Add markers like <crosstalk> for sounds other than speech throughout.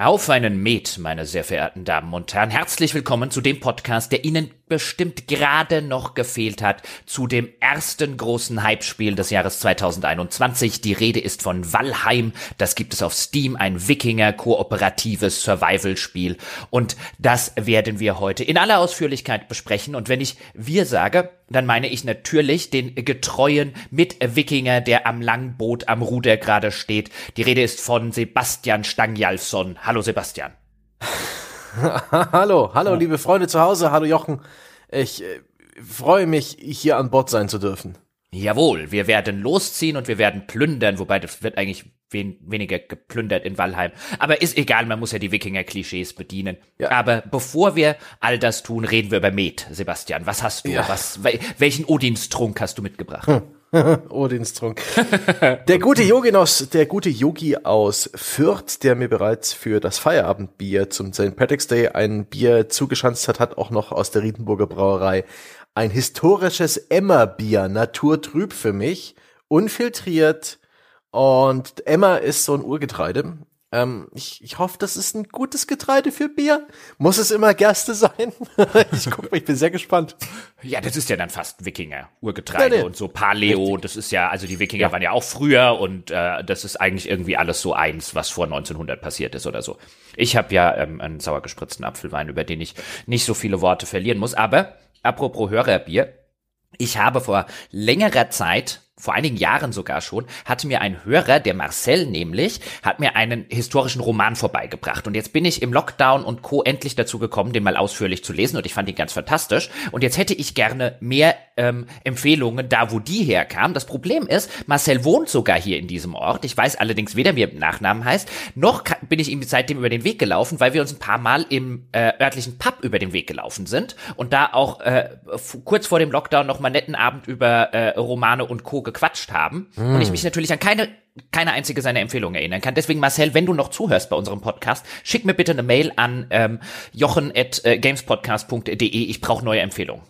Auf einen Met, meine sehr verehrten Damen und Herren. Herzlich willkommen zu dem Podcast, der Ihnen bestimmt gerade noch gefehlt hat, zu dem ersten großen Hype-Spiel des Jahres 2021. Die Rede ist von Valheim. Das gibt es auf Steam, ein Wikinger-kooperatives Survival-Spiel. Und das werden wir heute in aller Ausführlichkeit besprechen. Und wenn ich wir sage, dann meine ich natürlich den getreuen Mit-Wikinger, der am Langboot am Ruder gerade steht. Die Rede ist von Sebastian Stangjalsson. Hallo Sebastian. <laughs> hallo, hallo, liebe Freunde zu Hause. Hallo Jochen. Ich äh, freue mich, hier an Bord sein zu dürfen. Jawohl, wir werden losziehen und wir werden plündern, wobei das wird eigentlich wen weniger geplündert in Valheim. Aber ist egal, man muss ja die Wikinger-Klischees bedienen. Ja. Aber bevor wir all das tun, reden wir über Met, Sebastian. Was hast du? Ja. Was, welchen Odinstrunk hast du mitgebracht? Hm. <laughs> Odinstrunk. der gute Yoginos, der gute Yogi aus Fürth, der mir bereits für das Feierabendbier zum St. Patrick's Day ein Bier zugeschanzt hat, hat auch noch aus der Riedenburger Brauerei ein historisches Emma-Bier, naturtrüb für mich, unfiltriert. Und Emma ist so ein Urgetreide. Ähm, ich, ich hoffe, das ist ein gutes Getreide für Bier. Muss es immer Gerste sein? <laughs> ich guck, ich bin sehr gespannt. Ja, das ist ja dann fast Wikinger, Urgetreide ja, nee. und so Paleo. Richtig. Das ist ja, also die Wikinger ja. waren ja auch früher und äh, das ist eigentlich irgendwie alles so eins, was vor 1900 passiert ist oder so. Ich habe ja ähm, einen sauer gespritzten Apfelwein, über den ich nicht so viele Worte verlieren muss. Aber apropos Hörerbier, ich habe vor längerer Zeit vor einigen Jahren sogar schon, hatte mir ein Hörer, der Marcel nämlich, hat mir einen historischen Roman vorbeigebracht. Und jetzt bin ich im Lockdown und Co. endlich dazu gekommen, den mal ausführlich zu lesen und ich fand ihn ganz fantastisch. Und jetzt hätte ich gerne mehr ähm, Empfehlungen da, wo die herkamen. Das Problem ist, Marcel wohnt sogar hier in diesem Ort. Ich weiß allerdings weder, wie er im Nachnamen heißt, noch bin ich ihm seitdem über den Weg gelaufen, weil wir uns ein paar Mal im äh, örtlichen Pub über den Weg gelaufen sind und da auch äh, kurz vor dem Lockdown noch mal netten Abend über äh, Romane und Co gequatscht haben mm. und ich mich natürlich an keine keine einzige seiner Empfehlungen erinnern kann. Deswegen, Marcel, wenn du noch zuhörst bei unserem Podcast, schick mir bitte eine Mail an ähm, jochen.gamespodcast.de. Ich brauche neue Empfehlungen.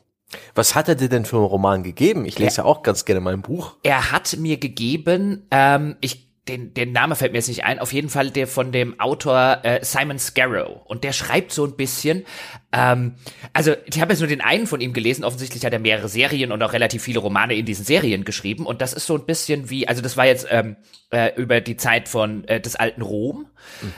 Was hat er dir denn für einen Roman gegeben? Ich lese er, ja auch ganz gerne mein Buch. Er hat mir gegeben, ähm, ich den, den Name fällt mir jetzt nicht ein, auf jeden Fall der von dem Autor äh, Simon Scarrow. Und der schreibt so ein bisschen, ähm, also ich habe jetzt nur den einen von ihm gelesen, offensichtlich hat er mehrere Serien und auch relativ viele Romane in diesen Serien geschrieben. Und das ist so ein bisschen wie, also das war jetzt ähm, äh, über die Zeit von äh, des alten Rom.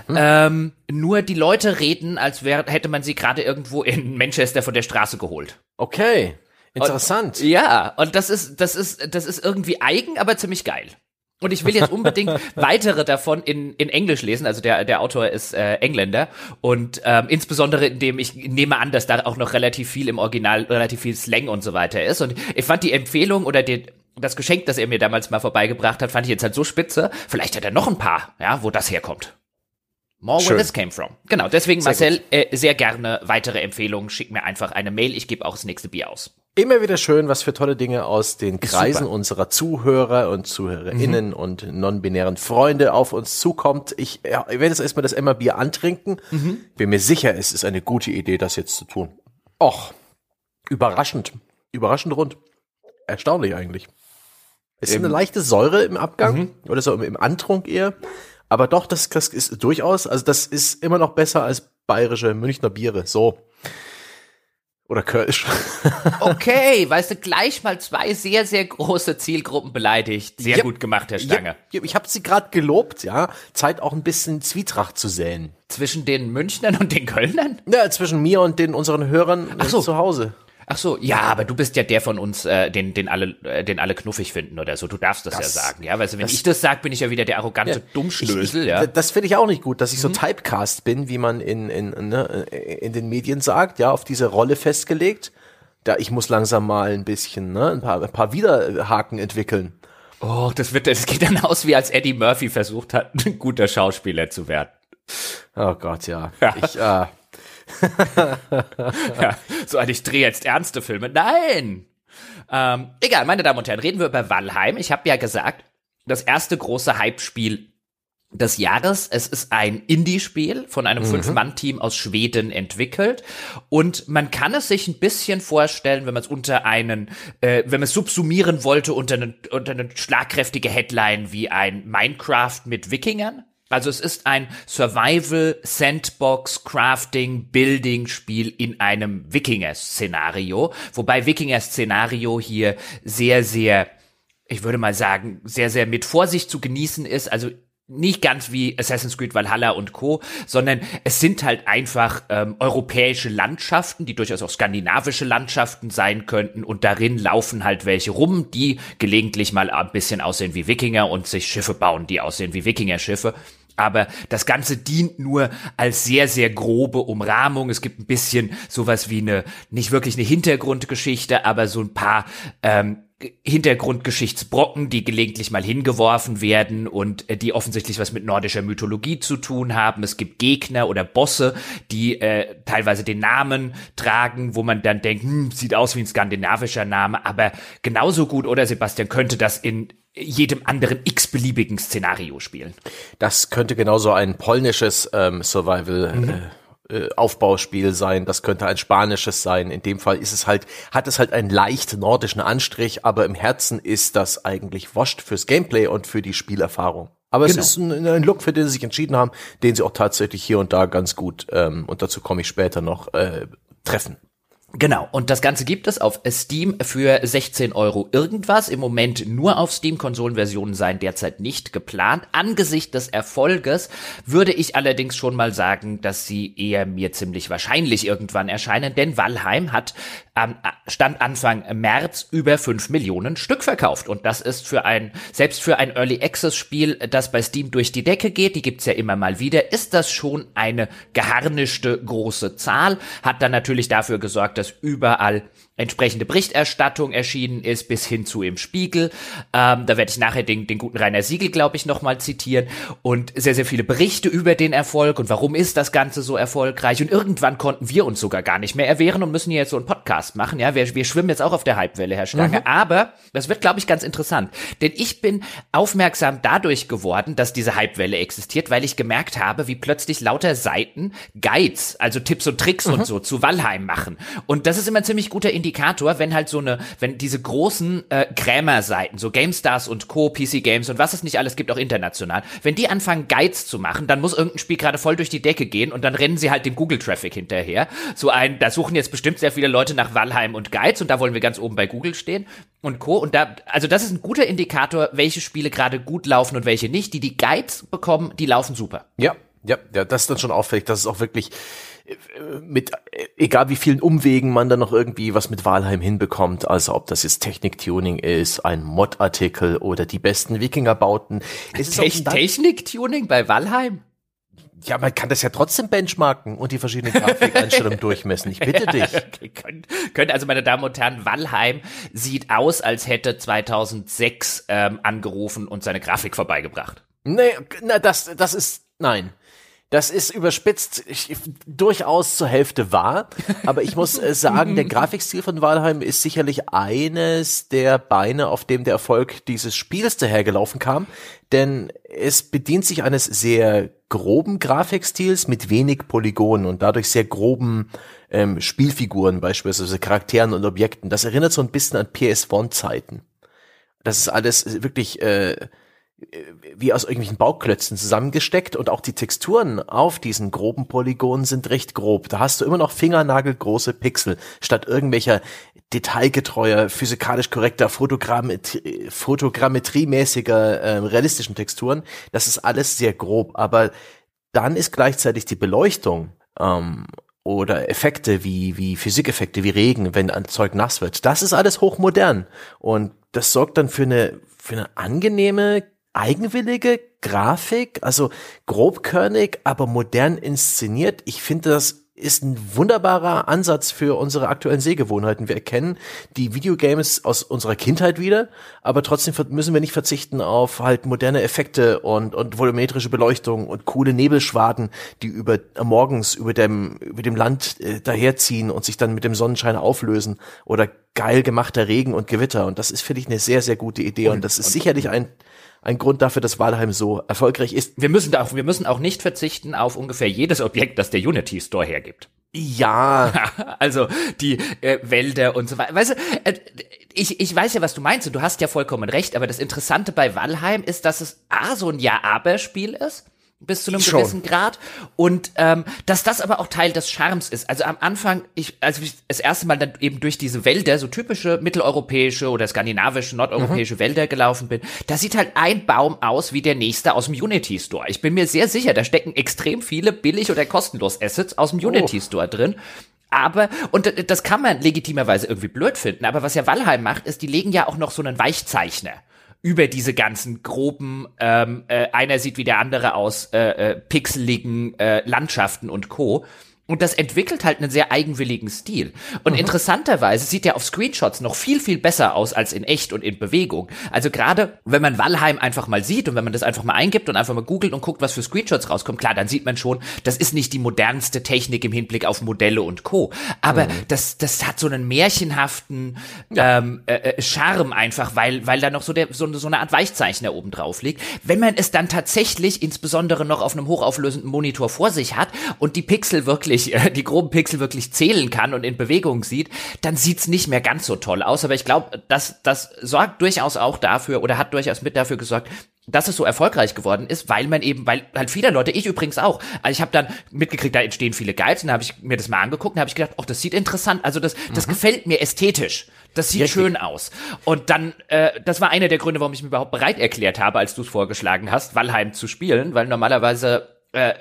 Mhm. Ähm, nur die Leute reden, als wär, hätte man sie gerade irgendwo in Manchester von der Straße geholt. Okay. Interessant. Und, ja, und das ist, das ist, das ist irgendwie eigen, aber ziemlich geil. Und ich will jetzt unbedingt <laughs> weitere davon in, in Englisch lesen. Also der, der Autor ist äh, Engländer. Und ähm, insbesondere indem ich nehme an, dass da auch noch relativ viel im Original, relativ viel Slang und so weiter ist. Und ich fand die Empfehlung oder die, das Geschenk, das er mir damals mal vorbeigebracht hat, fand ich jetzt halt so spitze. Vielleicht hat er noch ein paar, ja, wo das herkommt. More Schön. where this came from. Genau, deswegen sehr Marcel, äh, sehr gerne weitere Empfehlungen. Schick mir einfach eine Mail. Ich gebe auch das nächste Bier aus. Immer wieder schön, was für tolle Dinge aus den Kreisen Super. unserer Zuhörer und Zuhörerinnen mhm. und non-binären Freunde auf uns zukommt. Ich, ja, ich werde jetzt erstmal das Emma Bier antrinken. Mhm. Bin mir sicher, es ist eine gute Idee, das jetzt zu tun. Och, überraschend. Überraschend rund. Erstaunlich eigentlich. Es ist eine leichte Säure im Abgang mhm. oder so im Antrunk eher. Aber doch, das, das ist durchaus, also das ist immer noch besser als bayerische Münchner Biere. So. Oder Kölsch. <laughs> okay, weißt du, gleich mal zwei sehr, sehr große Zielgruppen beleidigt. Sehr ja, gut gemacht, Herr Stange. Ja, ich habe sie gerade gelobt, ja. Zeit auch ein bisschen Zwietracht zu säen. Zwischen den Münchnern und den Kölnern? Ja, zwischen mir und den unseren Hörern Ach so. zu Hause. Ach so, ja, aber du bist ja der von uns, äh, den, den alle, äh, den alle knuffig finden oder so. Du darfst das, das ja sagen, ja. Weißt du, wenn das, ich das sag, bin ich ja wieder der arrogante ja, Dummschlösel, ich, ja. Das finde ich auch nicht gut, dass ich mhm. so Typecast bin, wie man in, in, ne, in den Medien sagt, ja, auf diese Rolle festgelegt. Da ich muss langsam mal ein bisschen, ne, ein paar, ein paar Widerhaken entwickeln. Oh, das wird, das geht dann aus, wie als Eddie Murphy versucht hat, ein guter Schauspieler zu werden. Oh Gott, ja. ja. Ich, äh, <laughs> ja, so ich drehe jetzt ernste Filme. Nein! Ähm, egal, meine Damen und Herren, reden wir über Valheim. Ich habe ja gesagt, das erste große Hype-Spiel des Jahres. Es ist ein Indie-Spiel von einem mhm. Fünf-Mann-Team aus Schweden entwickelt und man kann es sich ein bisschen vorstellen, wenn man es unter einen, äh, wenn man es subsumieren wollte unter eine, unter eine schlagkräftige Headline wie ein Minecraft mit Wikingern. Also es ist ein Survival Sandbox Crafting Building Spiel in einem Wikinger Szenario, wobei Wikinger Szenario hier sehr sehr ich würde mal sagen, sehr, sehr mit Vorsicht zu genießen ist. Also nicht ganz wie Assassin's Creed Valhalla und Co., sondern es sind halt einfach ähm, europäische Landschaften, die durchaus auch skandinavische Landschaften sein könnten und darin laufen halt welche rum, die gelegentlich mal ein bisschen aussehen wie Wikinger und sich Schiffe bauen, die aussehen wie Wikinger-Schiffe. Aber das Ganze dient nur als sehr, sehr grobe Umrahmung. Es gibt ein bisschen sowas wie eine, nicht wirklich eine Hintergrundgeschichte, aber so ein paar ähm, Hintergrundgeschichtsbrocken, die gelegentlich mal hingeworfen werden und äh, die offensichtlich was mit nordischer Mythologie zu tun haben. Es gibt Gegner oder Bosse, die äh, teilweise den Namen tragen, wo man dann denkt, hm, sieht aus wie ein skandinavischer Name, aber genauso gut, oder Sebastian, könnte das in jedem anderen x-beliebigen Szenario spielen. Das könnte genauso ein polnisches ähm, Survival mhm. äh, äh, Aufbauspiel sein, das könnte ein spanisches sein. In dem Fall ist es halt, hat es halt einen leicht nordischen Anstrich, aber im Herzen ist das eigentlich wascht fürs Gameplay und für die Spielerfahrung. Aber genau. es ist ein, ein, Look, für den sie sich entschieden haben, den sie auch tatsächlich hier und da ganz gut, ähm, und dazu komme ich später noch, äh, treffen. Genau, und das Ganze gibt es auf Steam für 16 Euro irgendwas. Im Moment nur auf Steam. Konsolenversionen seien derzeit nicht geplant. Angesichts des Erfolges würde ich allerdings schon mal sagen, dass sie eher mir ziemlich wahrscheinlich irgendwann erscheinen, denn Valheim hat ähm, stand Anfang März über 5 Millionen Stück verkauft. Und das ist für ein, selbst für ein Early Access Spiel, das bei Steam durch die Decke geht, die gibt's ja immer mal wieder, ist das schon eine geharnischte große Zahl. Hat dann natürlich dafür gesorgt, dass überall entsprechende Berichterstattung erschienen ist, bis hin zu im Spiegel. Ähm, da werde ich nachher den, den guten Rainer Siegel, glaube ich, nochmal zitieren. Und sehr, sehr viele Berichte über den Erfolg und warum ist das Ganze so erfolgreich. Und irgendwann konnten wir uns sogar gar nicht mehr erwehren und müssen hier jetzt so einen Podcast machen. Ja, wir, wir schwimmen jetzt auch auf der Hypewelle, Herr Stange. Mhm. Aber das wird, glaube ich, ganz interessant. Denn ich bin aufmerksam dadurch geworden, dass diese Hypewelle existiert, weil ich gemerkt habe, wie plötzlich lauter Seiten Guides, also Tipps und Tricks mhm. und so zu Valheim machen. Und das ist immer ein ziemlich guter Indikator Indikator, wenn halt so eine, wenn diese großen äh, Krämer-Seiten, so GameStars und Co., PC Games und was es nicht alles gibt, auch international, wenn die anfangen Guides zu machen, dann muss irgendein Spiel gerade voll durch die Decke gehen und dann rennen sie halt dem Google-Traffic hinterher. So ein, da suchen jetzt bestimmt sehr viele Leute nach Valheim und Guides und da wollen wir ganz oben bei Google stehen und Co. Und da, also das ist ein guter Indikator, welche Spiele gerade gut laufen und welche nicht. Die, die Guides bekommen, die laufen super. Ja, ja, ja, das ist dann schon auffällig, dass es auch wirklich mit egal wie vielen Umwegen man dann noch irgendwie was mit Walheim hinbekommt, also ob das jetzt Technik-Tuning ist, ein Mod-Artikel oder die besten Wikinger-Bauten. Technik-Tuning bei Valheim? Ja, man kann das ja trotzdem benchmarken und die verschiedenen Grafikeinstellungen <laughs> durchmessen. Ich bitte dich. <laughs> Okay, könnt, könnt, also, meine Damen und Herren, Valheim sieht aus, als hätte 2006 ähm, angerufen und seine Grafik vorbeigebracht. Nee, na, das, das ist, nein. Das ist überspitzt ich, durchaus zur Hälfte wahr, aber ich muss äh, sagen, der <laughs> Grafikstil von Valheim ist sicherlich eines der Beine, auf dem der Erfolg dieses Spiels dahergelaufen kam, denn es bedient sich eines sehr groben Grafikstils mit wenig Polygonen und dadurch sehr groben ähm, Spielfiguren, beispielsweise Charakteren und Objekten. Das erinnert so ein bisschen an PS1-Zeiten. Das ist alles wirklich äh, wie aus irgendwelchen Bauklötzen zusammengesteckt und auch die Texturen auf diesen groben Polygonen sind recht grob. Da hast du immer noch fingernagelgroße Pixel statt irgendwelcher detailgetreuer, physikalisch korrekter, Fotogrammetrie, fotogrammetriemäßiger, äh, realistischen Texturen. Das ist alles sehr grob, aber dann ist gleichzeitig die Beleuchtung ähm, oder Effekte wie, wie Physikeffekte, wie Regen, wenn ein Zeug nass wird. Das ist alles hochmodern. Und das sorgt dann für eine, für eine angenehme, eigenwillige Grafik, also grobkörnig, aber modern inszeniert. Ich finde, das ist ein wunderbarer Ansatz für unsere aktuellen Sehgewohnheiten. Wir erkennen die Videogames aus unserer Kindheit wieder, aber trotzdem müssen wir nicht verzichten auf halt moderne Effekte und, und volumetrische Beleuchtung und coole Nebelschwaden, die über äh, morgens über dem, über dem Land äh, daherziehen und sich dann mit dem Sonnenschein auflösen oder geil gemachter Regen und Gewitter. Und das ist, finde ich, eine sehr, sehr gute Idee. Und, und das ist sicherlich ein ein Grund dafür, dass Walheim so erfolgreich ist. Wir müssen da auch, wir müssen auch nicht verzichten auf ungefähr jedes Objekt, das der Unity Store hergibt. Ja. <laughs> also die äh, Wälder und so weiter. Weißt du, äh, ich, ich weiß ja, was du meinst und du hast ja vollkommen recht, aber das Interessante bei Valheim ist, dass es A, so ein Ja-Aber-Spiel ist bis zu einem Schon. gewissen Grad und ähm, dass das aber auch Teil des Charmes ist. Also am Anfang, ich als ich das erste Mal dann eben durch diese Wälder, so typische mitteleuropäische oder skandinavische, nordeuropäische Wälder gelaufen bin, da sieht halt ein Baum aus wie der nächste aus dem Unity Store. Ich bin mir sehr sicher, da stecken extrem viele billig oder kostenlos Assets aus dem Unity Store drin. Aber, und das kann man legitimerweise irgendwie blöd finden, aber was ja Valheim macht, ist, die legen ja auch noch so einen Weichzeichner über diese ganzen groben, ähm, äh, einer sieht wie der andere aus, äh, äh, pixeligen äh, Landschaften und Co. Und das entwickelt halt einen sehr eigenwilligen Stil. Und interessanterweise sieht der auf Screenshots noch viel, viel besser aus als in echt und in Bewegung. Also gerade, wenn man Valheim einfach mal sieht und wenn man das einfach mal eingibt und einfach mal googelt und guckt, was für Screenshots rauskommt, klar, dann sieht man schon, das ist nicht die modernste Technik im Hinblick auf Modelle und Co. Aber das, das hat so einen märchenhaften ähm, äh, äh, Charme einfach, weil, weil da noch so, der, so, so eine Art Weichzeichner oben drauf liegt. Wenn man es dann tatsächlich insbesondere noch auf einem hochauflösenden Monitor vor sich hat und die Pixel wirklich, äh, die groben Pixel wirklich zählen kann und in Bewegung sieht, dann sieht's nicht mehr ganz so toll aus. Aber ich glaube, das, das sorgt durchaus auch dafür oder hat durchaus mit dafür gesorgt, dass es so erfolgreich geworden ist, weil man eben, weil halt viele Leute, ich übrigens auch, also ich habe dann mitgekriegt, da entstehen viele Guides, und da habe ich mir das mal angeguckt und habe ich gedacht, oh, das sieht interessant, also das, das gefällt mir ästhetisch. Das sieht Richtig. schön aus. Und dann, äh, das war einer der Gründe, warum ich mir überhaupt bereit erklärt habe, als du es vorgeschlagen hast, Valheim zu spielen, weil normalerweise äh,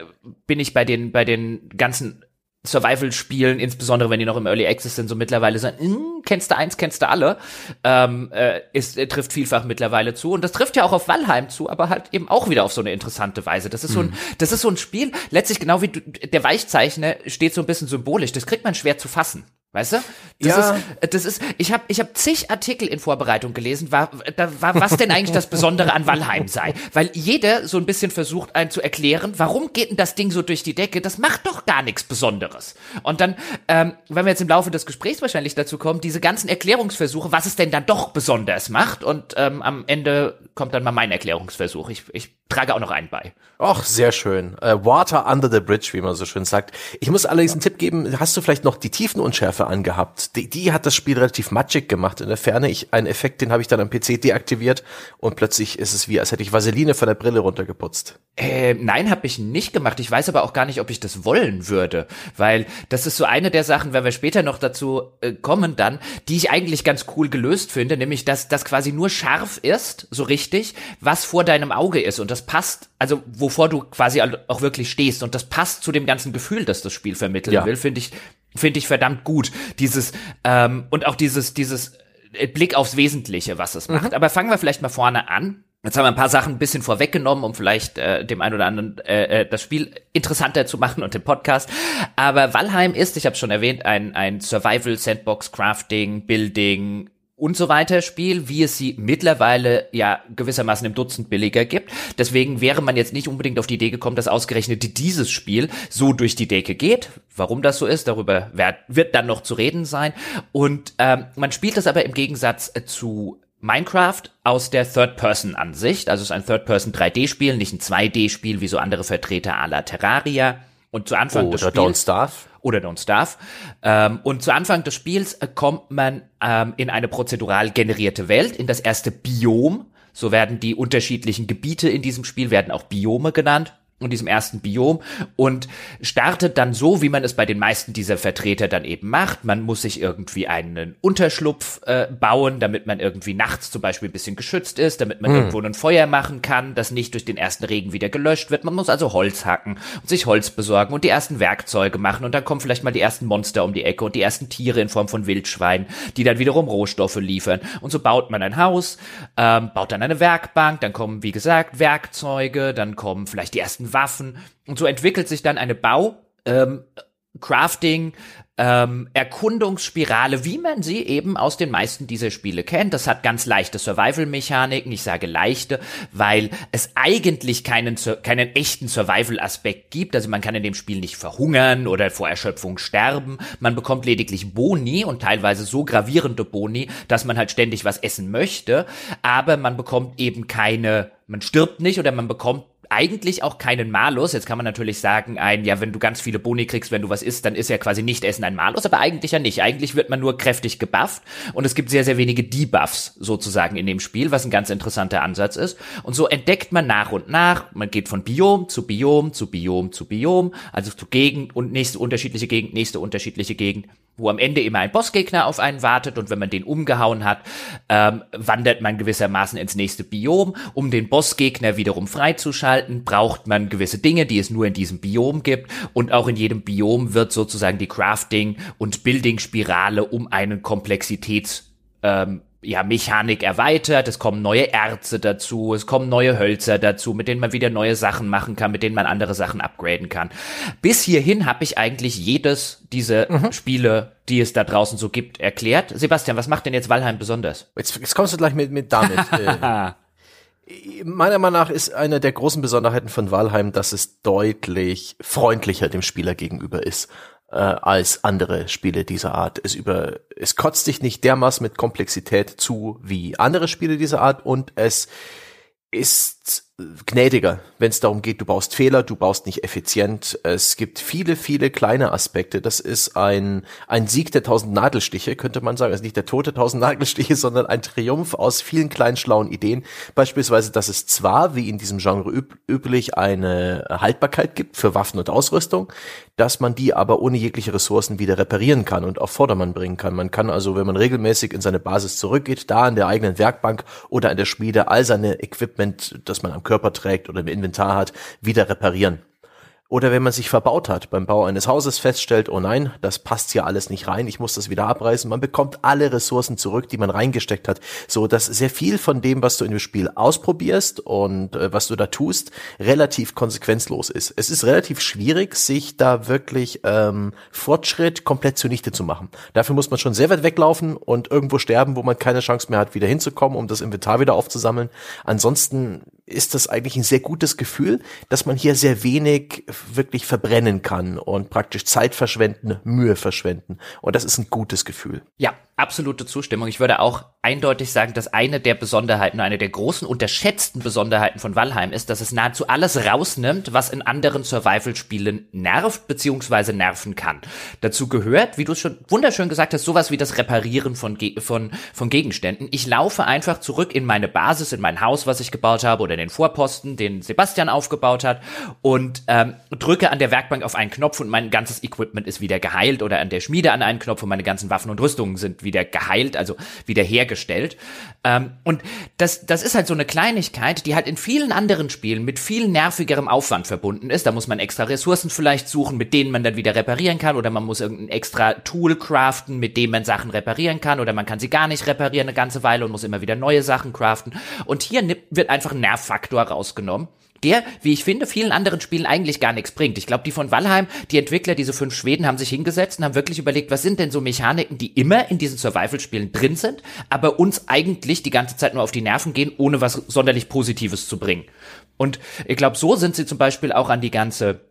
bin ich bei den, bei den ganzen Survival-Spielen, insbesondere wenn die noch im Early Access sind, so mittlerweile sagen, hm, kennst du eins, kennst du alle, ähm, äh, ist, äh, trifft vielfach mittlerweile zu. Und das trifft ja auch auf Valheim zu, aber halt eben auch wieder auf so eine interessante Weise. Das ist so ein, das ist so ein Spiel, letztlich genau wie du, der Weichzeichner steht so ein bisschen symbolisch. Das kriegt man schwer zu fassen. Weißt du? Das Ja. ist, das ist, ich habe ich hab zig Artikel in Vorbereitung gelesen, war, da war, was denn eigentlich das Besondere an Valheim sei. Weil jeder so ein bisschen versucht, einen zu erklären, warum geht denn das Ding so durch die Decke? Das macht doch gar nichts Besonderes. Und dann, ähm, wenn wir jetzt im Laufe des Gesprächs wahrscheinlich dazu kommen, diese ganzen Erklärungsversuche, was es denn dann doch besonders macht. Und ähm, am Ende kommt dann mal mein Erklärungsversuch. Ich, ich trage auch noch einen bei. Ach, sehr schön. Äh, Water under the bridge, wie man so schön sagt. Ich muss allerdings einen Tipp geben. Hast du vielleicht noch die Tiefenunschärfe angehabt? Die, die hat das Spiel relativ matschig gemacht in der Ferne. Ich, einen Effekt, den habe ich dann am PC deaktiviert und plötzlich ist es wie, als hätte ich Vaseline von der Brille runtergeputzt. Äh, nein, habe ich nicht gemacht. Ich weiß aber auch gar nicht, ob ich das wollen würde, weil das ist so eine der Sachen, wenn wir später noch dazu äh, kommen, dann, die ich eigentlich ganz cool gelöst finde, nämlich dass das quasi nur scharf ist, so richtig, was vor deinem Auge ist und das passt, also wovor du quasi auch wirklich stehst und das passt zu dem ganzen Gefühl, das das Spiel vermitteln Ja. will, finde ich, finde ich verdammt gut. Dieses ähm, und auch dieses dieses äh, Blick aufs Wesentliche, was es macht. Aber fangen wir vielleicht mal vorne an. Jetzt haben wir ein paar Sachen ein bisschen vorweggenommen, um vielleicht äh, dem einen oder anderen äh, äh, das Spiel interessanter zu machen und den Podcast. Aber Valheim ist, ich habe schon erwähnt, ein, ein Survival, Sandbox, Crafting, Building und so weiter Spiel, wie es sie mittlerweile ja gewissermaßen im Dutzend billiger gibt. Deswegen wäre man jetzt nicht unbedingt auf die Idee gekommen, dass ausgerechnet dieses Spiel so durch die Decke geht. Warum das so ist, darüber wird, dann noch zu reden sein. Und ähm, man spielt das aber im Gegensatz zu Minecraft aus der Third-Person-Ansicht. Also es ist ein Third-Person-3D-Spiel, nicht ein 2D-Spiel wie so andere Vertreter la Terraria. Und zu Anfang des Oder Spiels Don't Starve. oder Don't Starve. Ähm, und zu Anfang des Spiels äh, kommt man ähm, in eine prozedural generierte Welt, in das erste Biom. So werden die unterschiedlichen Gebiete in diesem Spiel, werden auch Biome genannt. In diesem ersten Biom und startet dann so, wie man es bei den meisten dieser Vertreter dann eben macht. Man muss sich irgendwie einen Unterschlupf äh, bauen, damit man irgendwie nachts zum Beispiel ein bisschen geschützt ist, damit man irgendwo ein Feuer machen kann, das nicht durch den ersten Regen wieder gelöscht wird. Man muss also Holz hacken und sich Holz besorgen und die ersten Werkzeuge machen und dann kommen vielleicht mal die ersten Monster um die Ecke und die ersten Tiere in Form von Wildschweinen, die dann wiederum Rohstoffe liefern. Und so baut man ein Haus, ähm, baut dann eine Werkbank, dann kommen, wie gesagt, Werkzeuge, dann kommen vielleicht die ersten Waffen und so entwickelt sich dann eine Bau, ähm, Crafting, ähm, Erkundungsspirale, wie man sie eben aus den meisten dieser Spiele kennt. Das hat ganz leichte Survival-Mechaniken. Ich sage leichte, weil es eigentlich keinen, keinen echten Survival-Aspekt gibt. Also man kann in dem Spiel nicht verhungern oder vor Erschöpfung sterben. Man bekommt lediglich Boni und teilweise so gravierende Boni, dass man halt ständig was essen möchte. Aber man bekommt eben keine, man stirbt nicht oder man bekommt eigentlich auch keinen Malus. Jetzt kann man natürlich sagen, ein, ja, wenn du ganz viele Boni kriegst, wenn du was isst, dann ist ja quasi nicht Essen ein Malus, aber eigentlich ja nicht. Eigentlich wird man nur kräftig gebufft und es gibt sehr, sehr wenige Debuffs sozusagen in dem Spiel, was ein ganz interessanter Ansatz ist. Und so entdeckt man nach und nach, man geht von Biom zu Biom zu Biom zu Biom, also zu Gegend und nächste unterschiedliche Gegend, nächste unterschiedliche Gegend, wo am Ende immer ein Bossgegner auf einen wartet und wenn man den umgehauen hat, ähm, wandert man gewissermaßen ins nächste Biom, um den Bossgegner wiederum freizuschalten, braucht man gewisse Dinge, die es nur in diesem Biom gibt und auch in jedem Biom wird sozusagen die Crafting- und Building-Spirale um einen Komplexitäts ähm, ja, Mechanik erweitert, es kommen neue Erze dazu, es kommen neue Hölzer dazu, mit denen man wieder neue Sachen machen kann, mit denen man andere Sachen upgraden kann. Bis hierhin habe ich eigentlich jedes dieser mhm. Spiele, die es da draußen so gibt, erklärt. Sebastian, was macht denn jetzt Valheim besonders? Jetzt, jetzt kommst du gleich mit, mit damit. <laughs> äh, meiner Meinung nach ist eine der großen Besonderheiten von Valheim, dass es deutlich freundlicher dem Spieler gegenüber ist äh, als andere Spiele dieser Art. Es über, es kotzt dich nicht dermaßen mit Komplexität zu wie andere Spiele dieser Art und es ist gnädiger, wenn es darum geht, du baust Fehler, du baust nicht effizient. Es gibt viele, viele kleine Aspekte. Das ist ein, ein Sieg der tausend Nadelstiche, könnte man sagen. Also nicht der tote tausend Nadelstiche, <laughs> sondern ein Triumph aus vielen kleinen schlauen Ideen. Beispielsweise, dass es zwar, wie in diesem Genre üb üblich, eine Haltbarkeit gibt für Waffen und Ausrüstung, dass man die aber ohne jegliche Ressourcen wieder reparieren kann und auf Vordermann bringen kann. Man kann also, wenn man regelmäßig in seine Basis zurückgeht, da an der eigenen Werkbank oder an der Schmiede all seine Equipment, das man am Körper trägt oder im Inventar hat, wieder reparieren. Oder wenn man sich verbaut hat, beim Bau eines Hauses feststellt, oh nein, das passt hier alles nicht rein, ich muss das wieder abreißen. Man bekommt alle Ressourcen zurück, die man reingesteckt hat, so dass sehr viel von dem, was du in dem Spiel ausprobierst und äh, was du da tust, relativ konsequenzlos ist. Es ist relativ schwierig, sich da wirklich ähm, Fortschritt komplett zunichte zu machen. Dafür muss man schon sehr weit weglaufen und irgendwo sterben, wo man keine Chance mehr hat, wieder hinzukommen, um das Inventar wieder aufzusammeln. Ansonsten ist das eigentlich ein sehr gutes Gefühl, dass man hier sehr wenig wirklich verbrennen kann und praktisch Zeit verschwenden, Mühe verschwenden. Und das ist ein gutes Gefühl. Ja, absolute Zustimmung. Ich würde auch eindeutig sagen, dass eine der Besonderheiten, eine der großen unterschätzten Besonderheiten von Valheim ist, dass es nahezu alles rausnimmt, was in anderen Survival-Spielen nervt bzw. nerven kann. Dazu gehört, wie du schon wunderschön gesagt hast, sowas wie das Reparieren von, von, von Gegenständen. Ich laufe einfach zurück in meine Basis, in mein Haus, was ich gebaut habe, oder in den Vorposten, den Sebastian aufgebaut hat, und ähm, drücke an der Werkbank auf einen Knopf und mein ganzes Equipment ist wieder geheilt, oder an der Schmiede an einen Knopf und meine ganzen Waffen und Rüstungen sind wieder geheilt, also wieder hergestellt. Ähm, und das, das ist halt so eine Kleinigkeit, die halt in vielen anderen Spielen mit viel nervigerem Aufwand verbunden ist. Da muss man extra Ressourcen vielleicht suchen, mit denen man dann wieder reparieren kann, oder man muss irgendein extra Tool craften, mit dem man Sachen reparieren kann, oder man kann sie gar nicht reparieren eine ganze Weile und muss immer wieder neue Sachen craften. Und hier wird einfach ein Nervfaktor rausgenommen der, wie ich finde, vielen anderen Spielen eigentlich gar nichts bringt. Ich glaube, die von Valheim, die Entwickler, diese fünf Schweden, haben sich hingesetzt und haben wirklich überlegt, was sind denn so Mechaniken, die immer in diesen Survival-Spielen drin sind, aber uns eigentlich die ganze Zeit nur auf die Nerven gehen, ohne was sonderlich Positives zu bringen. Und ich glaube, so sind sie zum Beispiel auch an die ganze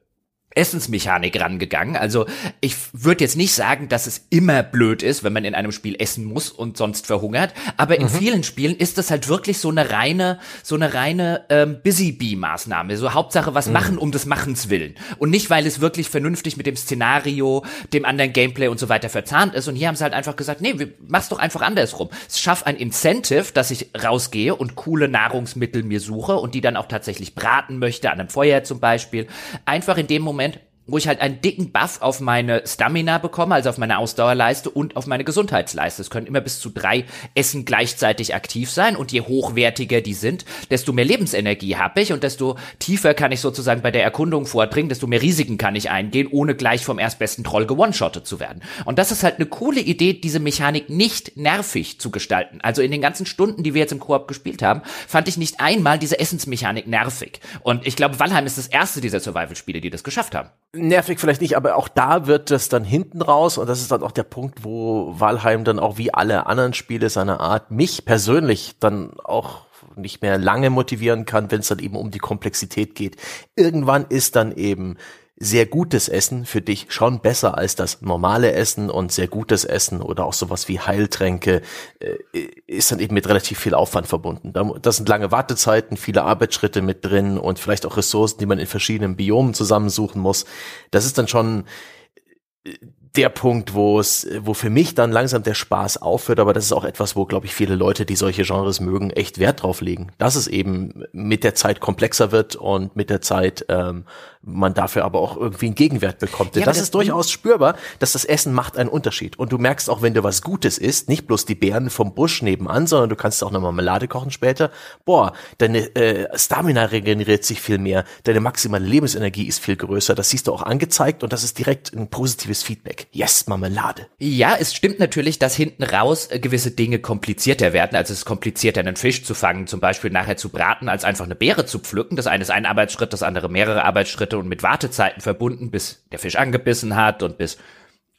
Essensmechanik rangegangen. Also ich würde jetzt nicht sagen, dass es immer blöd ist, wenn man in einem Spiel essen muss und sonst verhungert, aber in mhm. vielen Spielen ist das halt wirklich so eine reine, so eine reine ähm, Busy Bee Maßnahme. So Hauptsache was mhm. machen um des Machens willen und nicht weil es wirklich vernünftig mit dem Szenario, dem anderen Gameplay und so weiter verzahnt ist. Und hier haben sie halt einfach gesagt, nee, mach's doch einfach andersrum. Es schafft ein Incentive, dass ich rausgehe und coole Nahrungsmittel mir suche und die dann auch tatsächlich braten möchte an einem Feuer zum Beispiel. Einfach in dem Moment wo ich halt einen dicken Buff auf meine Stamina bekomme, also auf meine Ausdauerleiste und auf meine Gesundheitsleiste. Es können immer bis zu drei Essen gleichzeitig aktiv sein und je hochwertiger die sind, desto mehr Lebensenergie habe ich und desto tiefer kann ich sozusagen bei der Erkundung vordringen, desto mehr Risiken kann ich eingehen, ohne gleich vom erstbesten Troll gewone-shottet zu werden. Und das ist halt eine coole Idee, diese Mechanik nicht nervig zu gestalten. Also in den ganzen Stunden, die wir jetzt im Koop gespielt haben, fand ich nicht einmal diese Essensmechanik nervig. Und ich glaube, Valheim ist das erste dieser Survival-Spiele, die das geschafft haben nervig vielleicht nicht, aber auch da wird das dann hinten raus und das ist dann auch der Punkt, wo Valheim dann auch wie alle anderen Spiele seiner Art mich persönlich dann auch nicht mehr lange motivieren kann, wenn es dann eben um die Komplexität geht. Irgendwann ist dann eben sehr gutes Essen für dich schon besser als das normale Essen und sehr gutes Essen oder auch sowas wie Heiltränke äh, ist dann eben mit relativ viel Aufwand verbunden. Da sind lange Wartezeiten, viele Arbeitsschritte mit drin und vielleicht auch Ressourcen, die man in verschiedenen Biomen zusammensuchen muss. Das ist dann schon äh, der Punkt, wo es, wo für mich dann langsam der Spaß aufhört, aber das ist auch etwas, wo, glaube ich, viele Leute, die solche Genres mögen, echt Wert drauf legen. Dass es eben mit der Zeit komplexer wird und mit der Zeit ähm, man dafür aber auch irgendwie einen Gegenwert bekommt. Ja, das, das, ist durchaus spürbar, dass das Essen macht einen Unterschied. Und du merkst auch, wenn du was Gutes isst, nicht bloß die Beeren vom Busch nebenan, sondern du kannst auch eine Marmelade kochen später. Boah, deine äh, Stamina regeneriert sich viel mehr, deine maximale Lebensenergie ist viel größer. Das siehst du auch angezeigt und das ist direkt ein positives Feedback. Yes, Marmelade. Ja, es stimmt natürlich, dass hinten raus äh, gewisse Dinge komplizierter werden. Also es ist komplizierter, einen Fisch zu fangen, zum Beispiel nachher zu braten, als einfach eine Beere zu pflücken. Das eine ist ein Arbeitsschritt, das andere mehrere Arbeitsschritte und mit Wartezeiten verbunden, bis der Fisch angebissen hat und bis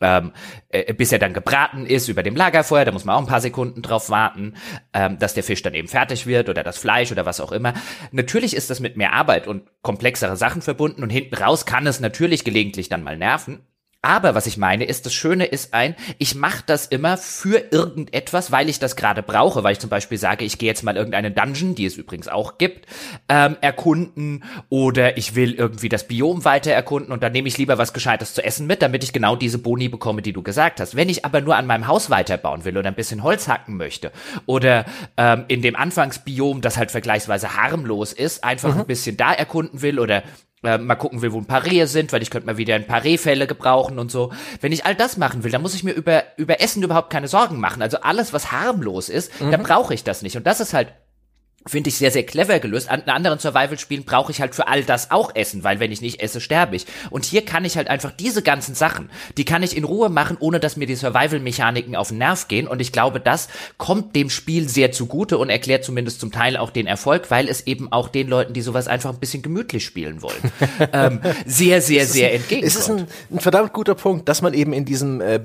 ähm, äh, bis er dann gebraten ist über dem Lagerfeuer, da muss man auch ein paar Sekunden drauf warten, ähm, dass der Fisch dann eben fertig wird oder das Fleisch oder was auch immer. Natürlich ist das mit mehr Arbeit und komplexere Sachen verbunden und hinten raus kann es natürlich gelegentlich dann mal nerven. Aber was ich meine ist, das Schöne ist ein, ich mache das immer für irgendetwas, weil ich das gerade brauche, weil ich zum Beispiel sage, ich gehe jetzt mal irgendeinen Dungeon, die es übrigens auch gibt, ähm, erkunden oder ich will irgendwie das Biom weiter erkunden und dann nehme ich lieber was Gescheites zu essen mit, damit ich genau diese Boni bekomme, die du gesagt hast. Wenn ich aber nur an meinem Haus weiterbauen will oder ein bisschen Holz hacken möchte oder ähm, in dem Anfangsbiom, das halt vergleichsweise harmlos ist, einfach mhm. ein bisschen da erkunden will oder äh, mal gucken will, wo ein paar Rehe sind, weil ich könnte mal wieder ein paar Rehfälle gebrauchen und so. Wenn ich all das machen will, dann muss ich mir über, über Essen überhaupt keine Sorgen machen. Also alles, was harmlos ist, mhm. dann brauche ich das nicht. Und das ist halt finde ich sehr, sehr clever gelöst. An anderen Survival-Spielen brauche ich halt für all das auch Essen, weil wenn ich nicht esse, sterbe ich. Und hier kann ich halt einfach diese ganzen Sachen, die kann ich in Ruhe machen, ohne dass mir die Survival-Mechaniken auf den Nerv gehen. Und ich glaube, das kommt dem Spiel sehr zugute und erklärt zumindest zum Teil auch den Erfolg, weil es eben auch den Leuten, die sowas einfach ein bisschen gemütlich spielen wollen, <laughs> ähm, sehr, sehr, sehr entgegenkommt. Es ist ein, ein verdammt guter Punkt, dass man eben in diesem äh,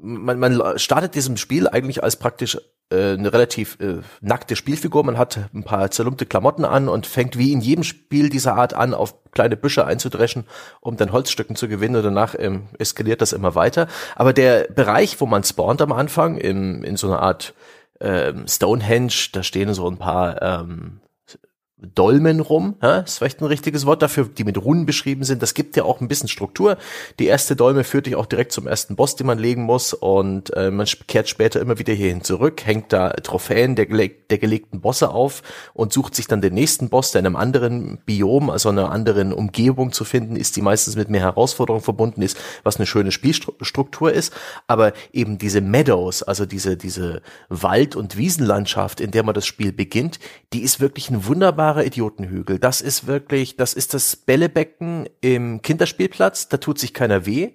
man, man startet diesem Spiel eigentlich als praktisch äh, eine relativ äh, nackte Spielfigur. Man hat ein paar zerlumpte Klamotten an und fängt wie in jedem Spiel dieser Art an, auf kleine Büsche einzudreschen, um dann Holzstücken zu gewinnen und danach ähm, eskaliert das immer weiter. Aber der Bereich, wo man spawnt am Anfang, in, in so einer Art ähm, Stonehenge, da stehen so ein paar ähm, Dolmen rum, ja, ist vielleicht ein richtiges Wort dafür, die mit Runen beschrieben sind. Das gibt ja auch ein bisschen Struktur. Die erste Dolme führt dich auch direkt zum ersten Boss, den man legen muss und äh, man kehrt später immer wieder hierhin zurück, hängt da Trophäen der, der gelegten Bosse auf und sucht sich dann den nächsten Boss, der in einem anderen Biom, also einer anderen Umgebung zu finden ist, die meistens mit mehr Herausforderungen verbunden ist, was eine schöne Spielstruktur ist. Aber eben diese Meadows, also diese, diese Wald- und Wiesenlandschaft, in der man das Spiel beginnt, die ist wirklich ein wunderbar wunderbarer Idiotenhügel. Das ist wirklich, das ist das Bällebecken im Kinderspielplatz. Da tut sich keiner weh.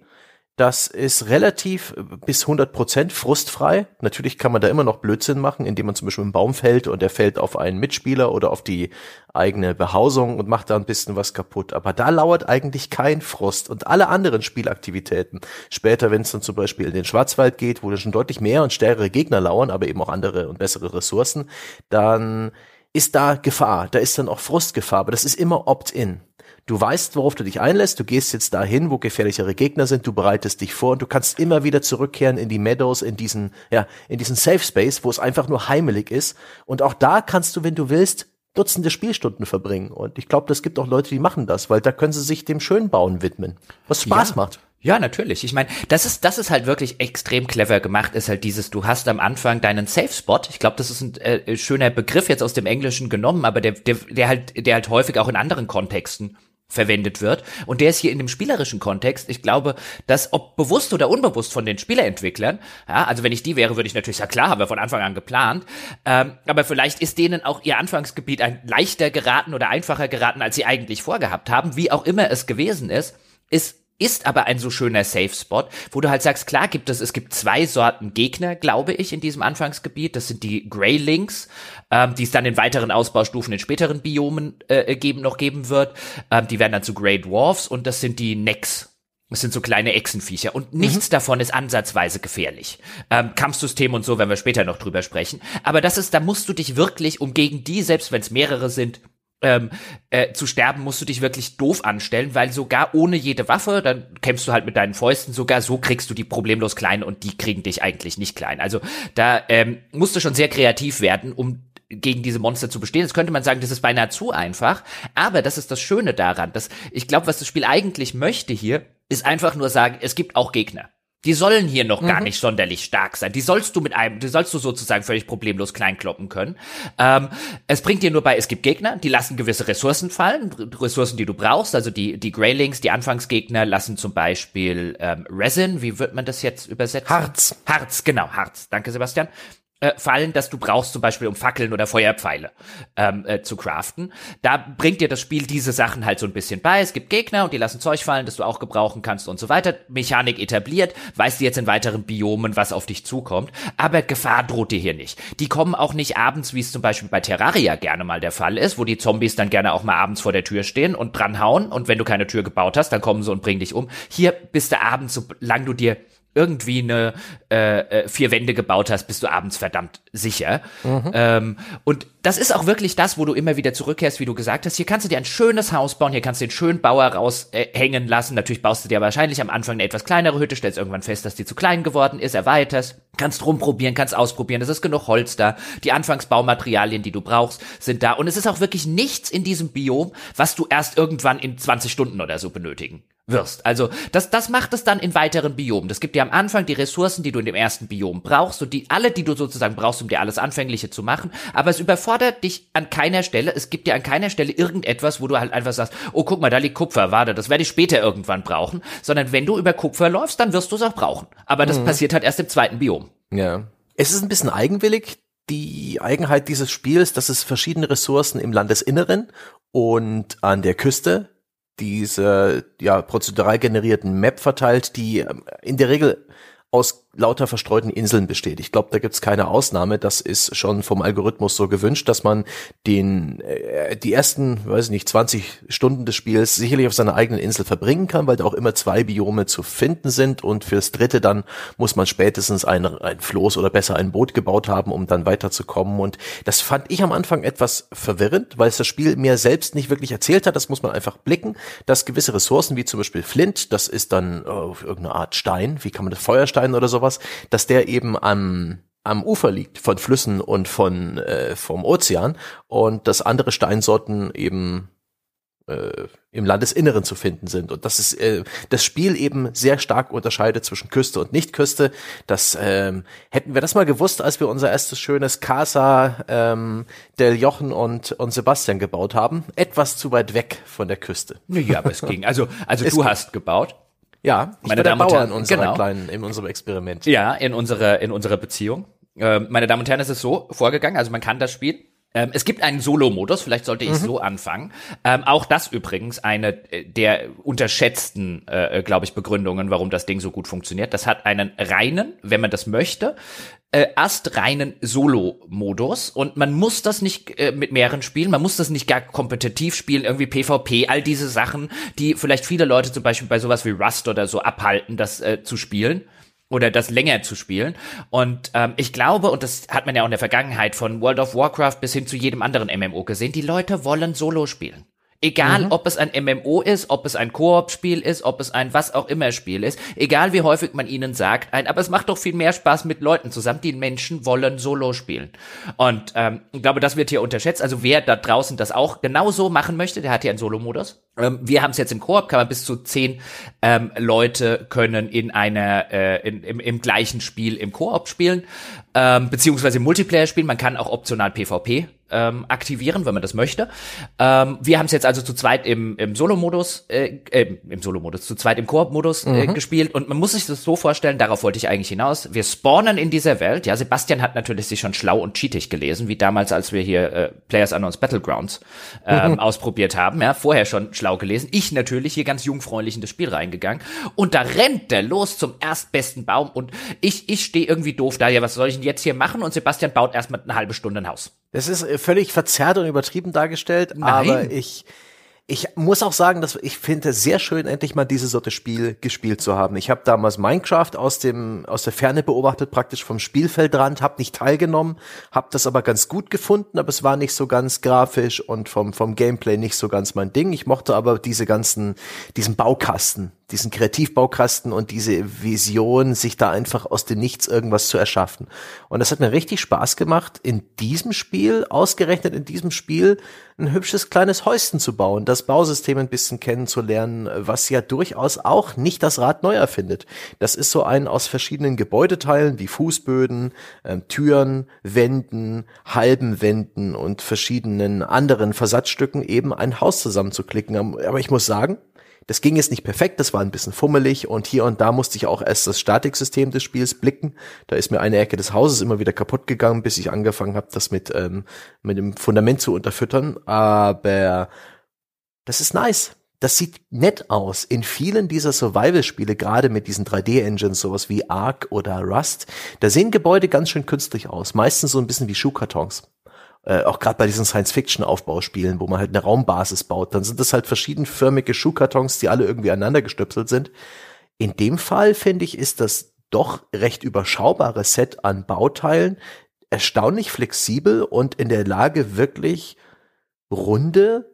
Das ist relativ bis 100 Prozent frustfrei. Natürlich kann man da immer noch Blödsinn machen, indem man zum Beispiel einen Baum fällt und der fällt auf einen Mitspieler oder auf die eigene Behausung und macht da ein bisschen was kaputt. Aber da lauert eigentlich kein Frust. Und alle anderen Spielaktivitäten, später, wenn es dann zum Beispiel in den Schwarzwald geht, wo dann schon deutlich mehr und stärkere Gegner lauern, aber eben auch andere und bessere Ressourcen, dann ist da Gefahr, da ist dann auch Frustgefahr, aber das ist immer opt-in. Du weißt, worauf du dich einlässt, du gehst jetzt dahin, wo gefährlichere Gegner sind, du bereitest dich vor und du kannst immer wieder zurückkehren in die Meadows, in diesen, ja, in diesen Safe Space, wo es einfach nur heimelig ist. Und auch da kannst du, wenn du willst, Dutzende Spielstunden verbringen. Und ich glaube, das gibt auch Leute, die machen das, weil da können sie sich dem Schönbauen widmen, was Spaß ja. macht. Ja, natürlich. Ich meine, das ist das ist halt wirklich extrem clever gemacht. Ist halt dieses, du hast am Anfang deinen Safe Spot. Ich glaube, das ist ein äh, schöner Begriff jetzt aus dem Englischen genommen, aber der, der der halt der halt häufig auch in anderen Kontexten verwendet wird. Und der ist hier in dem spielerischen Kontext. Ich glaube, dass ob bewusst oder unbewusst von den Spielerentwicklern, ja, also wenn ich die wäre, würde ich natürlich sagen, klar, haben wir von Anfang an geplant. Ähm, aber vielleicht ist denen auch ihr Anfangsgebiet ein leichter geraten oder einfacher geraten, als sie eigentlich vorgehabt haben, wie auch immer es gewesen ist, ist ist aber ein so schöner Safe Spot, wo du halt sagst, klar gibt es, es gibt zwei Sorten Gegner, glaube ich, in diesem Anfangsgebiet. Das sind die Greylings, ähm, die es dann in weiteren Ausbaustufen in späteren Biomen äh, geben, noch geben wird. Ähm, die werden dann zu Grey Dwarfs und das sind die Necks. Das sind so kleine Echsenviecher und nichts mhm. davon ist ansatzweise gefährlich. Ähm, Kampfsystem und so, wenn wir später noch drüber sprechen. Aber das ist, da musst du dich wirklich um gegen die, selbst wenn es mehrere sind, ähm, äh, zu sterben, musst du dich wirklich doof anstellen, weil sogar ohne jede Waffe, dann kämpfst du halt mit deinen Fäusten, sogar so kriegst du die problemlos klein und die kriegen dich eigentlich nicht klein. Also da ähm, musst du schon sehr kreativ werden, um gegen diese Monster zu bestehen. Jetzt könnte man sagen, das ist beinahe zu einfach, aber das ist das Schöne daran, dass ich glaube, was das Spiel eigentlich möchte hier, ist einfach nur sagen, es gibt auch Gegner. Die sollen hier noch mhm. gar nicht sonderlich stark sein. Die sollst du mit einem, die sollst du sozusagen völlig problemlos kleinkloppen können. Ähm, es bringt dir nur bei, es gibt Gegner, die lassen gewisse Ressourcen fallen, Ressourcen, die du brauchst. Also die, die Greylings, die Anfangsgegner lassen zum Beispiel ähm, Resin, wie wird man das jetzt übersetzen? Harz. Harz, genau, Harz. Danke, Sebastian äh, fallen, dass du brauchst, zum Beispiel um Fackeln oder Feuerpfeile ähm, äh, zu craften. Da bringt dir das Spiel diese Sachen halt so ein bisschen bei. Es gibt Gegner und die lassen Zeug fallen, das du auch gebrauchen kannst und so weiter. Mechanik etabliert, weißt du jetzt in weiteren Biomen, was auf dich zukommt. Aber Gefahr droht dir hier nicht. Die kommen auch nicht abends, wie es zum Beispiel bei Terraria gerne mal der Fall ist, wo die Zombies dann gerne auch mal abends vor der Tür stehen und dranhauen. Und wenn du keine Tür gebaut hast, dann kommen sie und bringen dich um. Hier bist du abends, solange du dir irgendwie eine äh, äh, vier Wände gebaut hast, bist du abends verdammt sicher. Mhm. Ähm, und das ist auch wirklich das, wo du immer wieder zurückkehrst, wie du gesagt hast. Hier kannst du dir ein schönes Haus bauen, hier kannst du den schönen Bauer raushängen äh, lassen. Natürlich baust du dir wahrscheinlich am Anfang eine etwas kleinere Hütte, stellst irgendwann fest, dass die zu klein geworden ist, erweiterst, kannst rumprobieren, kannst ausprobieren, es ist genug Holz da. Die Anfangsbaumaterialien, die du brauchst, sind da. Und es ist auch wirklich nichts in diesem Biom, was du erst irgendwann in 20 Stunden oder so benötigen wirst. Also das, das macht es dann in weiteren Biomen. Das gibt dir am Anfang die Ressourcen, die du in dem ersten Biom brauchst und die alle, die du sozusagen brauchst, um dir alles Anfängliche zu machen. Aber es überfordert dich an keiner Stelle. Es gibt dir an keiner Stelle irgendetwas, wo du halt einfach sagst, oh guck mal, da liegt Kupfer, warte, das werde ich später irgendwann brauchen. Sondern wenn du über Kupfer läufst, dann wirst du es auch brauchen. Aber das mhm. passiert halt erst im zweiten Biom. Ja. Es ist ein bisschen eigenwillig, die Eigenheit dieses Spiels, dass es verschiedene Ressourcen im Landesinneren und an der Küste diese ja prozedural generierten Map verteilt, die ähm, in der Regel aus lauter verstreuten Inseln besteht. Ich glaube, da gibt's keine Ausnahme. Das ist schon vom Algorithmus so gewünscht, dass man den äh, die ersten, weiß ich nicht, 20 Stunden des Spiels sicherlich auf seiner eigenen Insel verbringen kann, weil da auch immer zwei Biome zu finden sind und fürs dritte dann muss man spätestens ein, ein Floß oder besser ein Boot gebaut haben, um dann weiterzukommen. Und das fand ich am Anfang etwas verwirrend, weil es das Spiel mir selbst nicht wirklich erzählt hat. Das muss man einfach blicken, dass gewisse Ressourcen wie zum Beispiel Flint, das ist dann oh, irgendeine Art Stein, wie kann man das Feuerstein oder sowas, dass der eben am am Ufer liegt von Flüssen und von äh, vom Ozean und dass andere Steinsorten eben äh, im Landesinneren zu finden sind und dass es äh, das Spiel eben sehr stark unterscheidet zwischen Küste und Nichtküste. Das ähm, hätten wir das mal gewusst, als wir unser erstes schönes Casa ähm, del Jochen und und Sebastian gebaut haben, etwas zu weit weg von der Küste. Ja, aber es ging. Also also <laughs> du hast gebaut. Ja, ich meine Damen und Herren, in unserer genau. kleinen, in unserem Experiment. Ja, in unserer, in unserer Beziehung. Äh, meine Damen und Herren, es ist so vorgegangen, also man kann das Spiel ähm, es gibt einen Solo-Modus, vielleicht sollte ich mhm. so anfangen. Ähm, auch das übrigens eine der unterschätzten, äh, glaube ich, Begründungen, warum das Ding so gut funktioniert. Das hat einen reinen, wenn man das möchte, äh, astreinen Solo-Modus und man muss das nicht äh, mit mehreren spielen, man muss das nicht gar kompetitiv spielen, irgendwie PvP, all diese Sachen, die vielleicht viele Leute zum Beispiel bei sowas wie Rust oder so abhalten, das äh, zu spielen oder das länger zu spielen. Und ähm, ich glaube, und das hat man ja auch in der Vergangenheit von World of Warcraft bis hin zu jedem anderen MMO gesehen, die Leute wollen Solo spielen. Egal, mhm. ob es ein MMO ist, ob es ein Koop-Spiel ist, ob es ein was auch immer Spiel ist, egal wie häufig man ihnen sagt, ein, aber es macht doch viel mehr Spaß mit Leuten zusammen. Die Menschen wollen Solo spielen. Und ähm, ich glaube, das wird hier unterschätzt. Also wer da draußen das auch genauso machen möchte, der hat hier einen Solo-Modus. Ähm, wir haben es jetzt im Koop, kann man bis zu zehn ähm, Leute können in einer äh, in, im, im gleichen Spiel im Koop spielen, ähm, beziehungsweise im Multiplayer spielen. Man kann auch optional PvP ähm, aktivieren, wenn man das möchte. Ähm, wir haben es jetzt also zu zweit im, im Solo-Modus, äh, äh, im Solo-Modus, zu zweit im Koop-Modus äh, mhm. gespielt und man muss sich das so vorstellen, darauf wollte ich eigentlich hinaus. Wir spawnen in dieser Welt. Ja, Sebastian hat natürlich sich schon schlau und cheatig gelesen, wie damals, als wir hier äh, Players Unknowns Battlegrounds ähm, mhm. ausprobiert haben. Ja, vorher schon schlau gelesen. Ich natürlich hier ganz jungfräulich in das Spiel reingegangen und da rennt der los zum erstbesten Baum und ich, ich stehe irgendwie doof da. Ja, was soll ich denn jetzt hier machen? Und Sebastian baut erstmal eine halbe Stunde ein Haus. Das ist äh, völlig verzerrt und übertrieben dargestellt, Nein. aber ich Ich muss auch sagen, dass ich finde es sehr schön, endlich mal diese Sorte Spiel gespielt zu haben. Ich habe damals Minecraft aus dem aus der Ferne beobachtet, praktisch vom Spielfeldrand, habe nicht teilgenommen, habe das aber ganz gut gefunden, aber es war nicht so ganz grafisch und vom vom Gameplay nicht so ganz mein Ding. Ich mochte aber diese ganzen diesen Baukasten, diesen Kreativbaukasten und diese Vision, sich da einfach aus dem Nichts irgendwas zu erschaffen. Und das hat mir richtig Spaß gemacht, in diesem Spiel, ausgerechnet in diesem Spiel, ein hübsches kleines Häuschen zu bauen, das Bausystem ein bisschen kennenzulernen, was ja durchaus auch nicht das Rad neu erfindet. Das ist so ein aus verschiedenen Gebäudeteilen wie Fußböden, äh, Türen, Wänden, halben Wänden und verschiedenen anderen Versatzstücken eben ein Haus zusammenzuklicken. Aber ich muss sagen, das ging jetzt nicht perfekt, das war ein bisschen fummelig und hier und da musste ich auch erst das Statiksystem des Spiels blicken. Da ist mir eine Ecke des Hauses immer wieder kaputt gegangen, bis ich angefangen habe, das mit, ähm, mit dem Fundament zu unterfüttern. Aber das ist nice. Das sieht nett aus. In vielen dieser Survival-Spiele, gerade mit diesen 3D-Engines, sowas wie Ark oder Rust, da sehen Gebäude ganz schön künstlich aus. Meistens so ein bisschen wie Schuhkartons äh, auch gerade bei diesen Science-Fiction-Aufbauspielen, wo man halt eine Raumbasis baut, dann sind das halt verschiedenförmige Schuhkartons, die alle irgendwie aneinander gestöpselt sind. In dem Fall, finde ich, ist das doch recht überschaubare Set an Bauteilen erstaunlich flexibel und in der Lage, wirklich runde,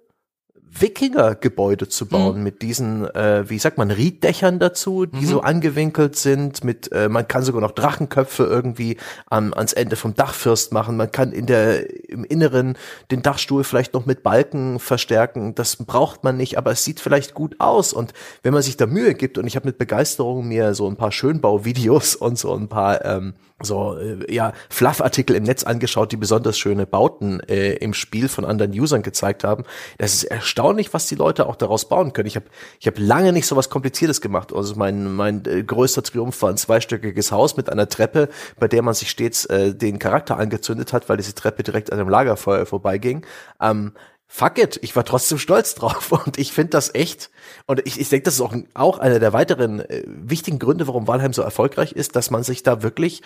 Wikinger-Gebäude zu bauen mhm. mit diesen, äh, wie sagt man, Rieddächern dazu, die mhm. so angewinkelt sind. Mit, äh, man kann sogar noch Drachenköpfe irgendwie am, ans Ende vom Dachfirst machen. Man kann in der im Inneren den Dachstuhl vielleicht noch mit Balken verstärken. Das braucht man nicht, aber es sieht vielleicht gut aus. Und wenn man sich da Mühe gibt, und ich habe mit Begeisterung mir so ein paar Schönbauvideos und so ein paar ähm, so äh, ja Fluff-Artikel im Netz angeschaut, die besonders schöne Bauten äh, im Spiel von anderen Usern gezeigt haben. Das ist erstaunlich, was die Leute auch daraus bauen können. Ich habe ich hab lange nicht so was Kompliziertes gemacht. Also mein mein äh, größter Triumph war ein zweistöckiges Haus mit einer Treppe, bei der man sich stets äh, den Charakter angezündet hat, weil diese Treppe direkt an einem Lagerfeuer vorbeiging. Ähm, fuck it, ich war trotzdem stolz drauf <laughs> und ich finde das echt und ich, ich denke, das ist auch, auch einer der weiteren äh, wichtigen Gründe, warum Walheim so erfolgreich ist, dass man sich da wirklich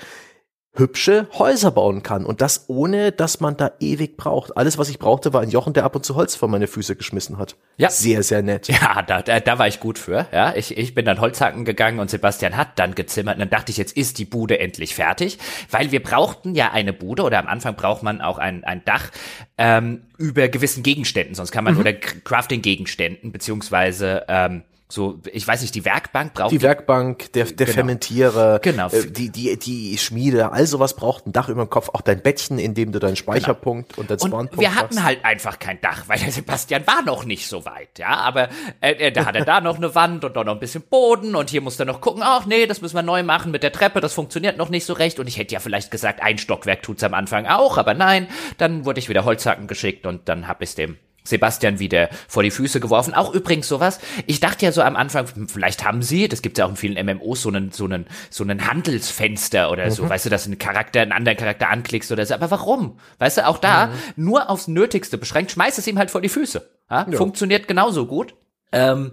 hübsche Häuser bauen kann. Und das ohne, dass man da ewig braucht. Alles, was ich brauchte, war ein Jochen, der ab und zu Holz vor meine Füße geschmissen hat. Ja. Sehr, sehr nett. Ja, da, da, da war ich gut für. Ja, ich, ich bin dann Holzhacken gegangen und Sebastian hat dann gezimmert. Und dann dachte ich, jetzt ist die Bude endlich fertig. Weil wir brauchten ja eine Bude oder am Anfang braucht man auch ein, ein Dach ähm, über gewissen Gegenständen. Sonst kann man, mhm. oder Crafting-Gegenständen, beziehungsweise ähm, so, ich weiß nicht, die Werkbank braucht. Die Werkbank, der, der genau. Fermentierer, genau. Äh, die, die, die Schmiede, all sowas braucht ein Dach über dem Kopf, auch dein Bettchen, in dem du deinen Speicherpunkt genau. und deinen Spawnpunkt Wir hatten halt einfach kein Dach, weil der Sebastian war noch nicht so weit, ja, aber äh, äh da hat er da noch eine Wand und da noch ein bisschen Boden und hier muss er noch gucken, ach nee, das müssen wir neu machen mit der Treppe, das funktioniert noch nicht so recht und ich hätte ja vielleicht gesagt, ein Stockwerk tut's am Anfang auch, aber nein, dann wurde ich wieder Holzhacken geschickt und dann hab ich's dem Sebastian wieder vor die Füße geworfen. Auch übrigens sowas. Ich dachte ja so am Anfang, vielleicht haben sie, das gibt ja auch in vielen MMOs, so einen, so einen, so einen Handelsfenster oder so, mhm. weißt du, dass ein Charakter einen anderen Charakter anklickst oder so. Aber warum? Weißt du, auch da, mhm. nur aufs Nötigste beschränkt, schmeiß es ihm halt vor die Füße. Ja? Ja. Funktioniert genauso gut. Ähm,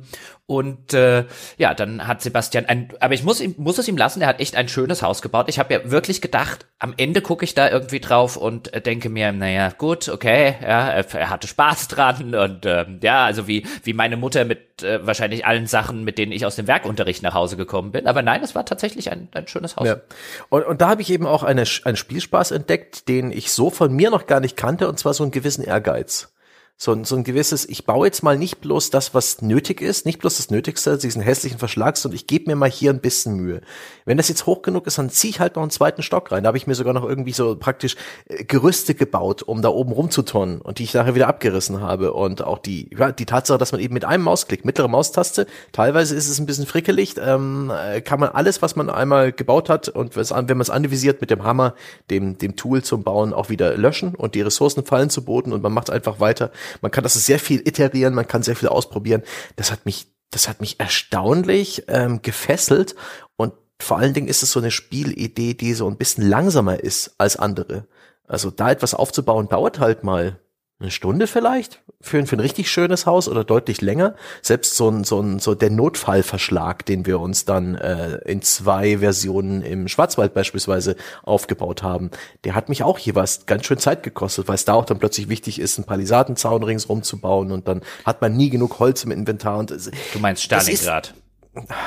und äh, ja, dann hat Sebastian ein, aber ich muss ihm, muss es ihm lassen, er hat echt ein schönes Haus gebaut. Ich habe ja wirklich gedacht, am Ende gucke ich da irgendwie drauf und äh, denke mir, naja, gut, okay, ja, er, er hatte Spaß dran und äh, ja, also wie, wie meine Mutter mit äh, wahrscheinlich allen Sachen, mit denen ich aus dem Werkunterricht nach Hause gekommen bin. Aber nein, es war tatsächlich ein, ein schönes Haus. Ja. Und, und da habe ich eben auch eine, einen Spielspaß entdeckt, den ich so von mir noch gar nicht kannte, und zwar so einen gewissen Ehrgeiz so ein, so ein gewisses, ich baue jetzt mal nicht bloß das, was nötig ist, nicht bloß das Nötigste, diesen hässlichen Verschlag, sondern ich gebe mir mal hier ein bisschen Mühe. Wenn das jetzt hoch genug ist, dann ziehe ich halt noch einen zweiten Stock rein. Da habe ich mir sogar noch irgendwie so praktisch äh, Gerüste gebaut, um da oben rumzuturnen und die ich nachher wieder abgerissen habe. Und auch die, ja, die Tatsache, dass man eben mit einem Mausklick, mittlere Maustaste, teilweise ist es ein bisschen frickelig, ähm, äh, kann man alles, was man einmal gebaut hat und wenn man es anvisiert mit dem Hammer, dem, dem Tool zum Bauen auch wieder löschen und die Ressourcen fallen zu Boden und man macht einfach weiter man kann das sehr viel iterieren, man kann sehr viel ausprobieren. Das hat mich, das hat mich erstaunlich ähm, gefesselt und vor allen Dingen ist es so eine Spielidee, die so ein bisschen langsamer ist als andere. Also da etwas aufzubauen, dauert halt mal eine Stunde vielleicht für, ein, für ein richtig schönes Haus oder deutlich länger. Selbst so ein, so ein, so der Notfallverschlag, den wir uns dann äh, in zwei Versionen im Schwarzwald beispielsweise aufgebaut haben, der hat mich auch jeweils ganz schön Zeit gekostet, weil es da auch dann plötzlich wichtig ist, einen Palisadenzaun ringsrum zu bauen und dann hat man nie genug Holz im Inventar. Und, du meinst Stalingrad?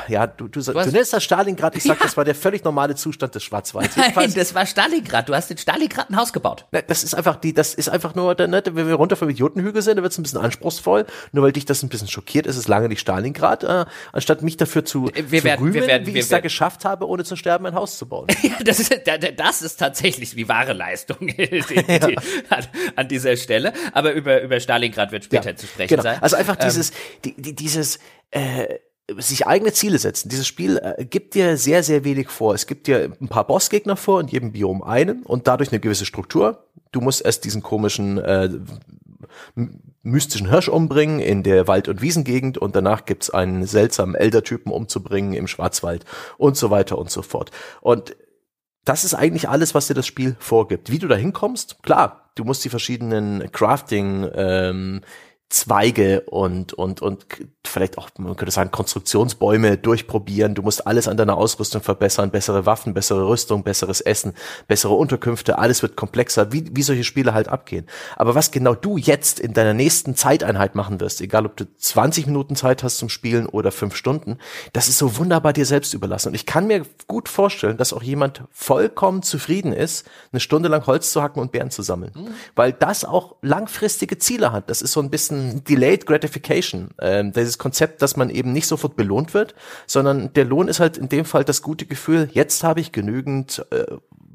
Ja, du, du, du, du nennst das Stalingrad, ich sag, <laughs> ja. das war der völlig normale Zustand des Schwarzwalds. Nein, das war Stalingrad, du hast in Stalingrad ein Haus gebaut. Das ist einfach die, das ist einfach nur, ne, wenn wir runter vom Idiotenhügel sind, da wird es ein bisschen anspruchsvoll, nur weil dich das ein bisschen schockiert, ist es lange nicht Stalingrad, äh, anstatt mich dafür zu, wir zu werden, rühmen, wir werden, wie ich es da geschafft habe, ohne zu sterben, ein Haus zu bauen. <laughs> ja, das ist, das ist tatsächlich die wahre Leistung <laughs> ja. an, an, dieser Stelle, aber über, über Stalingrad wird später ja, zu sprechen genau. sein. Also einfach ähm, dieses, die, die, dieses, äh, sich eigene Ziele setzen. Dieses Spiel äh, gibt dir sehr, sehr wenig vor. Es gibt dir ein paar Bossgegner vor in jedem Biom einen und dadurch eine gewisse Struktur. Du musst erst diesen komischen äh, mystischen Hirsch umbringen in der Wald- und Wiesengegend und danach gibt's einen seltsamen Eldertypen umzubringen im Schwarzwald und so weiter und so fort. Und das ist eigentlich alles, was dir das Spiel vorgibt. Wie du da hinkommst, klar, du musst die verschiedenen Crafting ähm, Zweige und, und, und vielleicht auch, man könnte sagen, Konstruktionsbäume durchprobieren. Du musst alles an deiner Ausrüstung verbessern, bessere Waffen, bessere Rüstung, besseres Essen, bessere Unterkünfte, alles wird komplexer, wie, wie solche Spiele halt abgehen. Aber was genau du jetzt in deiner nächsten Zeiteinheit machen wirst, egal ob du 20 Minuten Zeit hast zum Spielen oder fünf Stunden, das ist so wunderbar dir selbst überlassen. Und ich kann mir gut vorstellen, dass auch jemand vollkommen zufrieden ist, eine Stunde lang Holz zu hacken und Bären zu sammeln. Mhm. Weil das auch langfristige Ziele hat. Das ist so ein bisschen Delayed Gratification. Ähm, dieses Konzept, dass man eben nicht sofort belohnt wird, sondern der Lohn ist halt in dem Fall das gute Gefühl, jetzt habe ich genügend, äh,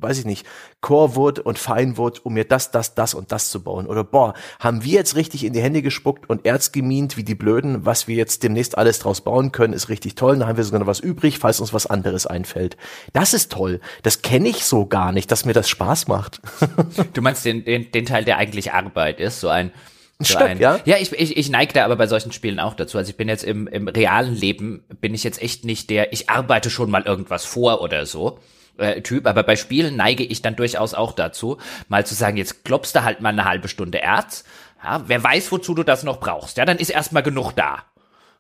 weiß ich nicht, Corewood und Feinwood, um mir das, das, das und das zu bauen. Oder boah, haben wir jetzt richtig in die Hände gespuckt und Erz gemient wie die Blöden, was wir jetzt demnächst alles draus bauen können, ist richtig toll. Da haben wir sogar noch was übrig, falls uns was anderes einfällt. Das ist toll. Das kenne ich so gar nicht, dass mir das Spaß macht. <laughs> du meinst den, den, den Teil, der eigentlich Arbeit ist, so ein ein so Stück, ein, ja? Ja, ich, ich, ich neige da aber bei solchen Spielen auch dazu. Also ich bin jetzt im, im realen Leben, bin ich jetzt echt nicht der, ich arbeite schon mal irgendwas vor oder so. Äh, typ, aber bei Spielen neige ich dann durchaus auch dazu, mal zu sagen, jetzt klopfst du halt mal eine halbe Stunde Erz. Ja, wer weiß, wozu du das noch brauchst. Ja, dann ist erstmal genug da.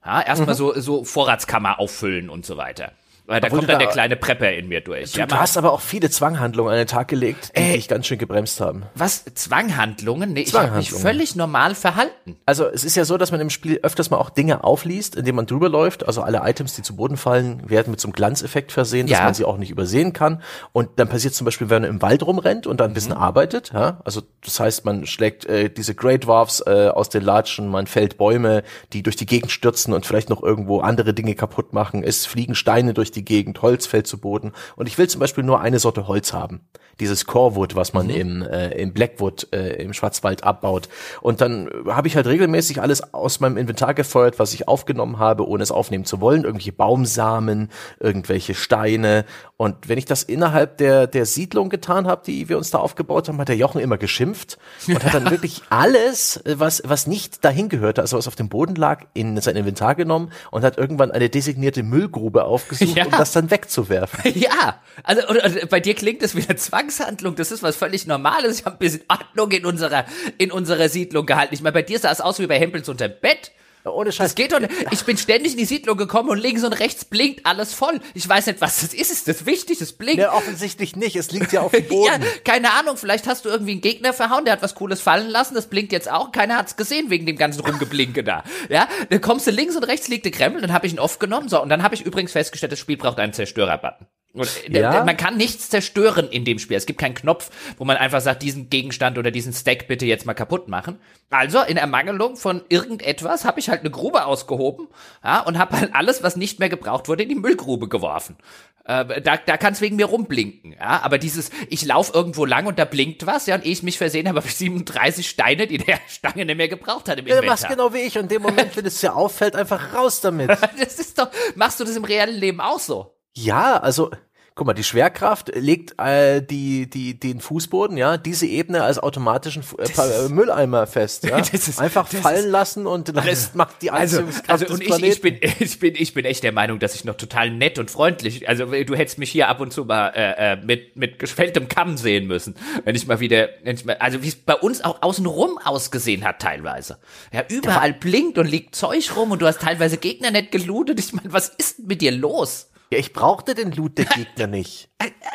Ja, erstmal mhm. so, so Vorratskammer auffüllen und so weiter. Weil da Obwohl kommt dann da, der kleine Prepper in mir durch. Du, ja, du hast aber auch viele Zwanghandlungen an den Tag gelegt, die äh, dich ganz schön gebremst haben. Was? Zwanghandlungen? Nee, ich habe mich völlig normal verhalten. Also es ist ja so, dass man im Spiel öfters mal auch Dinge aufliest, indem man drüber läuft. Also alle Items, die zu Boden fallen, werden mit so einem Glanzeffekt versehen, dass ja. man sie auch nicht übersehen kann. Und dann passiert zum Beispiel, wenn man im Wald rumrennt und dann ein bisschen mhm. arbeitet. Ja? Also das heißt, man schlägt äh, diese Great Dwarfs äh, aus den Latschen, man fällt Bäume, die durch die Gegend stürzen und vielleicht noch irgendwo andere Dinge kaputt machen. Es fliegen Steine durch die die Gegend, Holz fällt zu Boden. Und ich will zum Beispiel nur eine Sorte Holz haben. Dieses Corewood, was man mhm. im, äh, im Blackwood äh, im Schwarzwald abbaut. Und dann habe ich halt regelmäßig alles aus meinem Inventar gefeuert, was ich aufgenommen habe, ohne es aufnehmen zu wollen. Irgendwelche Baumsamen, irgendwelche Steine. Und wenn ich das innerhalb der, der Siedlung getan habe, die wir uns da aufgebaut haben, hat der Jochen immer geschimpft und hat dann <laughs> wirklich alles, was, was nicht dahin gehörte, also was auf dem Boden lag, in sein Inventar genommen und hat irgendwann eine designierte Müllgrube aufgesucht, ja. um das dann wegzuwerfen. <laughs> Ja, also und, und bei dir klingt es wie eine Zwangshandlung. Das ist was völlig Normales. Ich habe ein bisschen Ordnung in unserer in unserer Siedlung gehalten. Ich meine, bei dir sah es aus wie bei Hempels unterm Bett. Ohne Scheiß. Das geht doch nicht. Ich bin ständig in die Siedlung gekommen und links und rechts blinkt alles voll. Ich weiß nicht, was das ist. Ist das wichtig? Das blinkt. Ja, offensichtlich nicht. Es liegt ja auf dem <laughs> Boden. ja, keine Ahnung. Vielleicht hast du irgendwie einen Gegner verhauen, der hat was Cooles fallen lassen. Das blinkt jetzt auch. Keiner hat's gesehen wegen dem ganzen Rumgeblinke da. Ja, dann kommst du links und rechts liegt der Kreml. Dann habe ich ihn oft genommen. So, und dann habe ich übrigens festgestellt, das Spiel braucht einen Zerstörer-Button. Und ja. man kann nichts zerstören in dem Spiel. Es gibt keinen Knopf, wo man einfach sagt, diesen Gegenstand oder diesen Stack bitte jetzt mal kaputt machen. Also in Ermangelung von irgendetwas habe ich halt eine Grube ausgehoben ja, und habe halt alles, was nicht mehr gebraucht wurde, in die Müllgrube geworfen. Äh, da da kann es wegen mir rumblinken. Ja, aber dieses, ich laufe irgendwo lang und da blinkt was, ja, und ehe ich mich versehen habe, habe ich 37 Steine, die der <laughs> Stange nicht mehr gebraucht hat im Inventar. Ja, machst genau wie ich und in dem Moment, <laughs> wenn es dir auffällt, einfach raus damit. <laughs> das ist doch, machst du das im reellen Leben auch so? Ja, also Guck mal, die Schwerkraft legt äh, die, die, den Fußboden, ja, diese Ebene als automatischen äh, Mülleimer fest. Ja? <laughs> Ist, Einfach fallen ist, lassen und dann das macht die also, also und ich, ich, bin, <laughs> ich, bin, ich bin echt der Meinung, dass ich noch total nett und freundlich, also du hättest mich hier ab und zu mal äh, äh mit, mit gefälltem Kamm sehen müssen, wenn ich mal wieder, wenn ich mal, also wie es bei uns auch außenrum ausgesehen hat teilweise. Ja, überall blinkt und liegt Zeug rum und du hast teilweise Gegner nicht gelootet. Ich meine, was ist mit dir los? Ja, ich brauchte den Loot der Gegner nicht.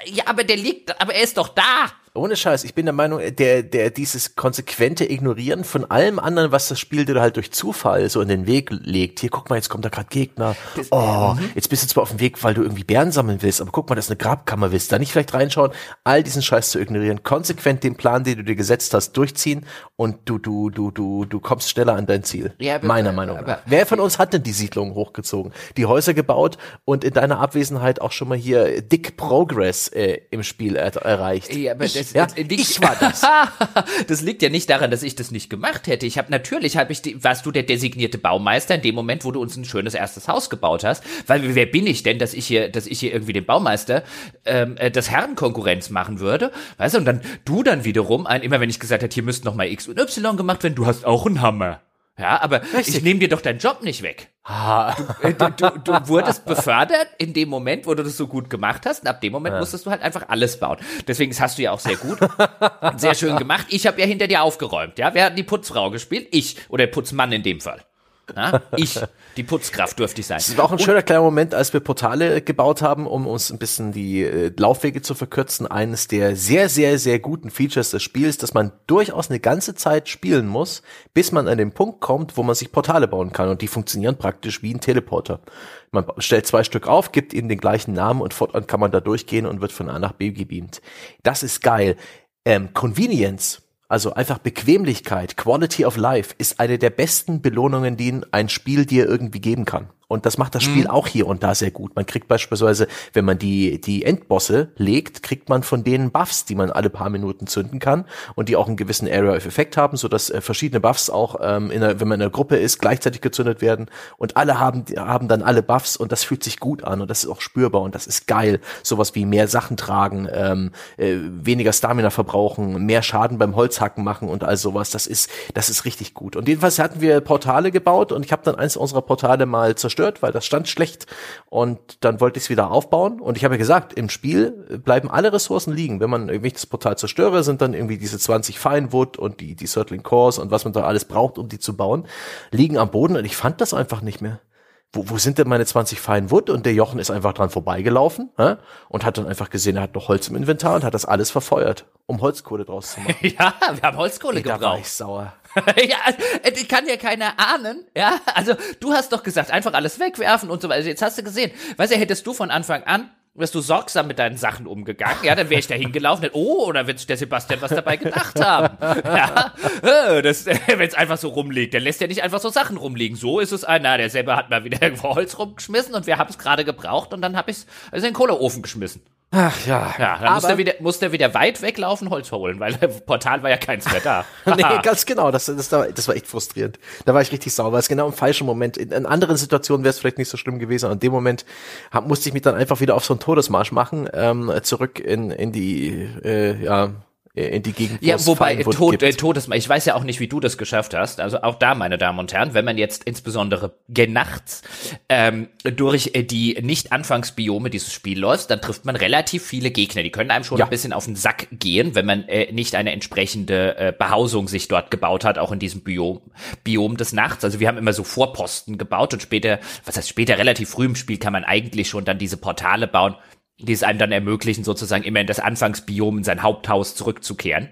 Ja, aber der liegt, aber er ist doch da. Ohne Scheiß, ich bin der Meinung, der, der, dieses konsequente Ignorieren von allem anderen, was das Spiel dir halt durch Zufall so in den Weg legt. Hier, guck mal, jetzt kommt da gerade Gegner. Das, oh, mhm. jetzt bist du zwar auf dem Weg, weil du irgendwie Bären sammeln willst, aber guck mal, das ist eine Grabkammer, willst da nicht vielleicht reinschauen? All diesen Scheiß zu ignorieren, konsequent den Plan, den du dir gesetzt hast, durchziehen und du, du, du, du, du kommst schneller an dein Ziel. Ja, aber, Meiner Meinung nach. Wer von uns hat denn die Siedlung hochgezogen? Die Häuser gebaut und in deiner Abwesenheit auch schon mal hier dick Progress äh, im Spiel er erreicht? Ja, aber das, ja? ich war <laughs> das. das liegt ja nicht daran, dass ich das nicht gemacht hätte. Ich habe natürlich, hab ich, die, warst du der designierte Baumeister in dem Moment, wo du uns ein schönes erstes Haus gebaut hast. Weil wer bin ich denn, dass ich hier, dass ich hier irgendwie den Baumeister ähm, äh, das Herrenkonkurrenz machen würde? Weißt du? Und dann du dann wiederum, ein, immer wenn ich gesagt hätte, hier müsste noch mal X und Y gemacht werden, du hast auch einen Hammer. Ja, aber Richtig. ich nehme dir doch deinen Job nicht weg. Du, äh, du, du, du, <laughs> wurdest befördert in dem Moment, wo du das so gut gemacht hast. Und ab dem Moment ja. musstest du halt einfach alles bauen. Deswegen das hast du ja auch sehr gut, sehr schön gemacht. Ich habe ja hinter dir aufgeräumt. Ja, wer hat die Putzfrau gespielt? Ich oder der Putzmann in dem Fall. Na, ich, die Putzkraft dürfte ich sein. Es war auch ein schöner kleiner Moment, als wir Portale gebaut haben, um uns ein bisschen die äh, Laufwege zu verkürzen. Eines der sehr, sehr, sehr guten Features des Spiels, dass man durchaus eine ganze Zeit spielen muss, bis man an den Punkt kommt, wo man sich Portale bauen kann. Und die funktionieren praktisch wie ein Teleporter. Man stellt zwei Stück auf, gibt ihnen den gleichen Namen und fortan kann man da durchgehen und wird von A nach B gebeamt. Das ist geil. Ähm, Convenience also einfach Bequemlichkeit, Quality of Life ist eine der besten Belohnungen, die ein Spiel dir irgendwie geben kann. Und das macht das Spiel mhm. auch hier und da sehr gut. Man kriegt beispielsweise, wenn man die, die Endbosse legt, kriegt man von denen Buffs, die man alle paar Minuten zünden kann und die auch einen gewissen Area of Effect haben, so dass äh, verschiedene Buffs auch, ähm, in einer, wenn man in einer Gruppe ist, gleichzeitig gezündet werden und alle haben, haben dann alle Buffs und das fühlt sich gut an und das ist auch spürbar und das ist geil. Sowas wie mehr Sachen tragen, ähm, äh, weniger Stamina verbrauchen, mehr Schaden beim Holzhacken machen und all sowas. Das ist, das ist richtig gut. Und jedenfalls hatten wir Portale gebaut und ich habe dann eins unserer Portale mal zerstört zerstört, weil das stand schlecht. Und dann wollte ich es wieder aufbauen. Und ich habe ja gesagt, im Spiel bleiben alle Ressourcen liegen. Wenn man irgendwie das Portal zerstöre, sind dann irgendwie diese 20 Finewood und die, die Circling Cores und was man da alles braucht, um die zu bauen, liegen am Boden. Und ich fand das einfach nicht mehr wo, wo sind denn meine 20 Fine Wood? Und der Jochen ist einfach dran vorbeigelaufen hä? und hat dann einfach gesehen, er hat noch Holz im Inventar und hat das alles verfeuert, um Holzkohle draus zu machen. <laughs> ja, wir haben Holzkohle Ey, gebraucht. Da war ich sauer. <laughs> ja, äh, kann ja keiner ahnen, ja. Also du hast doch gesagt, einfach alles wegwerfen und so weiter. Jetzt hast du gesehen, weißt du, hättest du von Anfang an wärst du sorgsam mit deinen Sachen umgegangen, ja, dann wäre ich da hingelaufen, oh, oder wird sich der Sebastian was dabei gedacht haben. Ja, das, <laughs> wenn es einfach so rumliegt, der lässt ja nicht einfach so Sachen rumliegen. So ist es einer, der selber hat mal wieder <laughs> Holz rumgeschmissen und wir haben es gerade gebraucht und dann habe ich es in den Kohleofen geschmissen. Ach ja. Ja, dann muss der, wieder, muss der wieder weit weglaufen, Holz holen, weil Portal war ja keins mehr da. <laughs> nee, ganz genau. Das, das, war, das war echt frustrierend. Da war ich richtig sauer, weil es genau im falschen Moment. In, in anderen Situationen wäre es vielleicht nicht so schlimm gewesen. Aber in dem Moment hab, musste ich mich dann einfach wieder auf so einen Todesmarsch machen, ähm, zurück in, in die, äh, ja, in die Gegend. Ja, wobei Tod, äh, Todesmal, ich weiß ja auch nicht, wie du das geschafft hast. Also auch da, meine Damen und Herren, wenn man jetzt insbesondere genachts ähm, durch äh, die Nicht-Anfangsbiome dieses Spiel läuft, dann trifft man relativ viele Gegner. Die können einem schon ja. ein bisschen auf den Sack gehen, wenn man äh, nicht eine entsprechende äh, Behausung sich dort gebaut hat, auch in diesem Biom, Biom des Nachts. Also wir haben immer so Vorposten gebaut und später, was heißt später, relativ früh im Spiel kann man eigentlich schon dann diese Portale bauen die es einem dann ermöglichen, sozusagen immer in das Anfangsbiom, in sein Haupthaus zurückzukehren.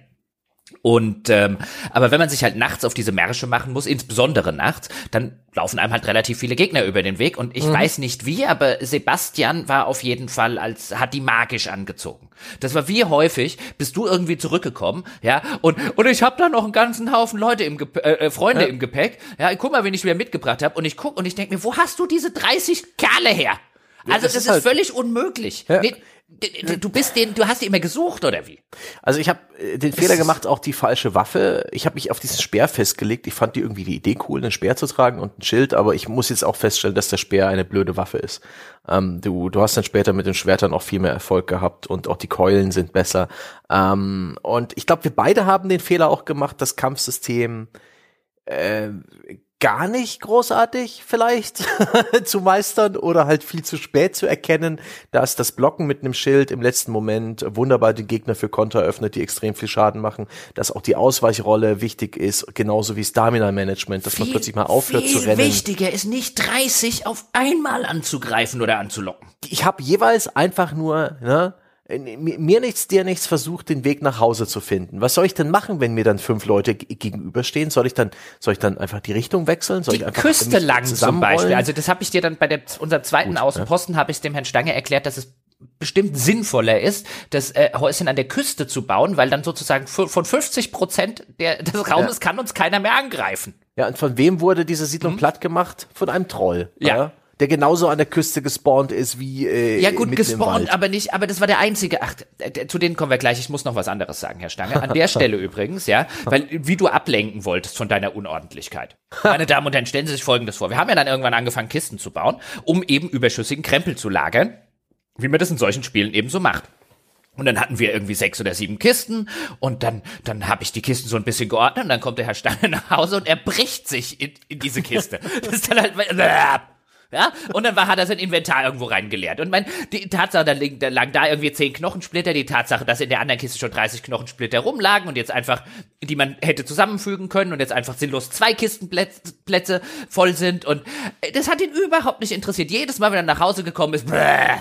Und ähm, aber wenn man sich halt nachts auf diese Märsche machen muss, insbesondere nachts, dann laufen einem halt relativ viele Gegner über den Weg. Und ich mhm. weiß nicht wie, aber Sebastian war auf jeden Fall als hat die magisch angezogen. Das war wie häufig, bist du irgendwie zurückgekommen, ja? Und und ich habe da noch einen ganzen Haufen Leute im Gep äh, äh, Freunde ja. im Gepäck. Ja, guck mal, wen ich wieder mitgebracht habe. Und ich guck und ich denke mir, wo hast du diese 30 Kerle her? Also das, das ist, halt völlig unmöglich. Ja. Nee, Du bist den, du hast die immer gesucht oder wie? Also ich habe äh, den Fehler gemacht, auch die falsche Waffe. Ich habe mich auf dieses Speer festgelegt. Ich fand die irgendwie die Idee cool, einen Speer zu tragen und ein Schild, aber ich muss jetzt auch feststellen, dass der Speer eine blöde Waffe ist. Ähm, du, du hast dann später mit den Schwertern auch viel mehr Erfolg gehabt und auch die Keulen sind besser. Ähm, und ich glaube, wir beide haben den Fehler auch gemacht, das Kampfsystem äh, gar nicht großartig vielleicht <laughs> zu meistern oder halt viel zu spät zu erkennen, dass das Blocken mit einem Schild im letzten Moment wunderbar den Gegner für Konter öffnet, die extrem viel Schaden machen, dass auch die Ausweichrolle wichtig ist, genauso wie Stamina Management, dass viel, man plötzlich mal aufhört zu rennen. Wichtiger ist nicht 30 auf einmal anzugreifen oder anzulocken. Ich habe jeweils einfach nur ne, mir nichts, dir nichts versucht, den Weg nach Hause zu finden. Was soll ich denn machen, wenn mir dann fünf Leute gegenüberstehen? Soll ich dann, soll ich dann einfach die Richtung wechseln? Soll die ich einfach Küste lang zum Beispiel. Also das habe ich dir dann bei der, unserem zweiten Gut, Außenposten ja. habe ich dem Herrn Stange erklärt, dass es bestimmt sinnvoller ist, das äh, Häuschen an der Küste zu bauen, weil dann sozusagen von 50 Prozent der, des Raumes ja. kann uns keiner mehr angreifen. Ja, und von wem wurde diese Siedlung mhm. platt gemacht? Von einem Troll. Ja. Oder? Der genauso an der Küste gespawnt ist wie äh, Ja gut, gespawnt, aber nicht, aber das war der einzige. Ach, zu denen kommen wir gleich. Ich muss noch was anderes sagen, Herr Stange. An der <laughs> Stelle übrigens, ja, weil wie du ablenken wolltest von deiner Unordentlichkeit. <laughs> Meine Damen und Herren, stellen Sie sich Folgendes vor. Wir haben ja dann irgendwann angefangen, Kisten zu bauen, um eben überschüssigen Krempel zu lagern, wie man das in solchen Spielen eben so macht. Und dann hatten wir irgendwie sechs oder sieben Kisten und dann, dann habe ich die Kisten so ein bisschen geordnet und dann kommt der Herr Stange nach Hause und er bricht sich in, in diese Kiste. <laughs> Das ist dann halt, ja, und dann war, hat er sein Inventar irgendwo reingeleert. Und mein, die Tatsache, da, da lagen da irgendwie zehn Knochensplitter, die Tatsache, dass in der anderen Kiste schon 30 Knochensplitter rumlagen und jetzt einfach, die man hätte zusammenfügen können und jetzt einfach sinnlos zwei Kistenplätze voll sind und äh, das hat ihn überhaupt nicht interessiert. Jedes Mal, wenn er nach Hause gekommen ist, bläh,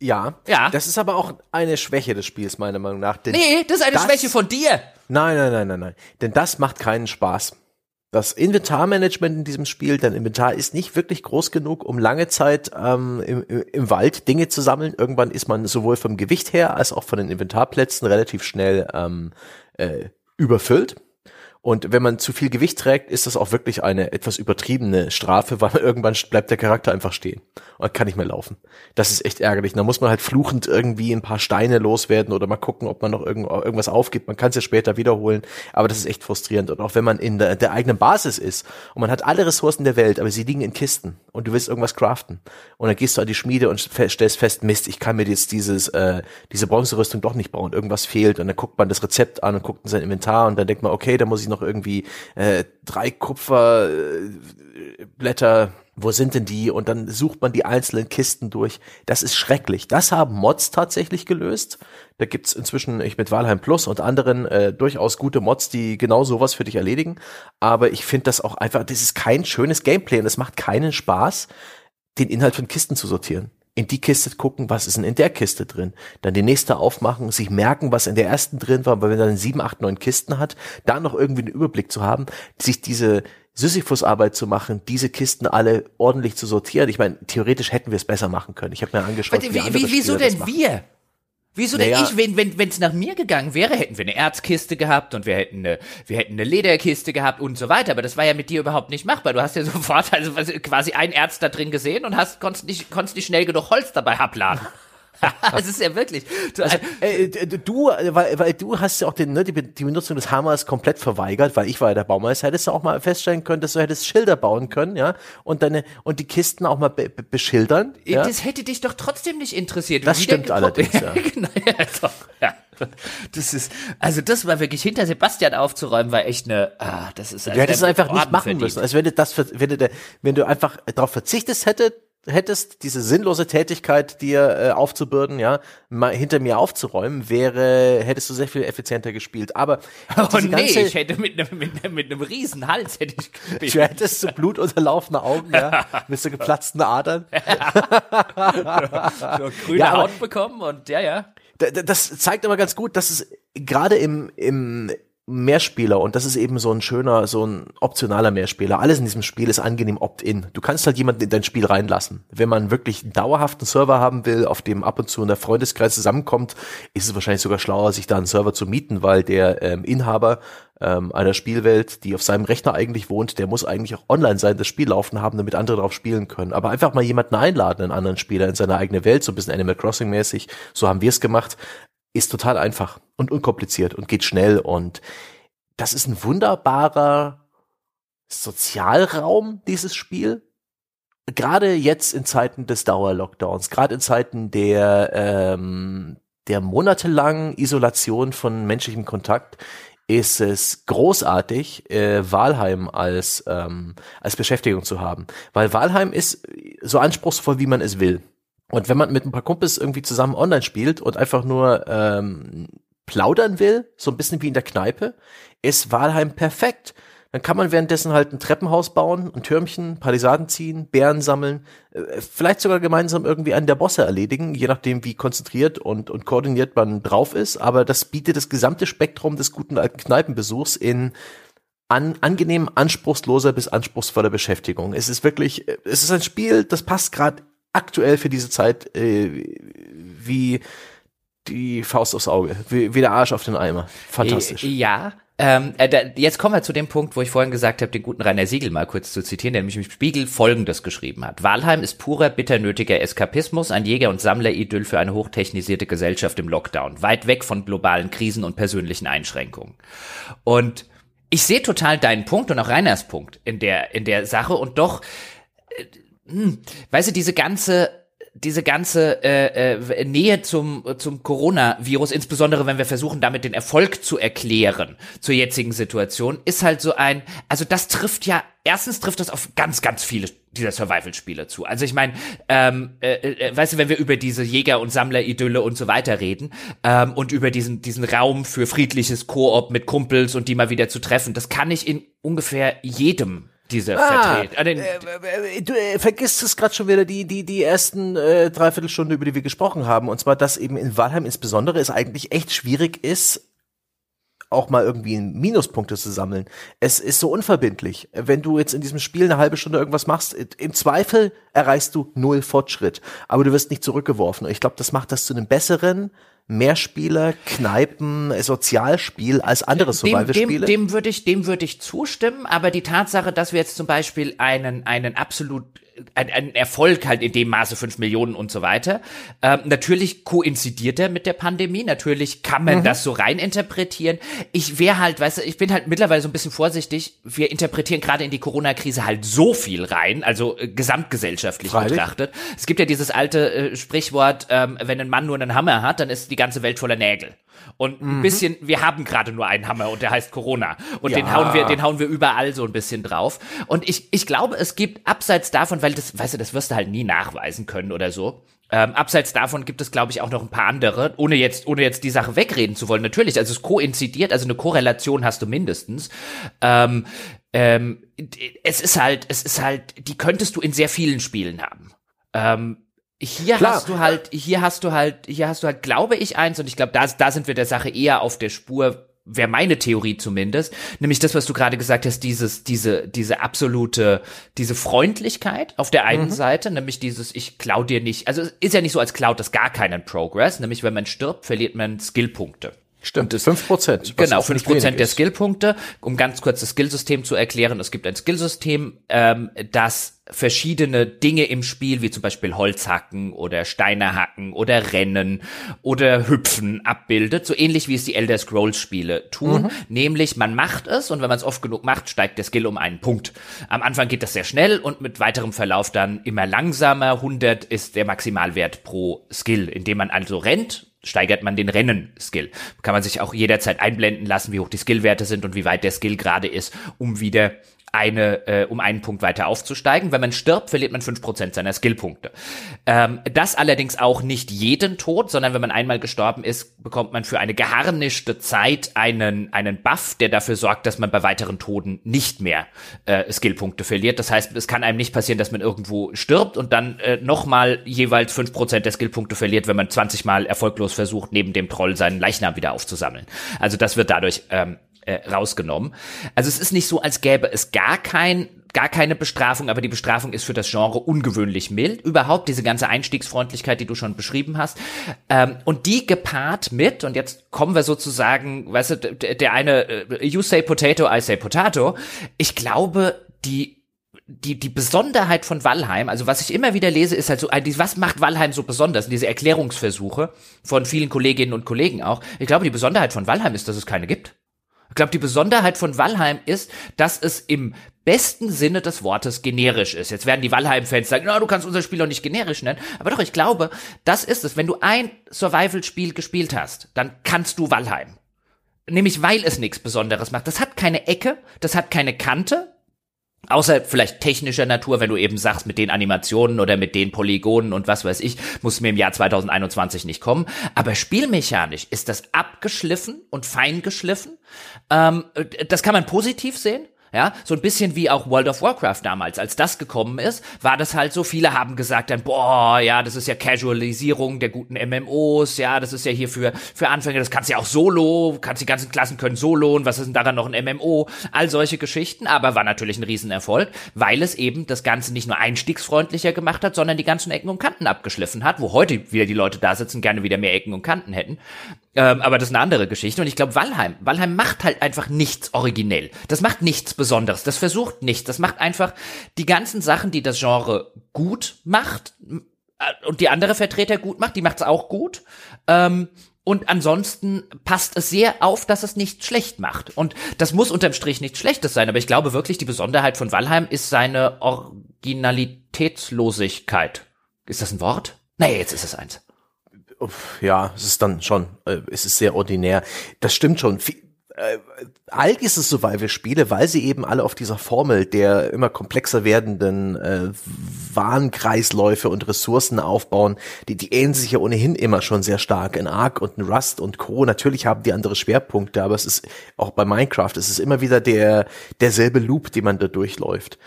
ja, ja. Das ist aber auch eine Schwäche des Spiels, meiner Meinung nach. nee, das ist eine das, Schwäche von dir. Nein, nein, nein, nein, nein. Denn das macht keinen Spaß. Das Inventarmanagement in diesem Spiel, dein Inventar ist nicht wirklich groß genug, um lange Zeit ähm, im, im Wald Dinge zu sammeln. Irgendwann ist man sowohl vom Gewicht her als auch von den Inventarplätzen relativ schnell ähm, äh, überfüllt. Und wenn man zu viel Gewicht trägt, ist das auch wirklich eine etwas übertriebene Strafe, weil <laughs> irgendwann bleibt der Charakter einfach stehen und kann nicht mehr laufen. Das ist echt ärgerlich. Da muss man halt fluchend irgendwie ein paar Steine loswerden oder mal gucken, ob man noch irgend, irgendwas aufgibt. Man kann es ja später wiederholen, aber das ist echt frustrierend. Und auch wenn man in der, der eigenen Basis ist und man hat alle Ressourcen der Welt, aber sie liegen in Kisten und du willst irgendwas craften und dann gehst du an die Schmiede und stellst fest, Mist, ich kann mir jetzt dieses äh, diese Bronzerüstung doch nicht bauen. Irgendwas fehlt und dann guckt man das Rezept an und guckt in sein Inventar und dann denkt man, okay, da muss ich noch irgendwie äh, drei Kupferblätter, wo sind denn die? Und dann sucht man die einzelnen Kisten durch. Das ist schrecklich. Das haben Mods tatsächlich gelöst. Da gibt's inzwischen ich mit Valheim Plus und anderen äh, durchaus gute Mods, die genau sowas für dich erledigen. Aber ich finde das auch einfach, das ist kein schönes Gameplay und es macht keinen Spaß, den Inhalt von Kisten zu sortieren in die Kiste gucken, was ist denn in der Kiste drin. Dann die nächste aufmachen, sich merken, was in der ersten drin war, weil wenn man dann sieben, acht, neun Kisten hat, da noch irgendwie einen Überblick zu haben, sich diese Sisyphus-Arbeit zu machen, diese Kisten alle ordentlich zu sortieren. Ich meine, theoretisch hätten wir es besser machen können. Ich habe mir angeschaut, wie, wie, wie Wieso denn wir? Wieso naja. denn ich, wenn wenn wenn es nach mir gegangen wäre, hätten wir eine Erzkiste gehabt und wir hätten eine wir hätten eine Lederkiste gehabt und so weiter, aber das war ja mit dir überhaupt nicht machbar. Du hast ja <laughs> sofort also quasi ein Erz da drin gesehen und hast konntest nicht konntest nicht schnell genug Holz dabei abladen. <laughs> Es ist ja wirklich. Du, also, äh, du, weil, weil du hast ja auch den, ne, die, die Benutzung des Hammers komplett verweigert, weil ich war ja der Baumeister, hättest du auch mal feststellen können, dass du hättest Schilder bauen können, ja, und deine und die Kisten auch mal be, be, beschildern. Ja? Das hätte dich doch trotzdem nicht interessiert. Das stimmt allerdings, <laughs> ja. genau, ja, doch, ja. Das ist, also das war wirklich hinter Sebastian aufzuräumen, war echt eine, ah, das ist. Also du hättest es einfach nicht machen verdient. müssen. Also wenn du das, wenn du, wenn du einfach darauf verzichtest hättest, hättest, diese sinnlose Tätigkeit dir äh, aufzubürden, ja, mal hinter mir aufzuräumen, wäre, hättest du sehr viel effizienter gespielt. Aber <laughs> oh nee, ich hätte mit einem mit, mit einem riesen Hals hätte ich gespielt. Du hättest so blutunterlaufene Augen, ja, <laughs> mit so geplatzten Adern. <laughs> so grüne ja, Haut bekommen und ja, ja. Das zeigt aber ganz gut, dass es gerade im, im Mehrspieler und das ist eben so ein schöner, so ein optionaler Mehrspieler. Alles in diesem Spiel ist angenehm opt-in. Du kannst halt jemanden in dein Spiel reinlassen. Wenn man wirklich einen dauerhaften Server haben will, auf dem ab und zu in der Freundeskreis zusammenkommt, ist es wahrscheinlich sogar schlauer, sich da einen Server zu mieten, weil der ähm, Inhaber ähm, einer Spielwelt, die auf seinem Rechner eigentlich wohnt, der muss eigentlich auch online sein, das Spiel laufen haben, damit andere darauf spielen können. Aber einfach mal jemanden einladen, einen anderen Spieler in seine eigene Welt, so ein bisschen Animal Crossing mäßig, so haben wir es gemacht, ist total einfach und unkompliziert und geht schnell und das ist ein wunderbarer Sozialraum, dieses Spiel. Gerade jetzt in Zeiten des Dauerlockdowns, gerade in Zeiten der, ähm, der monatelangen Isolation von menschlichem Kontakt, ist es großartig, äh, Walheim als, ähm, als Beschäftigung zu haben. Weil Walheim ist so anspruchsvoll, wie man es will. Und wenn man mit ein paar Kumpels irgendwie zusammen online spielt und einfach nur ähm, plaudern will, so ein bisschen wie in der Kneipe, ist Walheim perfekt. Dann kann man währenddessen halt ein Treppenhaus bauen, ein Türmchen, Palisaden ziehen, Bären sammeln, äh, vielleicht sogar gemeinsam irgendwie einen der Bosse erledigen, je nachdem wie konzentriert und, und koordiniert man drauf ist. Aber das bietet das gesamte Spektrum des guten alten Kneipenbesuchs in an, angenehm anspruchsloser bis anspruchsvoller Beschäftigung. Es ist wirklich, es ist ein Spiel, das passt gerade aktuell für diese Zeit äh, wie die Faust aufs Auge, wie, wie der Arsch auf den Eimer. Fantastisch. Ja, ähm, äh, da, jetzt kommen wir zu dem Punkt, wo ich vorhin gesagt habe, den guten Rainer Siegel mal kurz zu zitieren, der nämlich im Spiegel Folgendes geschrieben hat. Walheim ist purer, bitter nötiger Eskapismus, ein Jäger- und Sammleridyll für eine hochtechnisierte Gesellschaft im Lockdown, weit weg von globalen Krisen und persönlichen Einschränkungen. Und ich sehe total deinen Punkt und auch Rainers Punkt in der, in der Sache und doch, äh, hm, weißt du, diese ganze diese ganze äh, äh, Nähe zum, zum Coronavirus, insbesondere wenn wir versuchen, damit den Erfolg zu erklären zur jetzigen Situation, ist halt so ein, also das trifft ja, erstens trifft das auf ganz, ganz viele dieser Survival-Spiele zu. Also ich meine, ähm, äh, äh, weißt du, wenn wir über diese Jäger- und Sammler-Idylle und so weiter reden ähm, und über diesen, diesen Raum für friedliches Koop mit Kumpels und die mal wieder zu treffen, das kann ich in ungefähr jedem diese ah, vertreten. Äh, äh, du äh, vergisst es gerade schon wieder die die die ersten äh, Dreiviertelstunde, über die wir gesprochen haben, und zwar, dass eben in Walheim insbesondere es eigentlich echt schwierig ist, auch mal irgendwie Minuspunkte zu sammeln. Es ist so unverbindlich. Wenn du jetzt in diesem Spiel eine halbe Stunde irgendwas machst, im Zweifel erreichst du null Fortschritt, aber du wirst nicht zurückgeworfen. Und ich glaube, das macht das zu einem besseren, Mehrspieler, Kneipen, Sozialspiel als andere Survival-Spiele? Dem, dem, dem würde ich, dem würde ich zustimmen, aber die Tatsache, dass wir jetzt zum Beispiel einen, einen absolut ein, ein Erfolg halt in dem Maße fünf Millionen und so weiter. Ähm, natürlich koinzidiert er mit der Pandemie. Natürlich kann man mhm. das so rein interpretieren. Ich wäre halt, weißt du, ich bin halt mittlerweile so ein bisschen vorsichtig. Wir interpretieren gerade in die Corona-Krise halt so viel rein, also äh, gesamtgesellschaftlich Freilich. betrachtet. Es gibt ja dieses alte äh, Sprichwort, ähm, wenn ein Mann nur einen Hammer hat, dann ist die ganze Welt voller Nägel. Und ein mhm. bisschen, wir haben gerade nur einen Hammer und der heißt Corona. Und ja. den hauen wir, den hauen wir überall so ein bisschen drauf. Und ich, ich glaube, es gibt abseits davon, weil das, weißt du, das wirst du halt nie nachweisen können oder so. Ähm, abseits davon gibt es, glaube ich, auch noch ein paar andere, ohne jetzt, ohne jetzt die Sache wegreden zu wollen. Natürlich, also es koinzidiert, also eine Korrelation hast du mindestens. Ähm, ähm, es ist halt, es ist halt, die könntest du in sehr vielen Spielen haben. Ähm, hier Klar. hast du halt, hier hast du halt, hier hast du halt, glaube ich, eins, und ich glaube, da, da sind wir der Sache eher auf der Spur, wäre meine Theorie zumindest, nämlich das, was du gerade gesagt hast, dieses, diese, diese absolute, diese Freundlichkeit auf der einen mhm. Seite, nämlich dieses, ich klau dir nicht, also ist ja nicht so, als klaut das gar keinen Progress, nämlich wenn man stirbt, verliert man Skillpunkte. Stimmt, fünf Prozent. Genau, fünf Prozent der Skillpunkte. Um ganz kurz das Skillsystem zu erklären, es gibt ein Skillsystem, ähm, das verschiedene Dinge im Spiel, wie zum Beispiel Holzhacken oder Steine hacken oder Rennen oder Hüpfen abbildet, so ähnlich wie es die Elder Scrolls Spiele tun. Mhm. Nämlich, man macht es und wenn man es oft genug macht, steigt der Skill um einen Punkt. Am Anfang geht das sehr schnell und mit weiterem Verlauf dann immer langsamer. 100 ist der Maximalwert pro Skill, indem man also rennt steigert man den Rennen-Skill. Kann man sich auch jederzeit einblenden lassen, wie hoch die Skillwerte sind und wie weit der Skill gerade ist, um wieder eine, äh, um einen Punkt weiter aufzusteigen. Wenn man stirbt, verliert man fünf Prozent seiner Skillpunkte. Ähm, das allerdings auch nicht jeden Tod, sondern wenn man einmal gestorben ist, bekommt man für eine geharnischte Zeit einen, einen Buff, der dafür sorgt, dass man bei weiteren Toten nicht mehr äh, Skillpunkte verliert. Das heißt, es kann einem nicht passieren, dass man irgendwo stirbt und dann äh, nochmal jeweils fünf Prozent der Skillpunkte verliert, wenn man 20 Mal erfolglos versucht, neben dem Troll seinen Leichnam wieder aufzusammeln. Also das wird dadurch ähm, äh, rausgenommen. Also es ist nicht so, als gäbe es gar kein gar keine Bestrafung, aber die Bestrafung ist für das Genre ungewöhnlich mild. Überhaupt diese ganze Einstiegsfreundlichkeit, die du schon beschrieben hast. Ähm, und die gepaart mit, und jetzt kommen wir sozusagen, weißt du, der eine, äh, you say potato, I say potato. Ich glaube, die die, die Besonderheit von Valheim, also was ich immer wieder lese, ist halt so, was macht Valheim so besonders? Diese Erklärungsversuche von vielen Kolleginnen und Kollegen auch. Ich glaube, die Besonderheit von Valheim ist, dass es keine gibt. Ich glaube, die Besonderheit von Valheim ist, dass es im besten Sinne des Wortes generisch ist. Jetzt werden die Valheim-Fans sagen, na, du kannst unser Spiel doch nicht generisch nennen. Aber doch, ich glaube, das ist es. Wenn du ein Survival-Spiel gespielt hast, dann kannst du Valheim. Nämlich weil es nichts Besonderes macht. Das hat keine Ecke, das hat keine Kante, Außer vielleicht technischer Natur, wenn du eben sagst, mit den Animationen oder mit den Polygonen und was weiß ich, muss mir im Jahr 2021 nicht kommen. Aber spielmechanisch ist das abgeschliffen und feingeschliffen. Ähm, das kann man positiv sehen. Ja, so ein bisschen wie auch World of Warcraft damals, als das gekommen ist, war das halt so, viele haben gesagt dann, boah, ja, das ist ja Casualisierung der guten MMOs, ja, das ist ja hier für, für Anfänger, das kannst du ja auch solo, kannst die ganzen Klassen können solo und was ist denn daran noch ein MMO, all solche Geschichten, aber war natürlich ein Riesenerfolg, weil es eben das Ganze nicht nur einstiegsfreundlicher gemacht hat, sondern die ganzen Ecken und Kanten abgeschliffen hat, wo heute wieder die Leute da sitzen, gerne wieder mehr Ecken und Kanten hätten. Ähm, aber das ist eine andere Geschichte. Und ich glaube, Valheim, Valheim macht halt einfach nichts originell. Das macht nichts Besonderes. Das versucht nichts. Das macht einfach die ganzen Sachen, die das Genre gut macht äh, und die andere Vertreter gut macht, die macht es auch gut. Ähm, und ansonsten passt es sehr auf, dass es nicht schlecht macht. Und das muss unterm Strich nichts Schlechtes sein. Aber ich glaube wirklich, die Besonderheit von Valheim ist seine Originalitätslosigkeit. Ist das ein Wort? Nee, jetzt ist es eins ja, es ist dann schon, äh, es ist sehr ordinär. Das stimmt schon. Äh, all diese Survival-Spiele, weil sie eben alle auf dieser Formel der immer komplexer werdenden äh, Warnkreisläufe und Ressourcen aufbauen, die, die ähneln sich ja ohnehin immer schon sehr stark in Ark und in Rust und Co. Natürlich haben die andere Schwerpunkte, aber es ist auch bei Minecraft, es ist immer wieder der derselbe Loop, den man da durchläuft.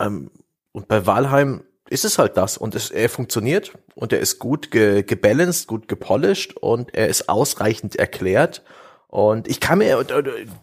Ähm, und bei Valheim ist es halt das und es, er funktioniert und er ist gut ge, gebalanced, gut gepolished und er ist ausreichend erklärt. Und ich kann mir,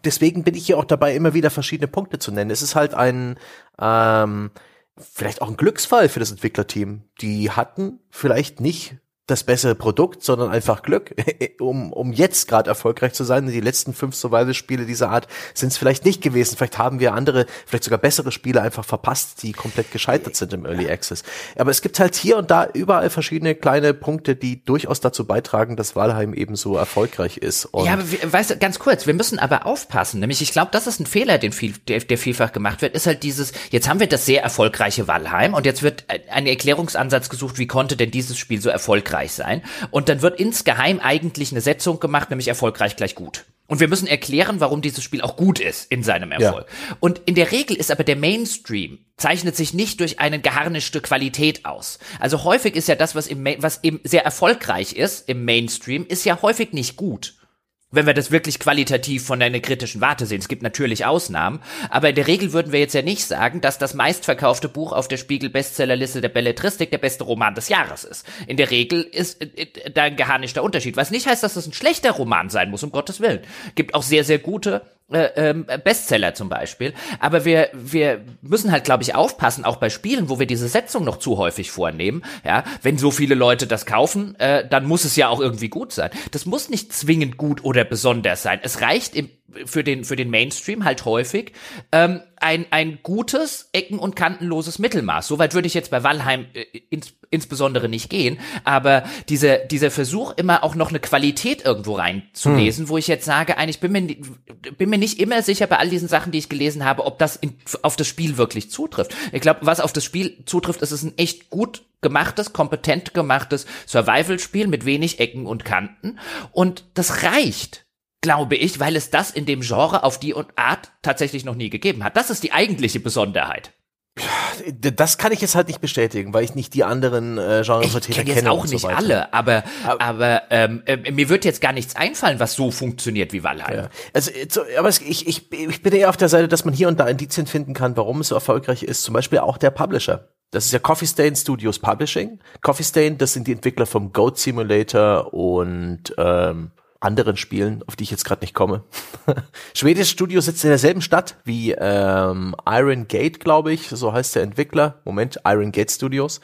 deswegen bin ich hier auch dabei, immer wieder verschiedene Punkte zu nennen. Es ist halt ein, ähm, vielleicht auch ein Glücksfall für das Entwicklerteam. Die hatten vielleicht nicht das bessere Produkt, sondern einfach Glück, <laughs> um, um jetzt gerade erfolgreich zu sein. Die letzten fünf Survival-Spiele dieser Art sind es vielleicht nicht gewesen. Vielleicht haben wir andere, vielleicht sogar bessere Spiele einfach verpasst, die komplett gescheitert sind im Early Access. Aber es gibt halt hier und da überall verschiedene kleine Punkte, die durchaus dazu beitragen, dass Valheim eben so erfolgreich ist. Und ja, aber weißt du, ganz kurz, wir müssen aber aufpassen. Nämlich, ich glaube, das ist ein Fehler, den viel, der, der vielfach gemacht wird, ist halt dieses, jetzt haben wir das sehr erfolgreiche Valheim und jetzt wird ein Erklärungsansatz gesucht, wie konnte denn dieses Spiel so erfolgreich erfolgreich sein. Und dann wird insgeheim eigentlich eine Setzung gemacht, nämlich erfolgreich gleich gut. Und wir müssen erklären, warum dieses Spiel auch gut ist in seinem Erfolg. Ja. Und in der Regel ist aber der Mainstream zeichnet sich nicht durch eine geharnischte Qualität aus. Also häufig ist ja das, was im, was eben sehr erfolgreich ist im Mainstream, ist ja häufig nicht gut wenn wir das wirklich qualitativ von einer kritischen Warte sehen. Es gibt natürlich Ausnahmen, aber in der Regel würden wir jetzt ja nicht sagen, dass das meistverkaufte Buch auf der Spiegel-Bestsellerliste der Belletristik der beste Roman des Jahres ist. In der Regel ist äh, äh da ein geharnischter Unterschied, was nicht heißt, dass das ein schlechter Roman sein muss, um Gottes Willen. Gibt auch sehr, sehr gute Bestseller zum Beispiel. Aber wir, wir müssen halt, glaube ich, aufpassen, auch bei Spielen, wo wir diese Setzung noch zu häufig vornehmen. Ja, wenn so viele Leute das kaufen, äh, dann muss es ja auch irgendwie gut sein. Das muss nicht zwingend gut oder besonders sein. Es reicht im, für den für den Mainstream halt häufig ähm, ein ein gutes Ecken und kantenloses Mittelmaß. Soweit würde ich jetzt bei Valheim äh, ins, insbesondere nicht gehen, aber dieser dieser Versuch immer auch noch eine Qualität irgendwo reinzulesen, hm. wo ich jetzt sage, eigentlich bin mir bin mir nicht immer sicher bei all diesen Sachen, die ich gelesen habe, ob das in, auf das Spiel wirklich zutrifft. Ich glaube, was auf das Spiel zutrifft, ist es ein echt gut gemachtes, kompetent gemachtes Survival-Spiel mit wenig Ecken und Kanten und das reicht glaube ich, weil es das in dem Genre auf die Art tatsächlich noch nie gegeben hat. Das ist die eigentliche Besonderheit. Das kann ich jetzt halt nicht bestätigen, weil ich nicht die anderen äh, Genrevertreter kenne. Ich kenne auch nicht so alle, aber aber, aber ähm, äh, mir wird jetzt gar nichts einfallen, was so funktioniert wie Valheim. Ja. Also, aber es, ich, ich, ich bin eher auf der Seite, dass man hier und da Indizien finden kann, warum es so erfolgreich ist. Zum Beispiel auch der Publisher. Das ist ja Coffee Stain Studios Publishing. Coffee Stain, das sind die Entwickler vom Goat Simulator und ähm, anderen Spielen, auf die ich jetzt gerade nicht komme. <laughs> Schwedisches Studio sitzt in derselben Stadt wie ähm, Iron Gate, glaube ich, so heißt der Entwickler. Moment, Iron Gate Studios.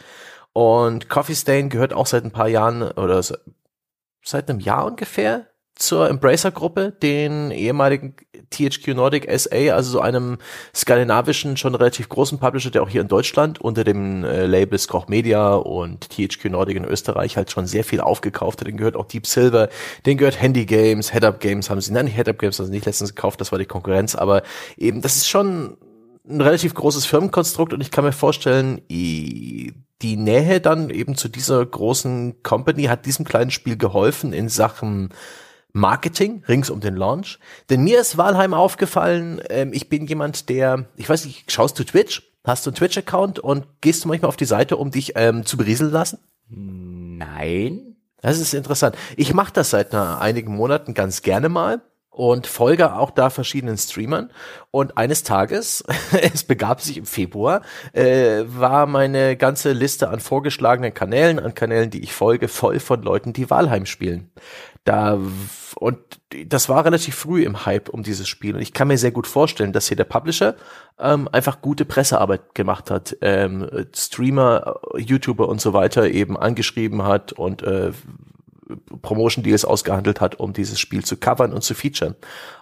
Und Coffee Stain gehört auch seit ein paar Jahren oder seit einem Jahr ungefähr zur Embracer-Gruppe, den ehemaligen THQ Nordic SA, also so einem skandinavischen, schon relativ großen Publisher, der auch hier in Deutschland unter dem äh, Labels Koch Media und THQ Nordic in Österreich halt schon sehr viel aufgekauft hat. Den gehört auch Deep Silver, den gehört Handy Games, Head-Up Games haben sie, nein, Head-Up Games haben sie nicht letztens gekauft, das war die Konkurrenz, aber eben, das ist schon ein relativ großes Firmenkonstrukt und ich kann mir vorstellen, die Nähe dann eben zu dieser großen Company hat diesem kleinen Spiel geholfen in Sachen Marketing rings um den Launch. Denn mir ist Walheim aufgefallen, ähm, ich bin jemand, der, ich weiß nicht, schaust du Twitch? Hast du einen Twitch-Account und gehst du manchmal auf die Seite, um dich ähm, zu berieseln lassen? Nein. Das ist interessant. Ich mache das seit na, einigen Monaten ganz gerne mal und folge auch da verschiedenen Streamern. Und eines Tages, <laughs> es begab sich im Februar, äh, war meine ganze Liste an vorgeschlagenen Kanälen, an Kanälen, die ich folge, voll von Leuten, die Walheim spielen. Da und das war relativ früh im Hype um dieses Spiel. Und ich kann mir sehr gut vorstellen, dass hier der Publisher ähm, einfach gute Pressearbeit gemacht hat, ähm, Streamer, YouTuber und so weiter eben angeschrieben hat und äh, Promotion Deals ausgehandelt hat, um dieses Spiel zu covern und zu featuren.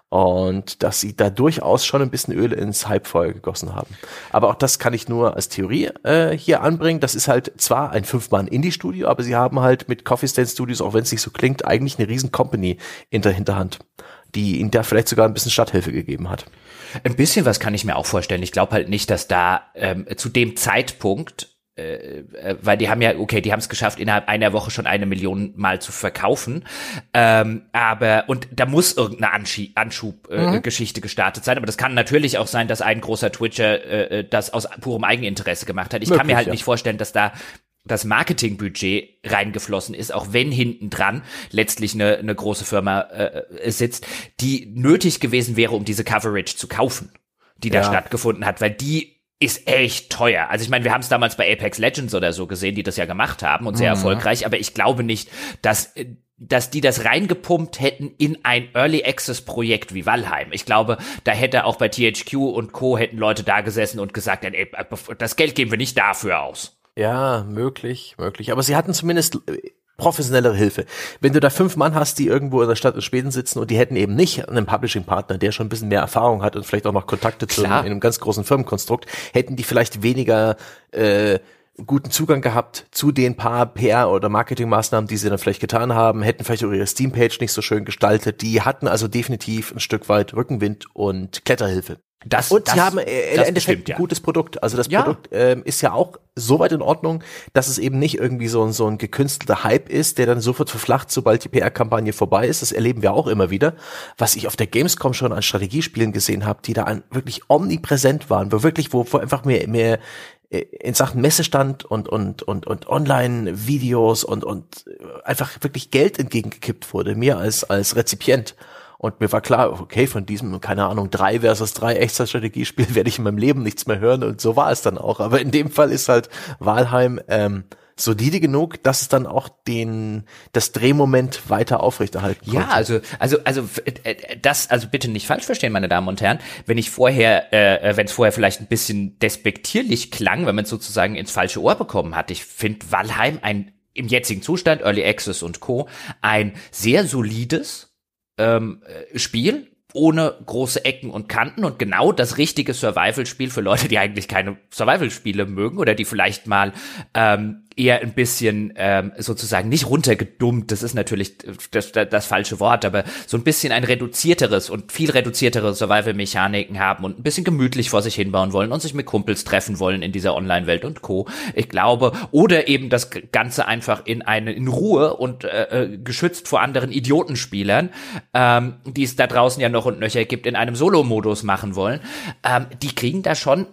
Und dass sie da durchaus schon ein bisschen Öl ins Hypefeuer gegossen haben. Aber auch das kann ich nur als Theorie äh, hier anbringen. Das ist halt zwar ein Fünf-Mann-Indie-Studio, aber sie haben halt mit Coffee Stand Studios, auch wenn es nicht so klingt, eigentlich eine riesen Company in der Hinterhand, die ihnen da vielleicht sogar ein bisschen Stadthilfe gegeben hat. Ein bisschen was kann ich mir auch vorstellen. Ich glaube halt nicht, dass da ähm, zu dem Zeitpunkt äh, äh, weil die haben ja, okay, die haben es geschafft, innerhalb einer Woche schon eine Million Mal zu verkaufen. Ähm, aber, und da muss irgendeine Anschubgeschichte äh, mhm. gestartet sein. Aber das kann natürlich auch sein, dass ein großer Twitcher äh, äh das aus purem Eigeninteresse gemacht hat. Ich Möglich, kann mir halt ja. nicht vorstellen, dass da das Marketingbudget reingeflossen ist, auch wenn hinten dran letztlich eine, eine große Firma äh, sitzt, die nötig gewesen wäre, um diese Coverage zu kaufen, die da stattgefunden hat, weil die ist echt teuer. Also ich meine, wir haben es damals bei Apex Legends oder so gesehen, die das ja gemacht haben und sehr mhm. erfolgreich, aber ich glaube nicht, dass dass die das reingepumpt hätten in ein Early Access Projekt wie Valheim. Ich glaube, da hätte auch bei THQ und Co. hätten Leute da gesessen und gesagt, ey, das Geld geben wir nicht dafür aus. Ja, möglich, möglich. Aber sie hatten zumindest professionellere Hilfe. Wenn du da fünf Mann hast, die irgendwo in der Stadt in Schweden sitzen und die hätten eben nicht einen Publishing-Partner, der schon ein bisschen mehr Erfahrung hat und vielleicht auch noch Kontakte zu einem, einem ganz großen Firmenkonstrukt, hätten die vielleicht weniger äh, guten Zugang gehabt zu den paar PR- oder Marketingmaßnahmen, die sie dann vielleicht getan haben, hätten vielleicht auch ihre Steam-Page nicht so schön gestaltet. Die hatten also definitiv ein Stück weit Rückenwind und Kletterhilfe. Das, und das, sie haben äh, im Endeffekt bestimmt, ja. ein gutes Produkt. Also das ja. Produkt ähm, ist ja auch so weit in Ordnung, dass es eben nicht irgendwie so, so ein gekünstelter Hype ist, der dann sofort verflacht, sobald die PR-Kampagne vorbei ist. Das erleben wir auch immer wieder. Was ich auf der Gamescom schon an Strategiespielen gesehen habe, die da an, wirklich omnipräsent waren, wo wirklich, wo, wo einfach mehr, mehr äh, in Sachen Messestand und und und und Online-Videos und und einfach wirklich Geld entgegengekippt wurde, mehr als als Rezipient. Und mir war klar, okay, von diesem, keine Ahnung, drei versus drei Echtzeitstrategiespiel <laughs> werde ich in meinem Leben nichts mehr hören und so war es dann auch. Aber in dem Fall ist halt Walheim ähm, solide genug, dass es dann auch den das Drehmoment weiter aufrechterhalten Ja, also also also äh, das also bitte nicht falsch verstehen, meine Damen und Herren. Wenn ich vorher, äh, äh wenn es vorher vielleicht ein bisschen despektierlich klang, wenn man es sozusagen ins falsche Ohr bekommen hat, ich finde Valheim ein im jetzigen Zustand Early Access und Co ein sehr solides ähm, äh, Spiel ohne große Ecken und Kanten und genau das richtige Survival-Spiel für Leute, die eigentlich keine Survival-Spiele mögen oder die vielleicht mal ähm, eher ein bisschen ähm, sozusagen nicht runtergedummt, das ist natürlich das, das, das falsche Wort, aber so ein bisschen ein reduzierteres und viel reduziertere Survival-Mechaniken haben und ein bisschen gemütlich vor sich hinbauen wollen und sich mit Kumpels treffen wollen in dieser Online-Welt und Co. Ich glaube, oder eben das Ganze einfach in eine in Ruhe und äh, äh, geschützt vor anderen Idiotenspielern, ähm, die es da draußen ja noch und nöcher gibt, in einem Solo-Modus machen wollen, ähm, die kriegen da schon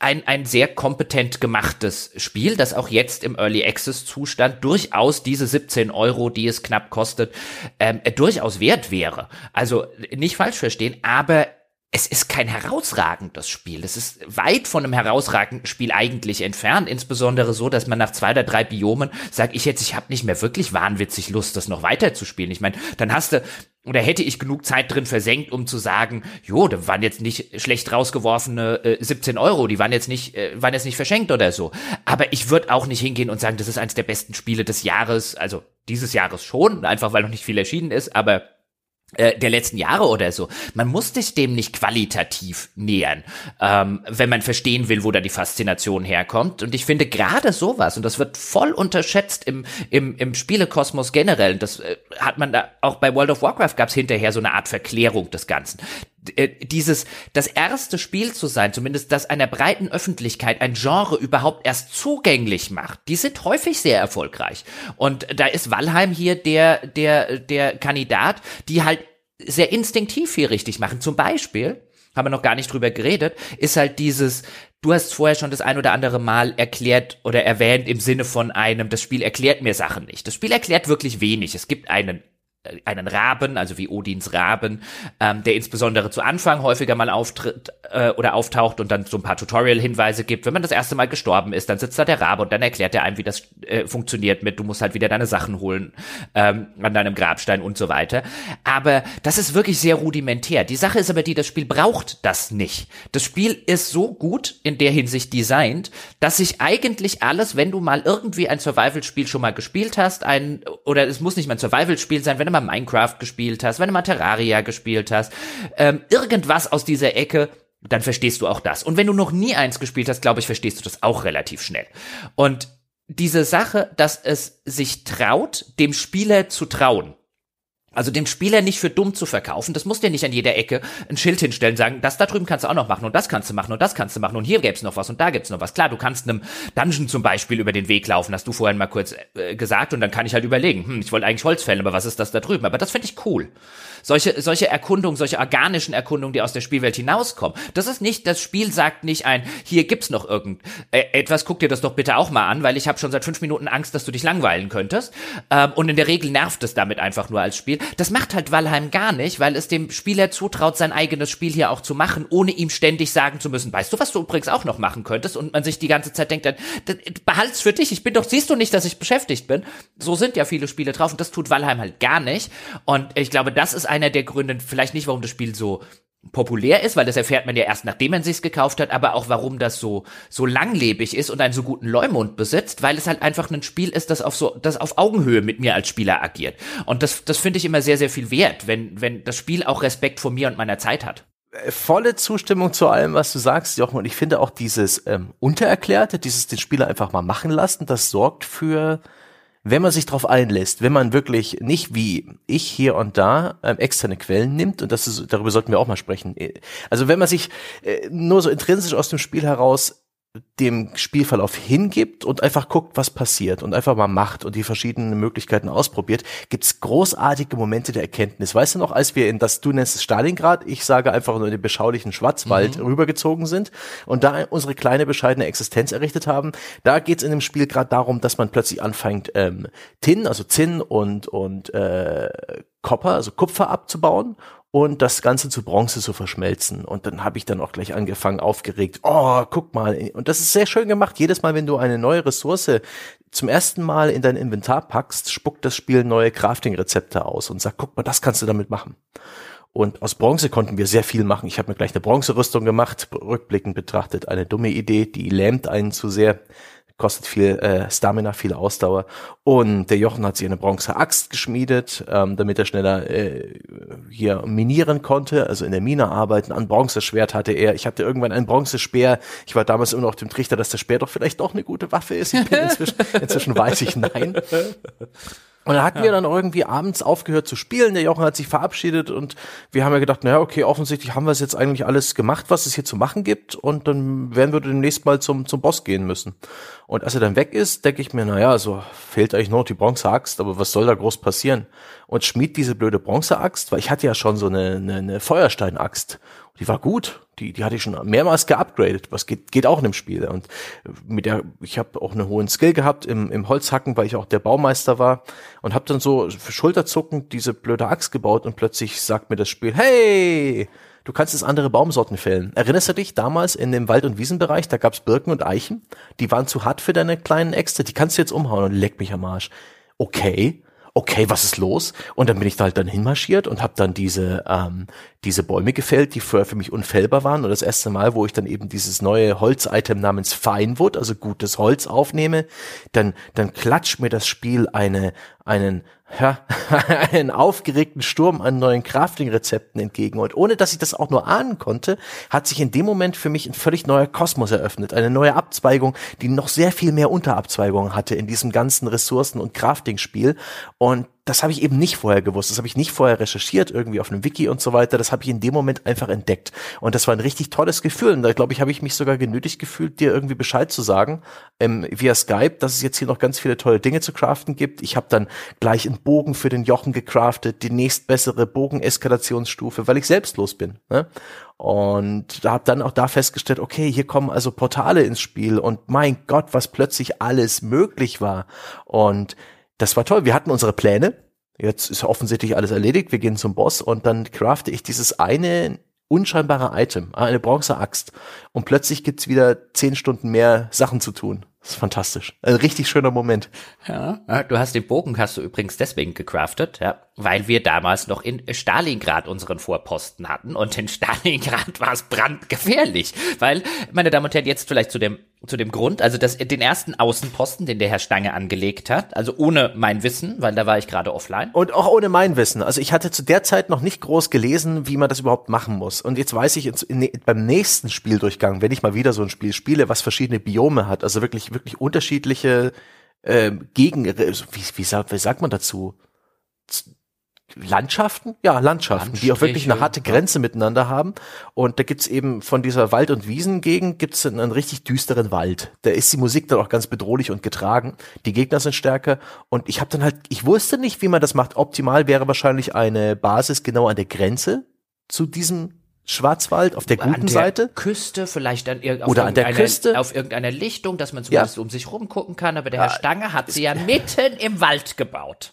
ein, ein sehr kompetent gemachtes Spiel, das auch jetzt im Early Access Zustand durchaus diese 17 Euro, die es knapp kostet, ähm, durchaus wert wäre. Also nicht falsch verstehen, aber es ist kein herausragendes Spiel. Es ist weit von einem herausragenden Spiel eigentlich entfernt. Insbesondere so, dass man nach zwei oder drei Biomen sagt, ich jetzt, ich habe nicht mehr wirklich wahnwitzig Lust, das noch weiter zu spielen. Ich meine, dann hast du oder hätte ich genug Zeit drin versenkt, um zu sagen, jo, da waren jetzt nicht schlecht rausgeworfene äh, 17 Euro, die waren jetzt nicht, äh, waren jetzt nicht verschenkt oder so. Aber ich würde auch nicht hingehen und sagen, das ist eines der besten Spiele des Jahres, also dieses Jahres schon, einfach weil noch nicht viel erschienen ist, aber der letzten Jahre oder so. Man muss sich dem nicht qualitativ nähern, ähm, wenn man verstehen will, wo da die Faszination herkommt. Und ich finde gerade sowas, und das wird voll unterschätzt im, im, im Spielekosmos generell, das äh, hat man da, auch bei World of Warcraft gab es hinterher so eine Art Verklärung des Ganzen. Äh, dieses, das erste Spiel zu sein, zumindest das einer breiten Öffentlichkeit ein Genre überhaupt erst zugänglich macht, die sind häufig sehr erfolgreich. Und da ist Valheim hier der, der, der Kandidat, die halt sehr instinktiv viel richtig machen. Zum Beispiel, haben wir noch gar nicht drüber geredet, ist halt dieses, du hast vorher schon das ein oder andere Mal erklärt oder erwähnt im Sinne von einem, das Spiel erklärt mir Sachen nicht. Das Spiel erklärt wirklich wenig. Es gibt einen einen Raben, also wie Odins Raben, ähm, der insbesondere zu Anfang häufiger mal auftritt äh, oder auftaucht und dann so ein paar Tutorial-Hinweise gibt. Wenn man das erste Mal gestorben ist, dann sitzt da der Rabe und dann erklärt er einem, wie das äh, funktioniert mit, du musst halt wieder deine Sachen holen ähm, an deinem Grabstein und so weiter. Aber das ist wirklich sehr rudimentär. Die Sache ist aber die, das Spiel braucht das nicht. Das Spiel ist so gut in der Hinsicht designt, dass sich eigentlich alles, wenn du mal irgendwie ein Survival-Spiel schon mal gespielt hast, ein, oder es muss nicht mal ein Survival-Spiel sein, wenn du mal Minecraft gespielt hast, wenn du mal Terraria gespielt hast, ähm, irgendwas aus dieser Ecke, dann verstehst du auch das. Und wenn du noch nie eins gespielt hast, glaube ich, verstehst du das auch relativ schnell. Und diese Sache, dass es sich traut, dem Spieler zu trauen, also dem Spieler nicht für dumm zu verkaufen, das muss dir nicht an jeder Ecke ein Schild hinstellen, sagen, das da drüben kannst du auch noch machen und das kannst du machen und das kannst du machen und hier gäb's noch was und da gibt's noch was. Klar, du kannst einem Dungeon zum Beispiel über den Weg laufen, hast du vorhin mal kurz äh, gesagt und dann kann ich halt überlegen, hm, ich wollte eigentlich Holz fällen, aber was ist das da drüben? Aber das finde ich cool. Solche, solche Erkundungen, solche organischen Erkundungen, die aus der Spielwelt hinauskommen. Das ist nicht, das Spiel sagt nicht ein, hier gibt's noch irgend äh, guck dir das doch bitte auch mal an, weil ich habe schon seit fünf Minuten Angst, dass du dich langweilen könntest. Ähm, und in der Regel nervt es damit einfach nur als Spiel. Das macht halt Valheim gar nicht, weil es dem Spieler zutraut, sein eigenes Spiel hier auch zu machen, ohne ihm ständig sagen zu müssen, weißt du, was du übrigens auch noch machen könntest? Und man sich die ganze Zeit denkt, behalt's für dich, ich bin doch, siehst du nicht, dass ich beschäftigt bin? So sind ja viele Spiele drauf und das tut Valheim halt gar nicht. Und ich glaube, das ist einer der Gründe, vielleicht nicht, warum das Spiel so populär ist, weil das erfährt man ja erst nachdem man sich's gekauft hat, aber auch warum das so so langlebig ist und einen so guten Leumund besitzt, weil es halt einfach ein Spiel ist, das auf so das auf Augenhöhe mit mir als Spieler agiert. Und das das finde ich immer sehr sehr viel wert, wenn wenn das Spiel auch Respekt vor mir und meiner Zeit hat äh, volle Zustimmung zu allem, was du sagst, Jochen. Und ich finde auch dieses ähm, Untererklärte, dieses den Spieler einfach mal machen lassen, das sorgt für wenn man sich darauf einlässt, wenn man wirklich nicht wie ich hier und da ähm, externe Quellen nimmt, und das ist, darüber sollten wir auch mal sprechen. Äh, also wenn man sich äh, nur so intrinsisch aus dem Spiel heraus dem Spielverlauf hingibt und einfach guckt, was passiert und einfach mal macht und die verschiedenen Möglichkeiten ausprobiert, gibt's großartige Momente der Erkenntnis. Weißt du noch, als wir in das, du nennst es Stalingrad, ich sage einfach nur in den beschaulichen Schwarzwald mhm. rübergezogen sind und da unsere kleine bescheidene Existenz errichtet haben, da geht's in dem Spiel gerade darum, dass man plötzlich anfängt, ähm, Tin, also Zinn und, und äh, Copper, also Kupfer abzubauen und das Ganze zu Bronze zu verschmelzen. Und dann habe ich dann auch gleich angefangen, aufgeregt, oh, guck mal. Und das ist sehr schön gemacht. Jedes Mal, wenn du eine neue Ressource zum ersten Mal in dein Inventar packst, spuckt das Spiel neue Crafting-Rezepte aus und sagt, guck mal, das kannst du damit machen. Und aus Bronze konnten wir sehr viel machen. Ich habe mir gleich eine Bronzerüstung gemacht, rückblickend betrachtet eine dumme Idee, die lähmt einen zu sehr kostet viel äh, Stamina, viel Ausdauer. Und der Jochen hat sich eine Bronze-Axt geschmiedet, ähm, damit er schneller äh, hier minieren konnte, also in der Mine arbeiten. Ein Bronzeschwert hatte er. Ich hatte irgendwann einen Bronzespeer. Ich war damals immer noch auf dem Trichter, dass der Speer doch vielleicht doch eine gute Waffe ist. <laughs> Inzwischen, inzwischen weiß ich nein. Und dann hatten ja. wir dann irgendwie abends aufgehört zu spielen. Der Jochen hat sich verabschiedet und wir haben ja gedacht, naja, okay, offensichtlich haben wir es jetzt eigentlich alles gemacht, was es hier zu machen gibt. Und dann werden wir demnächst mal zum, zum Boss gehen müssen. Und als er dann weg ist, denke ich mir, naja, so fehlt eigentlich nur noch die Bronzeaxt, aber was soll da groß passieren? Und schmied diese blöde Bronzeaxt, weil ich hatte ja schon so eine, eine, eine Feuersteinaxt die war gut. Die, die hatte ich schon mehrmals geupgradet. Was geht, geht auch in dem Spiel. Und mit der, ich habe auch einen hohen Skill gehabt im, im Holzhacken, weil ich auch der Baumeister war und habe dann so für Schulterzucken diese blöde Axt gebaut und plötzlich sagt mir das Spiel, hey, du kannst es andere Baumsorten fällen. Erinnerst du dich damals in dem Wald- und Wiesenbereich, da gab's Birken und Eichen, die waren zu hart für deine kleinen Äxte, die kannst du jetzt umhauen und leck mich am Arsch. Okay, okay, was ist los? Und dann bin ich da halt dann hinmarschiert und habe dann diese ähm, diese Bäume gefällt, die vorher für mich unfällbar waren. Und das erste Mal, wo ich dann eben dieses neue Holz-Item namens Finewood, also gutes Holz aufnehme, dann dann klatscht mir das Spiel eine einen ja, <laughs> einen aufgeregten Sturm an neuen Crafting-Rezepten entgegen. Und ohne dass ich das auch nur ahnen konnte, hat sich in dem Moment für mich ein völlig neuer Kosmos eröffnet. Eine neue Abzweigung, die noch sehr viel mehr Unterabzweigungen hatte in diesem ganzen Ressourcen- und Crafting-Spiel. Und das habe ich eben nicht vorher gewusst. Das habe ich nicht vorher recherchiert, irgendwie auf einem Wiki und so weiter. Das habe ich in dem Moment einfach entdeckt. Und das war ein richtig tolles Gefühl. Und da glaube ich, habe ich mich sogar genötigt gefühlt, dir irgendwie Bescheid zu sagen, ähm, via Skype, dass es jetzt hier noch ganz viele tolle Dinge zu craften gibt. Ich habe dann gleich einen Bogen für den Jochen gecraftet, die nächstbessere Bogeneskalationsstufe, weil ich selbstlos bin. Ne? Und da habe dann auch da festgestellt, okay, hier kommen also Portale ins Spiel und mein Gott, was plötzlich alles möglich war. Und das war toll. Wir hatten unsere Pläne. Jetzt ist offensichtlich alles erledigt. Wir gehen zum Boss und dann crafte ich dieses eine unscheinbare Item, eine Bronzeaxt. Und plötzlich gibt's wieder zehn Stunden mehr Sachen zu tun. Das ist fantastisch. Ein richtig schöner Moment. Ja, du hast den Bogen hast du übrigens deswegen gecraftet, ja, weil wir damals noch in Stalingrad unseren Vorposten hatten und in Stalingrad war es brandgefährlich, weil meine Damen und Herren jetzt vielleicht zu dem zu dem Grund, also das, den ersten Außenposten, den der Herr Stange angelegt hat, also ohne mein Wissen, weil da war ich gerade offline. Und auch ohne mein Wissen. Also ich hatte zu der Zeit noch nicht groß gelesen, wie man das überhaupt machen muss. Und jetzt weiß ich jetzt in, beim nächsten Spieldurchgang, wenn ich mal wieder so ein Spiel spiele, was verschiedene Biome hat, also wirklich, wirklich unterschiedliche äh, Gegen, wie, wie, wie sagt man dazu? Landschaften? Ja, Landschaften, die auch wirklich eine harte Grenze ja. miteinander haben. Und da gibt's eben von dieser Wald- und Wiesengegend gibt's einen, einen richtig düsteren Wald. Da ist die Musik dann auch ganz bedrohlich und getragen. Die Gegner sind stärker. Und ich habe dann halt, ich wusste nicht, wie man das macht. Optimal wäre wahrscheinlich eine Basis genau an der Grenze zu diesem Schwarzwald auf der guten an der Seite. Küste, vielleicht an, auf Oder an der Küste. auf irgendeiner Lichtung, dass man zumindest ja. um sich rumgucken kann. Aber der Herr Stange hat sie ja mitten im Wald gebaut.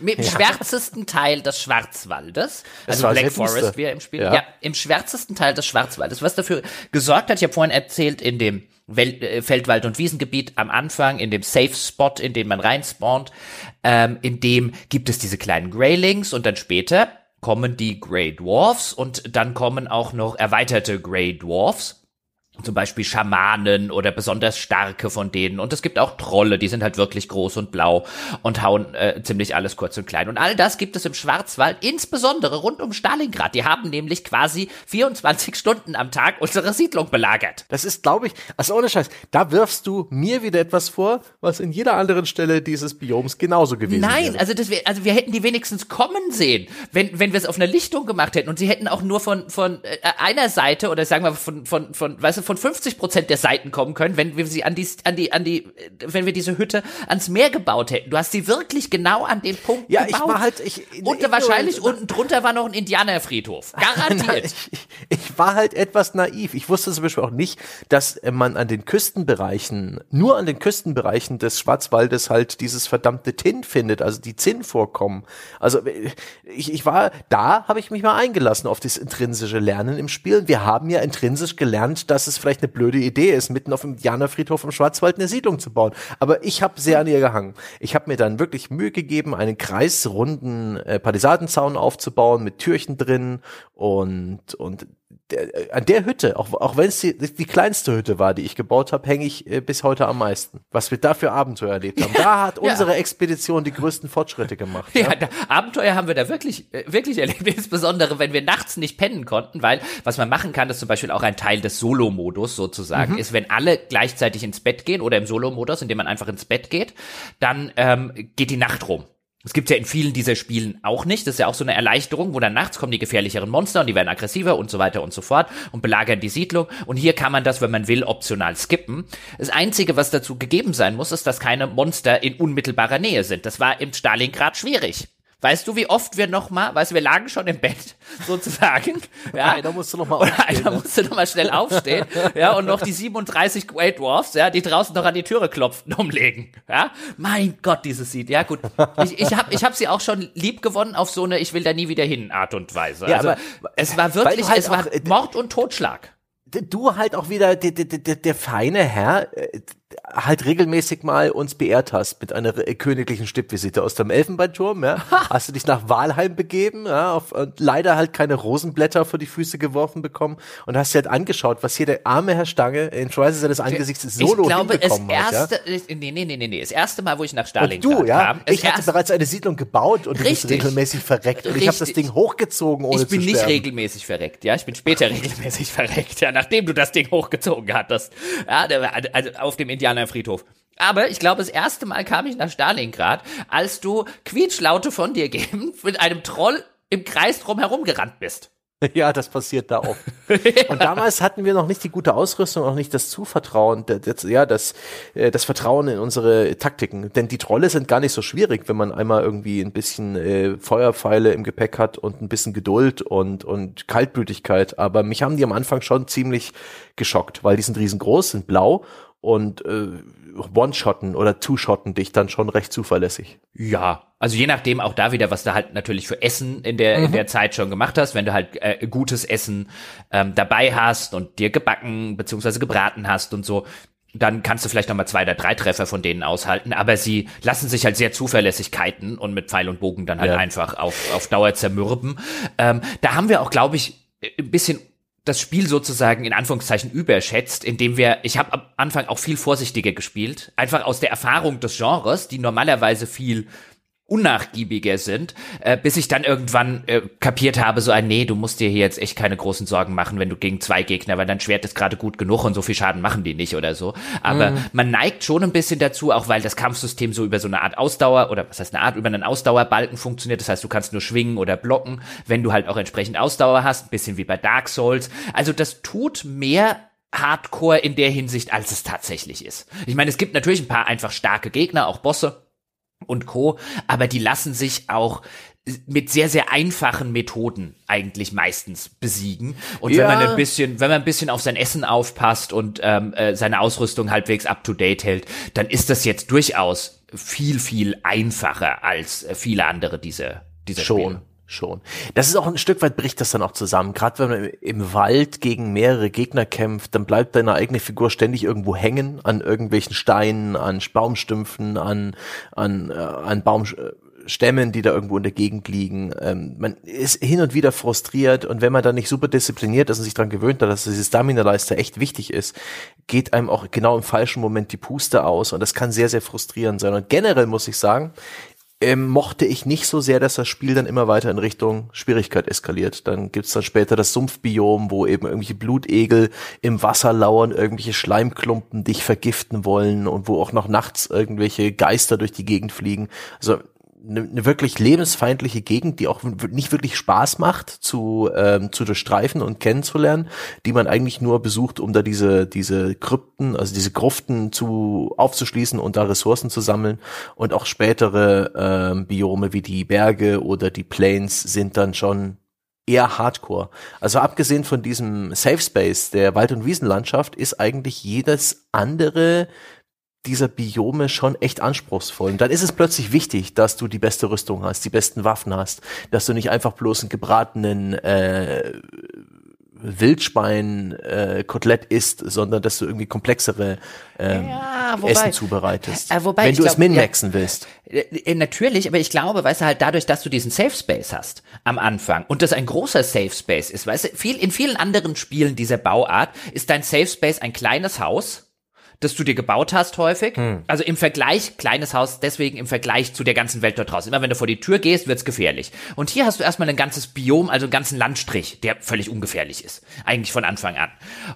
Im ja. schwärzesten Teil des Schwarzwaldes, also Black Forest, wie er im Spiel, ja. ja. im schwärzesten Teil des Schwarzwaldes, was dafür gesorgt hat, ich habe vorhin erzählt, in dem Wel äh, Feldwald- und Wiesengebiet am Anfang, in dem Safe Spot, in den man reinspawnt, ähm, in dem gibt es diese kleinen Greylings und dann später kommen die Grey Dwarfs und dann kommen auch noch erweiterte Grey Dwarfs zum Beispiel Schamanen oder besonders starke von denen. Und es gibt auch Trolle, die sind halt wirklich groß und blau und hauen äh, ziemlich alles kurz und klein. Und all das gibt es im Schwarzwald, insbesondere rund um Stalingrad. Die haben nämlich quasi 24 Stunden am Tag unsere Siedlung belagert. Das ist, glaube ich, also ohne Scheiß, da wirfst du mir wieder etwas vor, was in jeder anderen Stelle dieses Bioms genauso gewesen Nein, wäre. Nein, also, das wär, also wir hätten die wenigstens kommen sehen, wenn, wenn wir es auf einer Lichtung gemacht hätten. Und sie hätten auch nur von, von äh, einer Seite oder sagen wir von, von, von, weißt du, von 50 Prozent der Seiten kommen können, wenn wir sie an die, an die, an die, wenn wir diese Hütte ans Meer gebaut hätten. Du hast sie wirklich genau an den Punkt ja, gebaut. Ja, ich war halt, ich, und wahrscheinlich unten drunter war noch ein Indianerfriedhof. <laughs> Garantiert. ich, ich war halt etwas naiv. Ich wusste zum Beispiel auch nicht, dass man an den Küstenbereichen, nur an den Küstenbereichen des Schwarzwaldes halt dieses verdammte Tin findet, also die Zinnvorkommen. Also ich, ich war, da habe ich mich mal eingelassen auf das intrinsische Lernen im Spiel. Wir haben ja intrinsisch gelernt, dass es vielleicht eine blöde Idee ist, mitten auf dem Indianerfriedhof im Schwarzwald eine Siedlung zu bauen. Aber ich habe sehr an ihr gehangen. Ich habe mir dann wirklich Mühe gegeben, einen kreisrunden äh, Palisadenzaun aufzubauen mit Türchen drin und und der, äh, an der Hütte, auch, auch wenn es die, die kleinste Hütte war, die ich gebaut habe, hänge ich äh, bis heute am meisten. Was wir da für Abenteuer erlebt haben. <laughs> Da hat unsere ja. Expedition die größten Fortschritte gemacht. Ja, ja. Abenteuer haben wir da wirklich, äh, wirklich erlebt. <laughs> Insbesondere, wenn wir nachts nicht pennen konnten, weil was man machen kann, ist zum Beispiel auch ein Teil des Solo-Modus sozusagen, mhm. ist, wenn alle gleichzeitig ins Bett gehen oder im Solo-Modus, indem man einfach ins Bett geht, dann ähm, geht die Nacht rum. Es gibt ja in vielen dieser Spielen auch nicht. Das ist ja auch so eine Erleichterung, wo dann nachts kommen die gefährlicheren Monster und die werden aggressiver und so weiter und so fort und belagern die Siedlung. Und hier kann man das, wenn man will, optional skippen. Das Einzige, was dazu gegeben sein muss, ist, dass keine Monster in unmittelbarer Nähe sind. Das war im Stalingrad schwierig Weißt du, wie oft wir noch mal, weißt du, wir lagen schon im Bett, <laughs> sozusagen. <laughs> Ja, einer musste noch mal aufstehen. Einer ne? musste noch mal schnell aufstehen. ja, und noch die <laughs> 37 Grey Dwarfs, ja, die draußen noch an die Türe klopften, umlegen. Ja, mein Gott, dieses Lied. Ja, gut. Ich, ich habe ich hab sie auch schon lieb gewonnen auf so eine Ich will da nie wieder hin Art und Weise. Ja, also, aber- es war wirklich, halt es war auch, äh, Mord und Totschlag. du halt auch wieder der, der, der, der feine Herr äh, halt regelmäßig mal uns beehrt hast mit einer äh, königlichen Stippvisite aus dem Elfenbeinturm, ja. <laughs> Hast du dich nach Walheim begeben, ja, auf, und leider halt keine Rosenblätter vor die Füße geworfen bekommen und hast dir halt angeschaut, was hier der arme Herr Stange in Schweiße seines Angesichts solo ich glaube, es hinbekommen hat, ja. erste, nee, nee, nee, nee, nee, das erste Mal, wo ich nach Stalingrad Und du, ja, kam, das ich hatte erste- bereits eine Siedlung gebaut und du bist Richtig. regelmäßig verreckt und ich habe das Richtig. Ding hochgezogen, ohne ich bin zu nicht regelmäßig verreckt, ja. Ich bin später <laughs> regelmäßig verreckt, ja, nachdem du das Ding hochgezogen hattest. Ja, der- also auf dem Indianerfriedhof. Aber ich glaube, das erste Mal kam ich nach Stalingrad, als du Quietschlaute von dir <laughs> geben mit einem Troll im Kreis drum herum gerannt bist. <laughs> Ja, das passiert da auch. <laughs> Und damals hatten wir noch nicht die gute Ausrüstung, auch nicht das Zuvertrauen, der- ja, das, äh, das Vertrauen in unsere Taktiken. Denn die Trolle sind gar nicht so schwierig, wenn man einmal irgendwie ein bisschen äh, Feuerpfeile im Gepäck hat und ein bisschen Geduld und, und Kaltblütigkeit. Aber mich haben die am Anfang schon ziemlich geschockt, weil die sind riesengroß, sind blau und äh, One-Shotten oder Two-Shotten dich dann schon recht zuverlässig. Ja, also je nachdem auch da wieder, was du halt natürlich für Essen in der, in der Zeit schon gemacht hast, wenn du halt äh, gutes Essen ähm, dabei hast und dir gebacken beziehungsweise gebraten hast und so, dann kannst du vielleicht nochmal zwei oder drei Treffer von denen aushalten, aber sie lassen sich halt sehr zuverlässig kiten und mit Pfeil und Bogen dann halt Ja. einfach auf, auf Dauer zermürben. Ähm, da haben wir auch, glaube ich, ein bisschen das Spiel sozusagen in Anführungszeichen überschätzt, indem wir, ich habe am Anfang auch viel vorsichtiger gespielt, einfach aus der Erfahrung des Genres, die normalerweise viel unnachgiebiger sind, äh, bis ich dann irgendwann äh, kapiert habe, so ein, nee, du musst dir hier jetzt echt keine großen Sorgen machen, wenn du gegen zwei Gegner, weil dein Schwert ist gerade gut genug und so viel Schaden machen die nicht oder so. Aber man neigt schon ein bisschen dazu, auch weil das Kampfsystem so über so eine Art Ausdauer oder was heißt eine Art über einen Ausdauerbalken funktioniert. Das heißt, du kannst nur schwingen oder blocken, wenn du halt auch entsprechend Ausdauer hast, ein bisschen wie bei Dark Souls. Also das tut mehr Hardcore in der Hinsicht, als es tatsächlich ist. Ich meine, es gibt natürlich ein paar einfach starke Gegner, auch Bosse und Co., aber die lassen sich auch mit sehr, sehr einfachen Methoden eigentlich meistens besiegen. Und Ja. wenn man ein bisschen, wenn man ein bisschen auf sein Essen aufpasst und ähm, äh, seine Ausrüstung halbwegs up to date hält, dann ist das jetzt durchaus viel, viel einfacher als äh, viele andere dieser, dieser Schon, Spiele. Schon. Das ist auch ein Stück weit bricht das dann auch zusammen. Gerade wenn man im Wald gegen mehrere Gegner kämpft, dann bleibt deine eigene Figur ständig irgendwo hängen an irgendwelchen Steinen, an Baumstümpfen, an an äh, an Baumstämmen, die da irgendwo in der Gegend liegen. Ähm, man ist hin und wieder frustriert und wenn man dann nicht super diszipliniert ist und sich daran gewöhnt hat, dass diese Stamina-Leiste echt wichtig ist, geht einem auch genau im falschen Moment die Puste aus und das kann sehr, sehr frustrierend sein. Und generell muss ich sagen, ähm, mochte ich nicht so sehr, dass das Spiel dann immer weiter in Richtung Schwierigkeit eskaliert. Dann gibt's dann später das Sumpfbiom, wo eben irgendwelche Blutegel im Wasser lauern, irgendwelche Schleimklumpen dich vergiften wollen und wo auch noch nachts irgendwelche Geister durch die Gegend fliegen. Also eine, eine wirklich lebensfeindliche Gegend, die auch nicht wirklich Spaß macht zu, ähm, zu durchstreifen und kennenzulernen, die man eigentlich nur besucht, um da diese, diese Krypten, also diese Gruften zu aufzuschließen und da Ressourcen zu sammeln. Und auch spätere ähm, Biome wie die Berge oder die Plains sind dann schon eher Hardcore. Also abgesehen von diesem Safe Space der Wald- und Wiesenlandschaft ist eigentlich jedes andere dieser Biome schon echt anspruchsvoll. Und dann ist es plötzlich wichtig, dass du die beste Rüstung hast, die besten Waffen hast, dass du nicht einfach bloß einen gebratenen äh, Wildschwein-Kotelett isst, sondern dass du irgendwie komplexere ähm, Ja, wobei- Essen zubereitest. Äh, wobei wenn du es glaub, min-maxen willst. Äh, äh, Natürlich, aber ich glaube, weißt du, halt dadurch, dass du diesen Safe Space hast am Anfang und das ein großer Safe Space ist, weißt du, viel, in vielen anderen Spielen dieser Bauart ist dein Safe Space ein kleines Haus, das du dir gebaut hast häufig. Also im Vergleich, kleines Haus, deswegen im Vergleich zu der ganzen Welt dort draußen. Immer wenn du vor die Tür gehst, wird's gefährlich. Und hier hast du erstmal ein ganzes Biom, also einen ganzen Landstrich, der völlig ungefährlich ist. Eigentlich von Anfang an.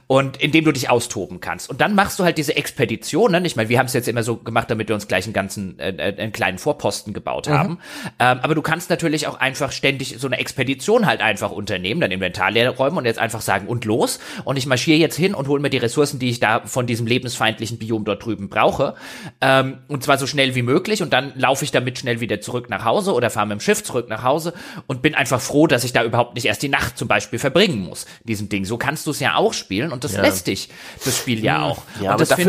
Und in dem du dich austoben kannst. Und dann machst du halt diese Expeditionen. Ich meine, wir haben es jetzt immer so gemacht, damit wir uns gleich einen ganzen, äh, äh, einen kleinen Vorposten gebaut haben. Ähm, aber du kannst natürlich auch einfach ständig so eine Expedition halt einfach unternehmen, dein Inventar leer räumen und jetzt einfach sagen, und los. Und ich marschiere jetzt hin und hole mir die Ressourcen, die ich da von diesem lebensfeindlichen feindlichen Biom dort drüben brauche. Ähm, und zwar so schnell wie möglich. Und dann laufe ich damit schnell wieder zurück nach Hause oder fahre mit dem Schiff zurück nach Hause und bin einfach froh, dass ich da überhaupt nicht erst die Nacht zum Beispiel verbringen muss, diesem Ding. So kannst du es ja auch spielen und das ja. lässt dich, das Spiel ja auch. Ja, und das aber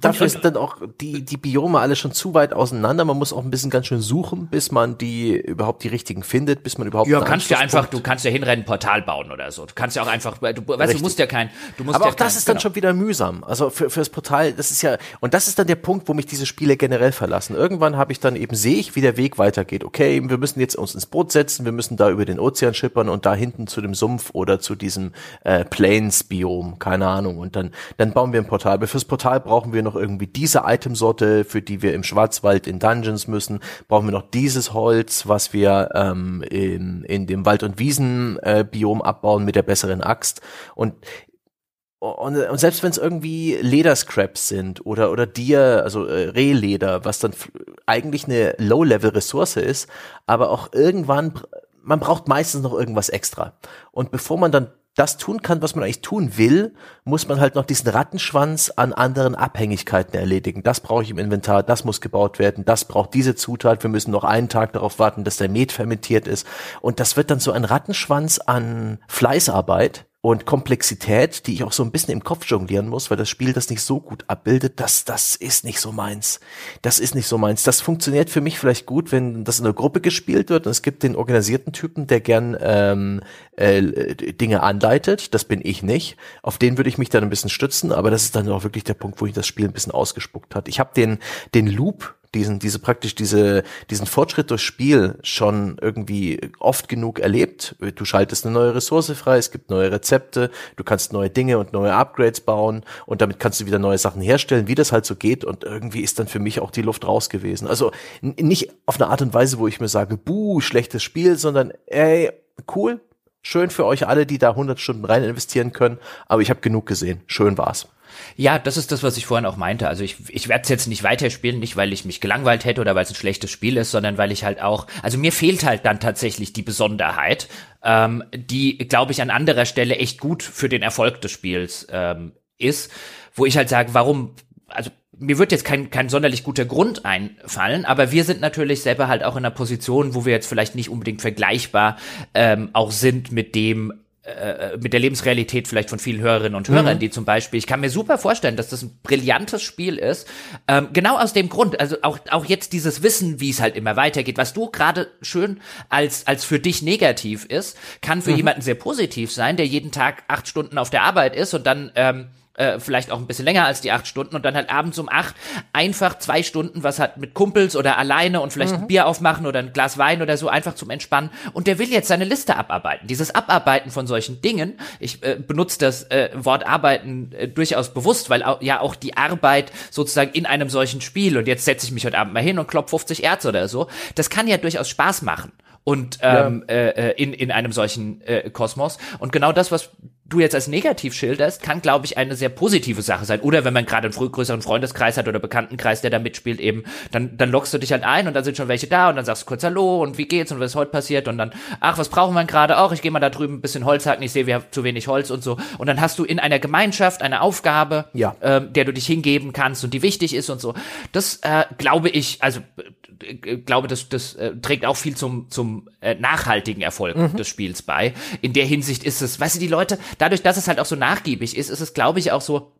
dafür ist dann auch die, die Biome alle schon zu weit auseinander. Man muss auch ein bisschen ganz schön suchen, bis man die überhaupt die richtigen findet, bis man überhaupt. Ja, kannst ja einfach, du kannst ja hinrennen, Portal bauen oder so. Du kannst ja auch einfach, du, weißt, du musst ja kein, du musst Aber ja auch das kein, ist dann genau. schon wieder mühsam. Also für, für das Portal, das ist ja, und das ist dann der Punkt, wo mich diese Spiele generell verlassen. Irgendwann habe ich dann eben, sehe ich, wie der Weg weitergeht. Okay, wir müssen jetzt uns ins Boot setzen, wir müssen da über den Ozean schippern und da hinten zu dem Sumpf oder zu diesem äh, Plains-Biom, keine Ahnung. Und dann, dann bauen wir ein Portal. Aber fürs Portal brauchen wir noch irgendwie diese Itemsorte, für die wir im Schwarzwald in Dungeons müssen, brauchen wir noch dieses Holz, was wir ähm, in, in dem Wald- und Wiesen-Biom äh, abbauen mit der besseren Axt. Und und, und selbst wenn es irgendwie Lederscraps sind oder oder Dir, also äh, Rehleder, was dann eigentlich eine Low-Level-Ressource ist, aber auch irgendwann man braucht meistens noch irgendwas extra. Und bevor man dann das tun kann, was man eigentlich tun will, muss man halt noch diesen Rattenschwanz an anderen Abhängigkeiten erledigen. Das brauche ich im Inventar, das muss gebaut werden, das braucht diese Zutat, wir müssen noch einen Tag darauf warten, dass der Met fermentiert ist. Und das wird dann so ein Rattenschwanz an Fleißarbeit, und Komplexität, die ich auch so ein bisschen im Kopf jonglieren muss, weil das Spiel das nicht so gut abbildet, das, das ist nicht so meins. Das ist nicht so meins. Das funktioniert für mich vielleicht gut, wenn das in einer Gruppe gespielt wird und es gibt den organisierten Typen, der gern ähm, äh, Dinge anleitet. Das bin ich nicht. Auf den würde ich mich dann ein bisschen stützen, aber das ist dann auch wirklich der Punkt, wo ich das Spiel ein bisschen ausgespuckt hat. Ich habe den, den Loop diesen, diese praktisch diese, diesen Fortschritt durchs Spiel schon irgendwie oft genug erlebt. Du schaltest eine neue Ressource frei, es gibt neue Rezepte, du kannst neue Dinge und neue Upgrades bauen und damit kannst du wieder neue Sachen herstellen, wie das halt so geht und irgendwie ist dann für mich auch die Luft raus gewesen. Also nicht auf eine Art und Weise, wo ich mir sage, buh, schlechtes Spiel, sondern ey, cool, schön für euch alle, die da 100 Stunden rein investieren können, aber ich habe genug gesehen. Schön war's. Ja, das ist das, was ich vorhin auch meinte. Also ich, ich werde es jetzt nicht weiterspielen, nicht weil ich mich gelangweilt hätte oder weil es ein schlechtes Spiel ist, sondern weil ich halt auch, also mir fehlt halt dann tatsächlich die Besonderheit, ähm, die, glaube ich, an anderer Stelle echt gut für den Erfolg des Spiels ähm, ist, wo ich halt sage, warum, also mir wird jetzt kein, kein sonderlich guter Grund einfallen, aber wir sind natürlich selber halt auch in einer Position, wo wir jetzt vielleicht nicht unbedingt vergleichbar ähm, auch sind mit dem, äh, mit der Lebensrealität vielleicht von vielen Hörerinnen und Hörern, mhm. die zum Beispiel, ich kann mir super vorstellen, dass das ein brillantes Spiel ist, ähm, genau aus dem Grund, also auch, auch jetzt dieses Wissen, wie es halt immer weitergeht, was du gerade schön als, als für dich negativ ist, kann für mhm. jemanden sehr positiv sein, der jeden Tag acht Stunden auf der Arbeit ist und dann ähm, äh, vielleicht auch ein bisschen länger als die acht Stunden und dann halt abends um acht einfach zwei Stunden was hat mit Kumpels oder alleine und vielleicht mhm. ein Bier aufmachen oder ein Glas Wein oder so einfach zum Entspannen und der will jetzt seine Liste abarbeiten. Dieses Abarbeiten von solchen Dingen, ich äh, benutze das äh, Wort Arbeiten äh, durchaus bewusst, weil auch, ja auch die Arbeit sozusagen in einem solchen Spiel und jetzt setze ich mich heute Abend mal hin und klopp 50 Erz oder so, das kann ja durchaus Spaß machen und ähm, ja. äh, äh in, in einem solchen äh, Kosmos. Und genau das, was du jetzt als negativ schilderst, kann, glaube ich, eine sehr positive Sache sein. Oder wenn man gerade einen größeren Freundeskreis hat oder Bekanntenkreis, der da mitspielt, eben, dann, dann lockst du dich halt ein und dann sind schon welche da und dann sagst du kurz Hallo und wie geht's und was ist heute passiert und dann, ach, was brauchen wir gerade auch? Ich gehe mal da drüben ein bisschen Holz hacken, ich sehe, wir haben zu wenig Holz und so. Und dann hast du in einer Gemeinschaft eine Aufgabe, ja. ähm, der du dich hingeben kannst und die wichtig ist und so. Das äh, glaube ich, also äh, glaube, das, das äh, trägt auch viel zum, zum äh, nachhaltigen Erfolg mhm. des Spiels bei. In der Hinsicht ist es, weißt du, die Leute, dadurch, dass es halt auch so nachgiebig ist, ist es, glaube ich, auch so,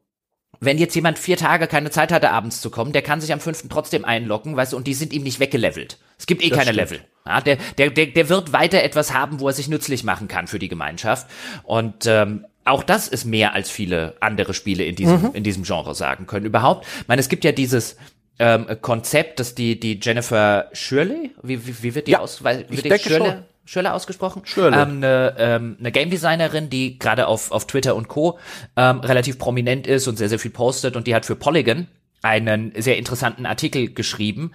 wenn jetzt jemand vier Tage keine Zeit hatte, abends zu kommen, der kann sich am fünften trotzdem einloggen, weißt du, und die sind ihm nicht weggelevelt. Es gibt eh das keine stimmt. Level. Ja, der, der, der, der wird weiter etwas haben, wo er sich nützlich machen kann für die Gemeinschaft. Und ähm, auch das ist mehr als viele andere Spiele in diesem, mhm. in diesem Genre sagen können. Überhaupt, ich meine, es gibt ja dieses ähm, Konzept, dass die, die Jennifer Shirley, wie, wie, wie wird die ja, aus? Weil, ich denke Shirley? schon. Schöller ausgesprochen. Schöller. Ähm, eine, ähm, eine Game Designerin, die gerade auf, auf Twitter und Co. Ähm, relativ prominent ist und sehr, sehr viel postet und die hat für Polygon einen sehr interessanten Artikel geschrieben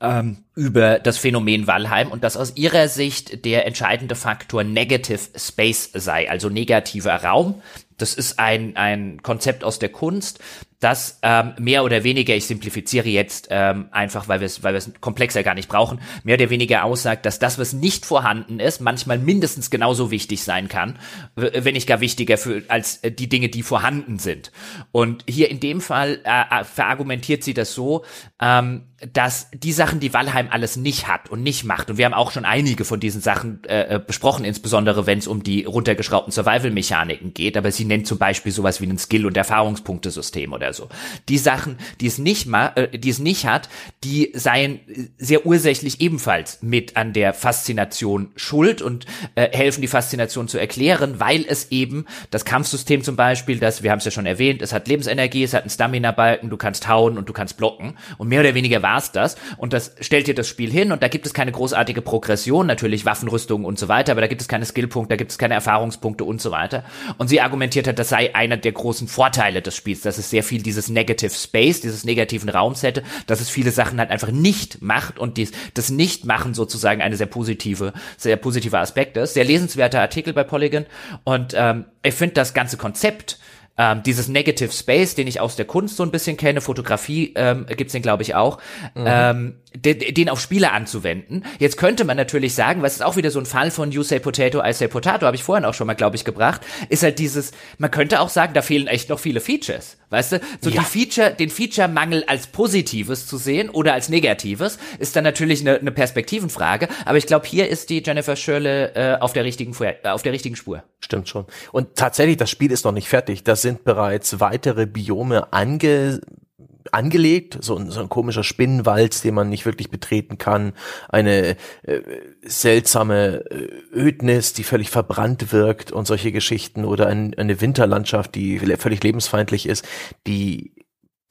ähm, über das Phänomen Valheim und dass aus ihrer Sicht der entscheidende Faktor Negative Space sei, also negativer Raum. Das ist ein, ein Konzept aus der Kunst, das ähm, mehr oder weniger, ich simplifiziere jetzt ähm, einfach, weil wir es weil wir es komplexer gar nicht brauchen, mehr oder weniger aussagt, dass das, was nicht vorhanden ist, manchmal mindestens genauso wichtig sein kann, wenn nicht gar wichtiger für, als äh, die Dinge, die vorhanden sind. Und hier in dem Fall äh, äh, verargumentiert sie das so, ähm, dass die Sachen, die Valheim alles nicht hat und nicht macht, und wir haben auch schon einige von diesen Sachen äh, äh besprochen, insbesondere wenn es um die runtergeschraubten Survival-Mechaniken geht, aber sie nennt zum Beispiel sowas wie ein Skill- und Erfahrungspunktesystem oder so. Die Sachen, die es nicht ma äh, die es nicht hat, die seien sehr ursächlich ebenfalls mit an der Faszination schuld und äh, helfen, die Faszination zu erklären, weil es eben das Kampfsystem zum Beispiel, das, wir haben es ja schon erwähnt, es hat Lebensenergie, es hat einen Stamina-Balken, du kannst hauen und du kannst blocken und mehr oder weniger war's das. Und das stellt dir das Spiel hin und da gibt es keine großartige Progression, natürlich Waffenrüstungen und so weiter, aber da gibt es keine Skillpunkte, da gibt es keine Erfahrungspunkte und so weiter. Und sie argumentiert hat, das sei einer der großen Vorteile des Spiels, dass es sehr viel dieses Negative Space, dieses negativen Raums hätte, dass es viele Sachen halt einfach nicht macht und dies, das Nicht-Machen sozusagen eine sehr positive, sehr positive Aspekt ist. Sehr lesenswerter Artikel bei Polygon und ähm, ich finde das ganze Konzept ähm, dieses Negative Space, den ich aus der Kunst so ein bisschen kenne, Fotografie ähm, gibt's den glaube ich auch, mhm. ähm, den, den auf Spiele anzuwenden. Jetzt könnte man natürlich sagen, was ist auch wieder so ein Fall von You say Potato, I say Potato, habe ich vorhin auch schon mal, glaube ich, gebracht, ist halt dieses, man könnte auch sagen, da fehlen echt noch viele Features. Weißt du, so ja. die Feature, den Feature-Mangel als Positives zu sehen oder als Negatives, ist dann natürlich eine, eine Perspektivenfrage. Aber ich glaube, hier ist die Jennifer Schirle äh, auf der richtigen äh, auf der richtigen Spur. Stimmt schon. Und tatsächlich, das Spiel ist noch nicht fertig. Da sind bereits weitere Biome ange angelegt, so ein, so ein komischer Spinnenwald, den man nicht wirklich betreten kann, eine äh, seltsame äh, Ödnis, die völlig verbrannt wirkt und solche Geschichten. Oder ein, eine Winterlandschaft, die völlig lebensfeindlich ist, die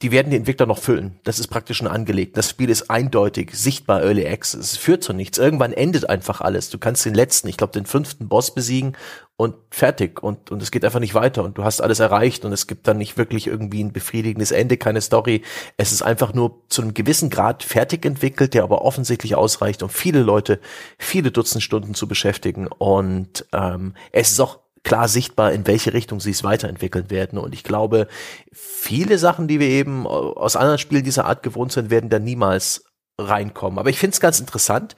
die werden die Entwickler noch füllen. Das ist praktisch schon angelegt. Das Spiel ist eindeutig, sichtbar Early Access. Es führt zu nichts. Irgendwann endet einfach alles. Du kannst den letzten, ich glaube, den fünften Boss besiegen und fertig. Und, und es geht einfach nicht weiter. Und du hast alles erreicht und es gibt dann nicht wirklich irgendwie ein befriedigendes Ende, keine Story. Es ist einfach nur zu einem gewissen Grad fertig entwickelt, der aber offensichtlich ausreicht, um viele Leute viele Dutzend Stunden zu beschäftigen. Und ähm, es ist auch klar sichtbar, in welche Richtung sie es weiterentwickeln werden. Und ich glaube, viele Sachen, die wir eben aus anderen Spielen dieser Art gewohnt sind, werden da niemals reinkommen. Aber ich finde es ganz interessant,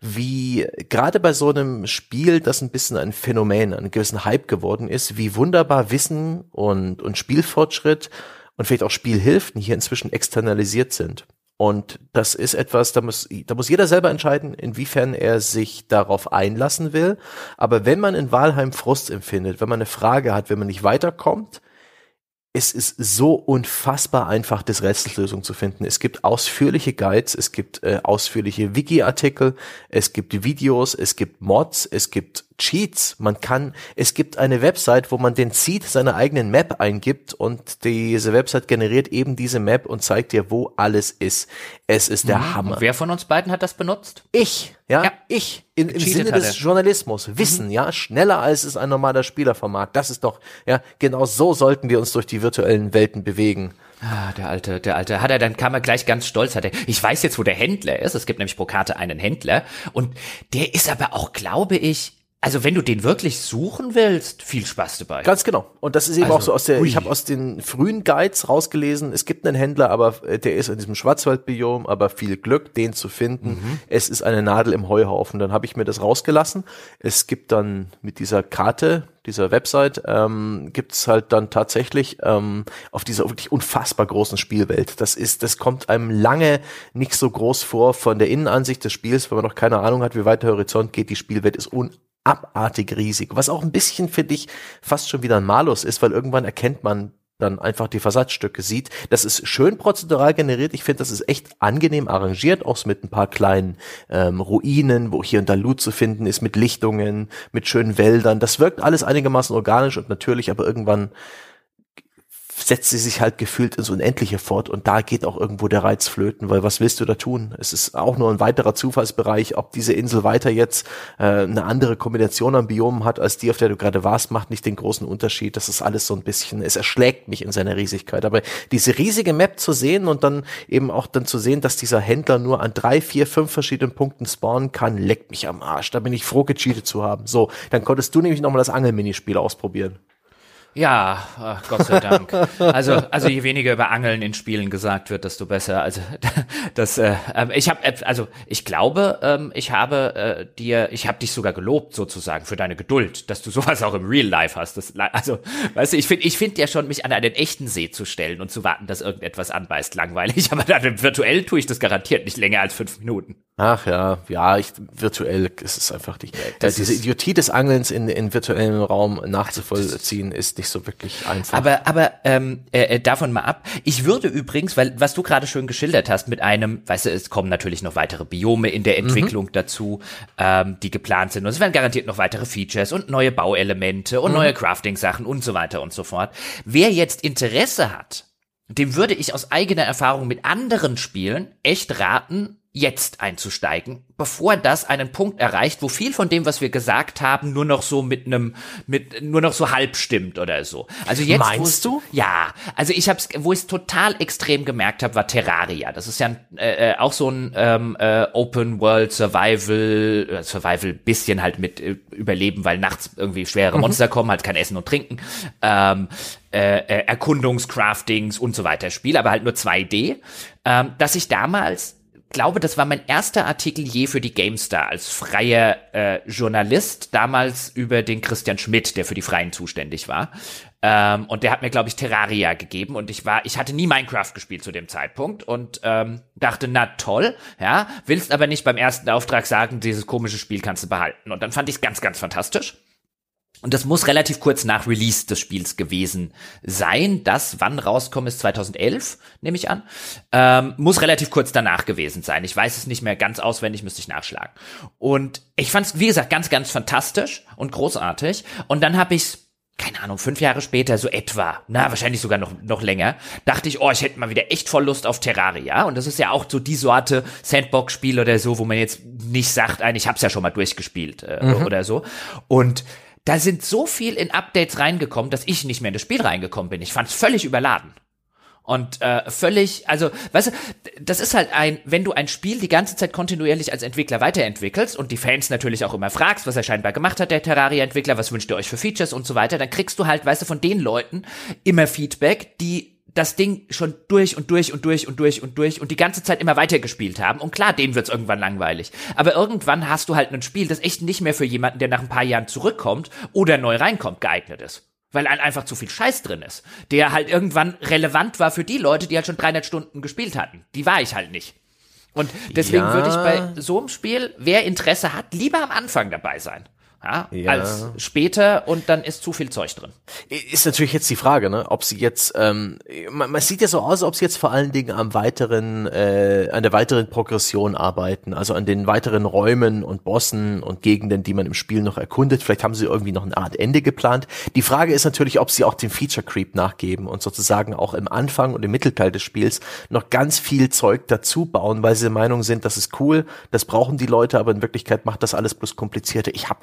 wie gerade bei so einem Spiel, das ein bisschen ein Phänomen, einen gewissen Hype geworden ist, wie wunderbar Wissen und, und Spielfortschritt und vielleicht auch Spielhilfen hier inzwischen externalisiert sind. Und das ist etwas, da muss, da muss jeder selber entscheiden, inwiefern er sich darauf einlassen will. Aber wenn man in Wahlheim Frust empfindet, wenn man eine Frage hat, wenn man nicht weiterkommt, es ist so unfassbar einfach, das Rätselslösung zu finden. Es gibt ausführliche Guides, es gibt äh, ausführliche Wiki-Artikel, es gibt Videos, es gibt Mods, es gibt Cheats. Man kann, es gibt eine Website, wo man den Seed seiner eigenen Map eingibt und diese Website generiert eben diese Map und zeigt dir, wo alles ist. Es ist der mhm. Hammer. Wer von uns beiden hat das benutzt? Ich, ja, ja. ich. In, Im Sinne des Journalismus. Wissen, mhm. ja, schneller als es ein normaler Spieler vermag. Das ist doch, ja, genau so sollten wir uns durch die virtuellen Welten bewegen. Ah, der alte, der alte. Hat er, dann kam er gleich ganz stolz, hat er, ich weiß jetzt, wo der Händler ist. Es gibt nämlich pro Karte einen Händler. Und der ist aber auch, glaube ich, also wenn du den wirklich suchen willst, viel Spaß dabei. Ganz genau. Und das ist eben also, auch so aus der, ui. ich habe aus den frühen Guides rausgelesen, es gibt einen Händler, aber äh, der ist in diesem Schwarzwaldbiom, aber viel Glück, den zu finden. Mhm. Es ist eine Nadel im Heuhaufen. Dann habe ich mir das rausgelassen. Es gibt dann mit dieser Karte, dieser Website, ähm, gibt es halt dann tatsächlich ähm, auf dieser wirklich unfassbar großen Spielwelt. Das ist, das kommt einem lange nicht so groß vor von der Innenansicht des Spiels, wenn man noch keine Ahnung hat, wie weit der Horizont geht. Die Spielwelt ist un abartig riesig, was auch ein bisschen für dich fast schon wieder ein Malus ist, weil irgendwann erkennt man dann einfach die Versatzstücke sieht. Das ist schön prozedural generiert. Ich finde, das ist echt angenehm arrangiert, auch mit ein paar kleinen ähm, Ruinen, wo hier und da Loot zu finden ist, mit Lichtungen, mit schönen Wäldern. Das wirkt alles einigermaßen organisch und natürlich, aber irgendwann setzt sie sich halt gefühlt ins Unendliche fort und da geht auch irgendwo der Reiz flöten, weil was willst du da tun? Es ist auch nur ein weiterer Zufallsbereich, ob diese Insel weiter jetzt äh, eine andere Kombination an Biomen hat als die, auf der du gerade warst, macht nicht den großen Unterschied. Das ist alles so ein bisschen, es erschlägt mich in seiner Riesigkeit. Aber diese riesige Map zu sehen und dann eben auch dann zu sehen, dass dieser Händler nur an drei, vier, fünf verschiedenen Punkten spawnen kann, leckt mich am Arsch. Da bin ich froh, gecheatet zu haben. So, dann konntest du nämlich nochmal das Angelminispiel ausprobieren. Ja, ach, Gott sei Dank. Also, also je weniger über Angeln in Spielen gesagt wird, desto besser. Also <laughs> das, äh, ähm, ich habe, äh, also ich glaube, ähm, ich habe äh, dir, ich habe dich sogar gelobt sozusagen für deine Geduld, dass du sowas auch im Real Life hast. Das, also, weißt du, ich finde, ich finde ja schon, mich an einen echten See zu stellen und zu warten, dass irgendetwas anbeißt, langweilig. <laughs> Aber dann virtuell tue ich das garantiert nicht länger als fünf Minuten. Ach ja, ja, ich, virtuell ist es einfach nicht. Das diese Idiotie des Angelns in, in virtuellem Raum nachzuvollziehen ist nicht so wirklich einfach. Aber, aber ähm, äh, äh, davon mal ab. Ich würde übrigens, weil was du gerade schön geschildert hast, mit einem, weißt du, es kommen natürlich noch weitere Biome in der Entwicklung mhm. dazu, ähm, die geplant sind. Und es werden garantiert noch weitere Features und neue Bauelemente und mhm. neue Crafting-Sachen und so weiter und so fort. Wer jetzt Interesse hat, dem würde ich aus eigener Erfahrung mit anderen Spielen echt raten, jetzt einzusteigen, bevor das einen Punkt erreicht, wo viel von dem, was wir gesagt haben, nur noch so mit einem, mit nur noch so halb stimmt oder so. Also jetzt meinst du? Ja, also ich hab's, wo ich es total extrem gemerkt habe, war Terraria. Das ist ja äh, äh, auch so ein ähm, äh, Open World Survival, äh, Survival bisschen halt mit äh, Überleben, weil nachts irgendwie schwere mhm. Monster kommen, halt kein Essen und Trinken. Ähm, äh, äh, Erkundungscraftings und so weiter Spiel, aber halt nur 2D, ähm, dass ich damals glaube, das war mein erster Artikel je für die GameStar als freier äh, Journalist, damals über den Christian Schmidt, der für die Freien zuständig war. Ähm, und der hat mir, glaube ich, Terraria gegeben und ich war, ich hatte nie Minecraft gespielt zu dem Zeitpunkt und ähm, dachte, na toll, ja, willst aber nicht beim ersten Auftrag sagen, dieses komische Spiel kannst du behalten. Und dann fand ich es ganz, ganz fantastisch. Und das muss relativ kurz nach Release des Spiels gewesen sein. Das, wann rauskommt, ist 2011, nehme ich an. Ähm, muss relativ kurz danach gewesen sein. Ich weiß es nicht mehr ganz auswendig, müsste ich nachschlagen. Und ich fand es, wie gesagt, ganz, ganz fantastisch und großartig. Und dann habe ich keine Ahnung, fünf Jahre später, so etwa, na, wahrscheinlich sogar noch, noch länger, dachte ich, oh, ich hätte mal wieder echt voll Lust auf Terraria. Und das ist ja auch so die Sorte Sandbox-Spiel oder so, wo man jetzt nicht sagt, ein, ich hab's ja schon mal durchgespielt äh, mhm. oder so. Und da sind so viel in Updates reingekommen, dass ich nicht mehr in das Spiel reingekommen bin. Ich fand es völlig überladen. Und äh, völlig, also, weißt du, das ist halt ein, wenn du ein Spiel die ganze Zeit kontinuierlich als Entwickler weiterentwickelst und die Fans natürlich auch immer fragst, was er scheinbar gemacht hat, der Terraria-Entwickler, was wünscht ihr euch für Features und so weiter, dann kriegst du halt, weißt du, von den Leuten immer Feedback, die das Ding schon durch und durch und durch und durch und durch und die ganze Zeit immer weitergespielt haben. Und klar, denen wird's irgendwann langweilig. Aber irgendwann hast du halt ein Spiel, das echt nicht mehr für jemanden, der nach ein paar Jahren zurückkommt oder neu reinkommt, geeignet ist. Weil einfach zu viel Scheiß drin ist. Der halt irgendwann relevant war für die Leute, die halt schon 300 Stunden gespielt hatten. Die war ich halt nicht. Und deswegen ja. würde ich bei so einem Spiel, wer Interesse hat, lieber am Anfang dabei sein ja, ja. als später und dann ist zu viel Zeug drin. Ist natürlich jetzt die Frage, ne, ob sie jetzt, ähm, man, man sieht ja so aus, ob sie jetzt vor allen Dingen am weiteren, äh, an der weiteren Progression arbeiten, also an den weiteren Räumen und Bossen und Gegenden, die man im Spiel noch erkundet. Vielleicht haben sie irgendwie noch eine Art Ende geplant. Die Frage ist natürlich, ob sie auch den Feature Creep nachgeben und sozusagen auch im Anfang und im Mittelteil des Spiels noch ganz viel Zeug dazu bauen, weil sie der Meinung sind, das ist cool, das brauchen die Leute, aber in Wirklichkeit macht das alles bloß komplizierter. Ich habe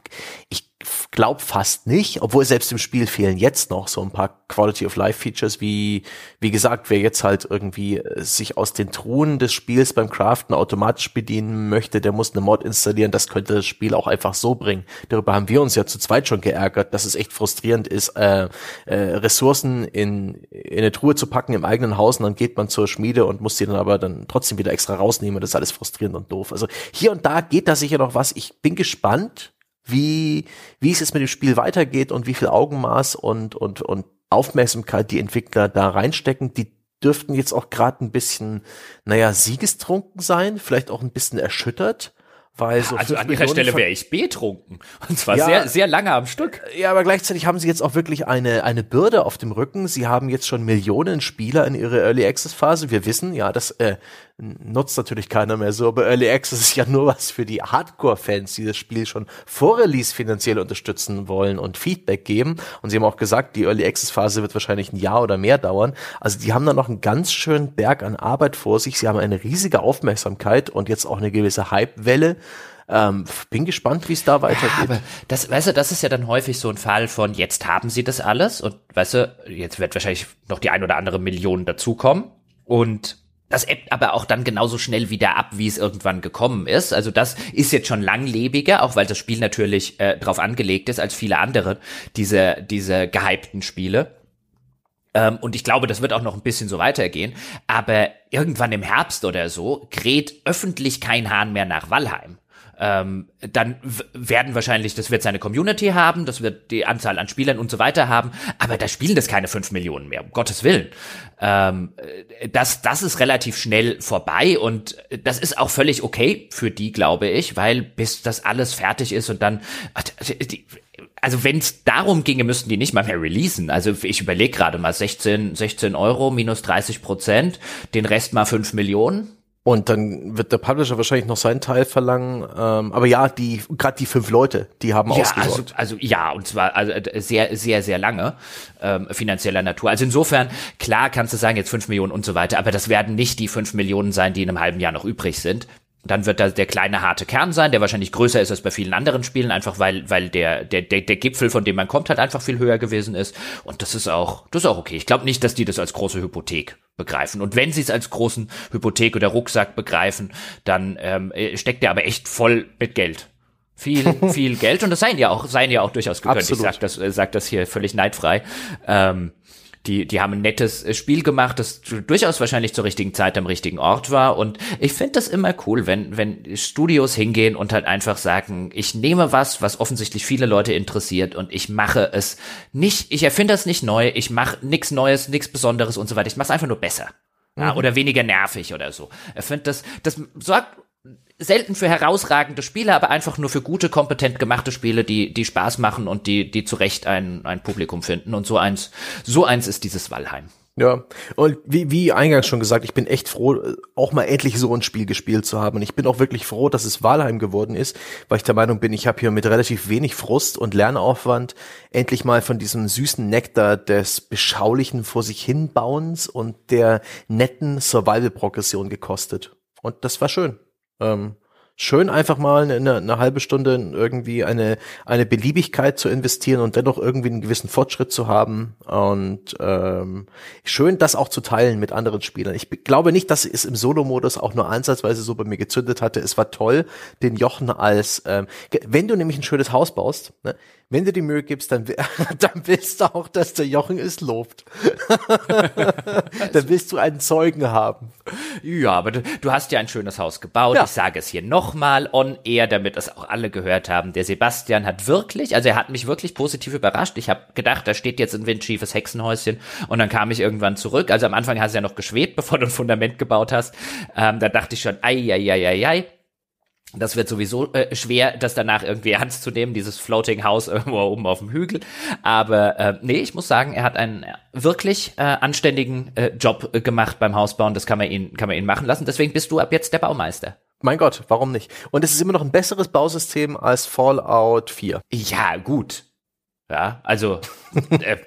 ich glaube fast nicht, obwohl selbst im Spiel fehlen jetzt noch so ein paar Quality of Life Features, wie, wie gesagt, wer jetzt halt irgendwie äh, sich aus den Truhen des Spiels beim Craften automatisch bedienen möchte, der muss eine Mod installieren, das könnte das Spiel auch einfach so bringen. Darüber haben wir uns ja zu zweit schon geärgert, dass es echt frustrierend ist, äh, äh, Ressourcen in, in eine Truhe zu packen im eigenen Haus und dann geht man zur Schmiede und muss die dann aber dann trotzdem wieder extra rausnehmen. Das ist alles frustrierend und doof. Also hier und da geht da sicher noch was. Ich bin gespannt, wie, wie es jetzt mit dem Spiel weitergeht und wie viel Augenmaß und, und, und Aufmerksamkeit die Entwickler da reinstecken, die dürften jetzt auch gerade ein bisschen, naja, siegestrunken sein, vielleicht auch ein bisschen erschüttert. Weil so also an ihrer Stelle wäre ich betrunken. Und zwar ja, sehr, sehr lange am Stück. Ja, aber gleichzeitig haben sie jetzt auch wirklich eine, eine Bürde auf dem Rücken. Sie haben jetzt schon Millionen Spieler in ihrer Early Access Phase. Wir wissen, ja, das äh, nutzt natürlich keiner mehr so, aber Early Access ist ja nur was für die Hardcore-Fans, die das Spiel schon vor Release finanziell unterstützen wollen und Feedback geben. Und sie haben auch gesagt, die Early Access Phase wird wahrscheinlich ein Jahr oder mehr dauern. Also die haben da noch einen ganz schönen Berg an Arbeit vor sich. Sie haben eine riesige Aufmerksamkeit und jetzt auch eine gewisse Hype-Welle. Ähm, bin gespannt, wie es da weitergeht. Ja, aber das, weißt du, das ist ja dann häufig so ein Fall von jetzt haben sie das alles und weißt du, jetzt wird wahrscheinlich noch die ein oder andere Million dazukommen und das ebbt aber auch dann genauso schnell wieder ab, wie es irgendwann gekommen ist. Also das ist jetzt schon langlebiger, auch weil das Spiel natürlich äh, darauf angelegt ist als viele andere diese diese gehypten Spiele. Ähm, und ich glaube, das wird auch noch ein bisschen so weitergehen. Aber irgendwann im Herbst oder so kräht öffentlich kein Hahn mehr nach Wallheim ähm, dann werden wahrscheinlich, das wird seine Community haben, das wird die Anzahl an Spielern und so weiter haben, aber da spielen das keine fünf Millionen mehr, um Gottes Willen. Ähm, das, das ist relativ schnell vorbei und das ist auch völlig okay für die, glaube ich, weil bis das alles fertig ist und dann, also wenn es darum ginge, müssten die nicht mal mehr releasen. Also ich überlege gerade mal 16, 16 Euro minus 30 Prozent, den Rest mal 5 Millionen und dann wird der Publisher wahrscheinlich noch seinen Teil verlangen. Ähm, aber ja, die gerade die fünf Leute, die haben ja. Also, also ja, und zwar also äh, sehr, sehr, sehr lange ähm, finanzieller Natur. Also insofern, klar kannst du sagen, jetzt fünf Millionen und so weiter, aber das werden nicht die fünf Millionen sein, die in einem halben Jahr noch übrig sind. Dann wird da der kleine harte Kern sein, der wahrscheinlich größer ist als bei vielen anderen Spielen, einfach weil, weil der, der, der, der Gipfel, von dem man kommt, halt einfach viel höher gewesen ist. Und das ist auch, das ist auch okay. Ich glaube nicht, dass die das als große Hypothek begreifen. Und wenn sie es als großen Hypothek oder Rucksack begreifen, dann ähm, steckt der aber echt voll mit Geld. Viel, <laughs> viel Geld. Und das seien ja auch, seien ja auch durchaus gegönnt. Absolut. Ich sag das, äh, sag das hier völlig neidfrei. Ähm, die, die haben ein nettes äh, Spiel gemacht, das durchaus wahrscheinlich zur richtigen Zeit am richtigen Ort war. Und ich finde das immer cool, wenn, wenn Studios hingehen und halt einfach sagen, ich nehme was, was offensichtlich viele Leute interessiert und ich mache es nicht, ich erfinde das nicht neu, ich mache nichts Neues, nichts Besonderes und so weiter. Ich mache es einfach nur besser. Ja, mhm. oder weniger nervig oder so. Ich finde das, das sorgt selten für herausragende Spiele, aber einfach nur für gute, kompetent gemachte Spiele, die, die Spaß machen und die, die zu Recht ein, ein Publikum finden. Und so eins, so eins ist dieses Valheim. Ja, und wie, wie eingangs schon gesagt, ich bin echt froh, auch mal endlich so ein Spiel gespielt zu haben. Und ich bin auch wirklich froh, dass es Valheim geworden ist, weil ich der Meinung bin, ich habe hier mit relativ wenig Frust und Lernaufwand endlich mal von diesem süßen Nektar des beschaulichen vor sich hinbauens und der netten Survival-Progression gekostet. Und das war schön. Ähm, schön einfach mal eine, eine halbe Stunde irgendwie eine, eine Beliebigkeit zu investieren und dennoch irgendwie einen gewissen Fortschritt zu haben und ähm, schön das auch zu teilen mit anderen Spielern. Ich glaube nicht, dass es im Solo-Modus auch nur ansatzweise so bei mir gezündet hatte. Es war toll, den Jochen als, ähm, wenn du nämlich ein schönes Haus baust, ne, wenn du die Mühe gibst, dann, <laughs> dann willst du auch, dass der Jochen es lobt. <laughs> dann willst du einen Zeugen haben. Ja, aber du, du hast ja ein schönes Haus gebaut. Ja. Ich sage es hier nochmal on air, damit das auch alle gehört haben. Der Sebastian hat wirklich, also er hat mich wirklich positiv überrascht. Ich habe gedacht, da steht jetzt ein windschiefes Hexenhäuschen und dann kam ich irgendwann zurück. Also am Anfang hast du ja noch geschwebt, <laughs> bevor du ein Fundament gebaut hast. Ähm, da dachte ich schon, ei, ei, ei, ei, ei das wird sowieso äh, schwer, das danach irgendwie <laughs> ernst zu nehmen, dieses Floating House <laughs> irgendwo oben auf dem Hügel. Aber äh, nee, ich muss sagen, er hat einen wirklich äh, anständigen äh, Job äh, gemacht beim Hausbauen. Das kann man ihn, kann man ihn machen lassen. Deswegen bist du ab jetzt der Baumeister. Mein Gott, warum nicht? Und es ist immer noch ein besseres Bausystem als Fallout 4. Ja, gut. Ja, also <laughs> äh,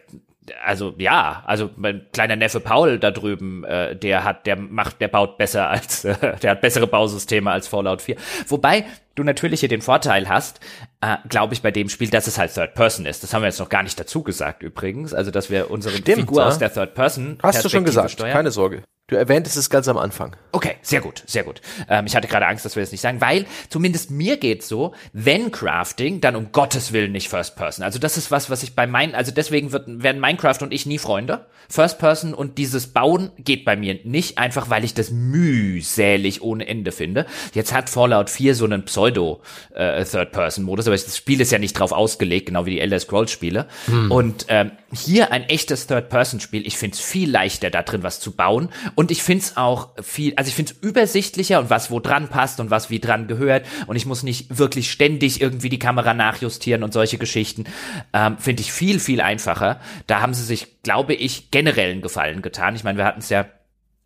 also ja, also mein kleiner Neffe Paul da drüben, äh, der hat, der macht, der baut besser als, äh, <laughs> der hat bessere Bausysteme als Fallout 4. Wobei du natürlich hier den Vorteil hast, äh, glaube ich, bei dem Spiel, dass es halt Third Person ist. Das haben wir jetzt noch gar nicht dazu gesagt übrigens. Also, dass wir unsere Stimmt, Figur ja? aus der Third Person hast du schon gesagt, steuern. keine Sorge. Du erwähntest es ganz am Anfang. Okay, sehr gut, sehr gut. Ähm, ich hatte gerade Angst, dass wir das nicht sagen, weil zumindest mir geht's so, wenn Crafting, dann um Gottes Willen nicht First Person. Also das ist was, was ich bei meinen, also deswegen wird, werden Minecraft und ich nie Freunde. First Person und dieses Bauen geht bei mir nicht, einfach weil ich das mühselig ohne Ende finde. Jetzt hat Fallout 4 so einen Pseudo äh, Third Person Modus, aber das Spiel ist ja nicht drauf ausgelegt, genau wie die Elder Scrolls Spiele. Hm. Und ähm, hier ein echtes Third Person Spiel, ich find's viel leichter da drin was zu bauen und ich find's auch viel, also ich find's übersichtlicher und was wo dran passt und was wie dran gehört. Und ich muss nicht wirklich ständig irgendwie die Kamera nachjustieren und solche Geschichten. Ähm, Finde ich viel, viel einfacher. Da haben sie sich, glaube ich, generell einen Gefallen getan. Ich meine, wir hatten es ja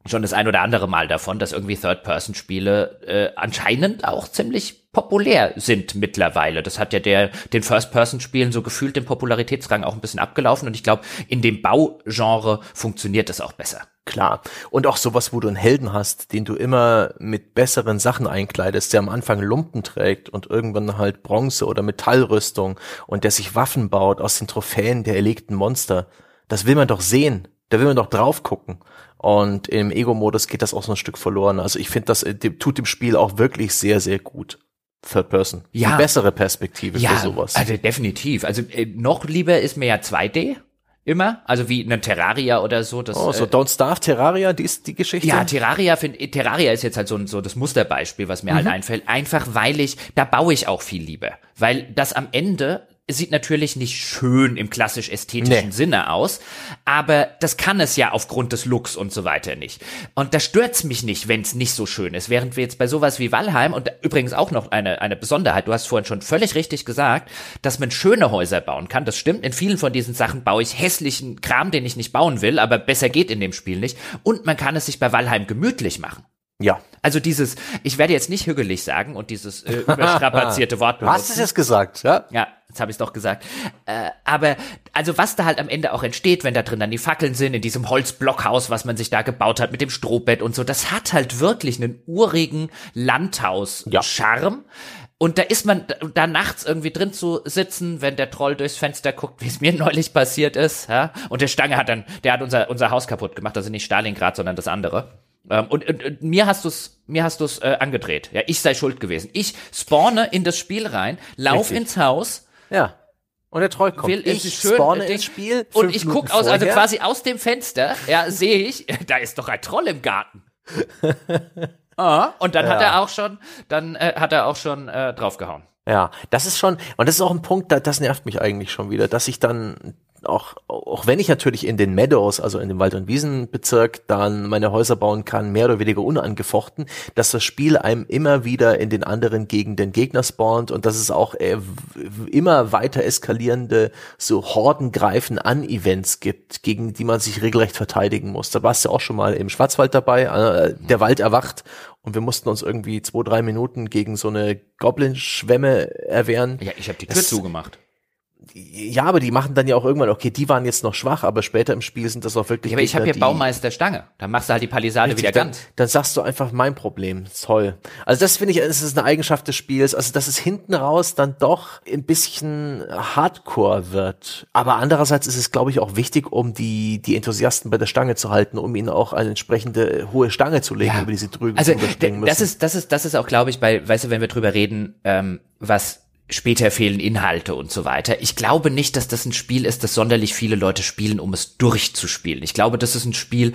schon das ein oder andere Mal davon, dass irgendwie Third-Person-Spiele äh, anscheinend auch ziemlich populär sind mittlerweile. Das hat ja der den First-Person-Spielen so gefühlt den Popularitätsrang auch ein bisschen abgelaufen und ich glaube, in dem Baugenre funktioniert das auch besser. Klar. Und auch sowas, wo du einen Helden hast, den du immer mit besseren Sachen einkleidest, der am Anfang Lumpen trägt und irgendwann halt Bronze oder Metallrüstung und der sich Waffen baut aus den Trophäen der erlegten Monster. Das will man doch sehen. Da will man doch drauf gucken. Und im Ego-Modus geht das auch so ein Stück verloren. Also ich finde, das äh, tut dem Spiel auch wirklich sehr, sehr gut. Third Person. Ja. Die bessere Perspektive ja, für sowas. Also definitiv. Also äh, noch lieber ist mir ja 2D immer, also wie ein Terraria oder so. Das, oh, so äh, Don't Starve Terraria, die ist die Geschichte. Ja, Terraria find, Terraria ist jetzt halt so, ein, so das Musterbeispiel, was mir halt einfällt. Einfach weil ich, da baue ich auch viel lieber. Weil das am Ende sieht natürlich nicht schön im klassisch ästhetischen Nee. Sinne aus, aber das kann es ja aufgrund des Looks und so weiter nicht. Und da stört's mich nicht, wenn es nicht so schön ist. Während wir jetzt bei sowas wie Valheim und übrigens auch noch eine, eine Besonderheit, du hast vorhin schon völlig richtig gesagt, dass man schöne Häuser bauen kann. Das stimmt. In vielen von diesen Sachen baue ich hässlichen Kram, den ich nicht bauen will, aber besser geht in dem Spiel nicht. Und man kann es sich bei Valheim gemütlich machen. ja. Also dieses, ich werde jetzt nicht hügelig sagen und dieses äh, überstrapazierte <laughs> Wort Du hast es jetzt gesagt, ja? ja, jetzt habe ich es doch gesagt. Äh, aber also was da halt am Ende auch entsteht, wenn da drin dann die Fackeln sind, in diesem Holzblockhaus, was man sich da gebaut hat mit dem Strohbett und so, das hat halt wirklich einen urigen Landhaus-Charme. Und da ist man da nachts irgendwie drin zu sitzen, wenn der Troll durchs Fenster guckt, wie es mir <laughs> neulich passiert ist. Ja? Und der Stange hat dann, der hat unser, unser Haus kaputt gemacht, also nicht Stalingrad, sondern das andere. Ähm, und, und, und mir hast du's, mir hast du's äh, angedreht. Ja, ich sei schuld gewesen. Ich spawne in das Spiel rein, lauf Richtig. ins Haus, Ja. Und der Troll kommt. will ich ich schön spawne ins Spiel. und ich Minuten guck aus, also quasi aus dem Fenster, ja, sehe ich, <laughs> da ist doch ein Troll im Garten. <laughs> ah, und dann hat Ja. er auch schon, dann äh, hat er auch schon äh, draufgehauen. Ja, das ist schon, und das ist auch ein Punkt, da, das nervt mich eigentlich schon wieder, dass ich dann auch, auch wenn ich natürlich in den Meadows, also in dem Wald- und Wiesenbezirk, dann meine Häuser bauen kann, mehr oder weniger unangefochten, dass das Spiel einem immer wieder in den anderen Gegenden Gegner spawnt und dass es auch äh, immer weiter eskalierende so Hordengreifen an Events gibt, gegen die man sich regelrecht verteidigen muss. Da warst du auch schon mal im Schwarzwald dabei, äh, der Wald erwacht und wir mussten uns irgendwie zwei, drei Minuten gegen so eine Goblin-Schwemme erwehren. Ja, ich habe die Tür Das- zugemacht. Ja, aber die machen dann ja auch irgendwann, okay, die waren jetzt noch schwach, aber später im Spiel sind das auch wirklich. Ja, aber ich habe hier Baumeister Stange. Dann machst du halt die Palisade Richtig, wieder dann, ganz. dann sagst du einfach mein Problem. Toll. Also das finde ich, es ist eine Eigenschaft des Spiels. Also dass es hinten raus dann doch ein bisschen Hardcore wird. Aber andererseits ist es, glaube ich, auch wichtig, um die die Enthusiasten bei der Stange zu halten, um ihnen auch eine entsprechende hohe Stange zu legen, Ja. über die sie drüber Also d- springen das müssen. ist, das ist, das ist auch, glaube ich, bei, weißt du, wenn wir drüber reden, ähm, was später fehlen Inhalte und so weiter. Ich glaube nicht, dass das ein Spiel ist, das sonderlich viele Leute spielen, um es durchzuspielen. Ich glaube, das ist ein Spiel,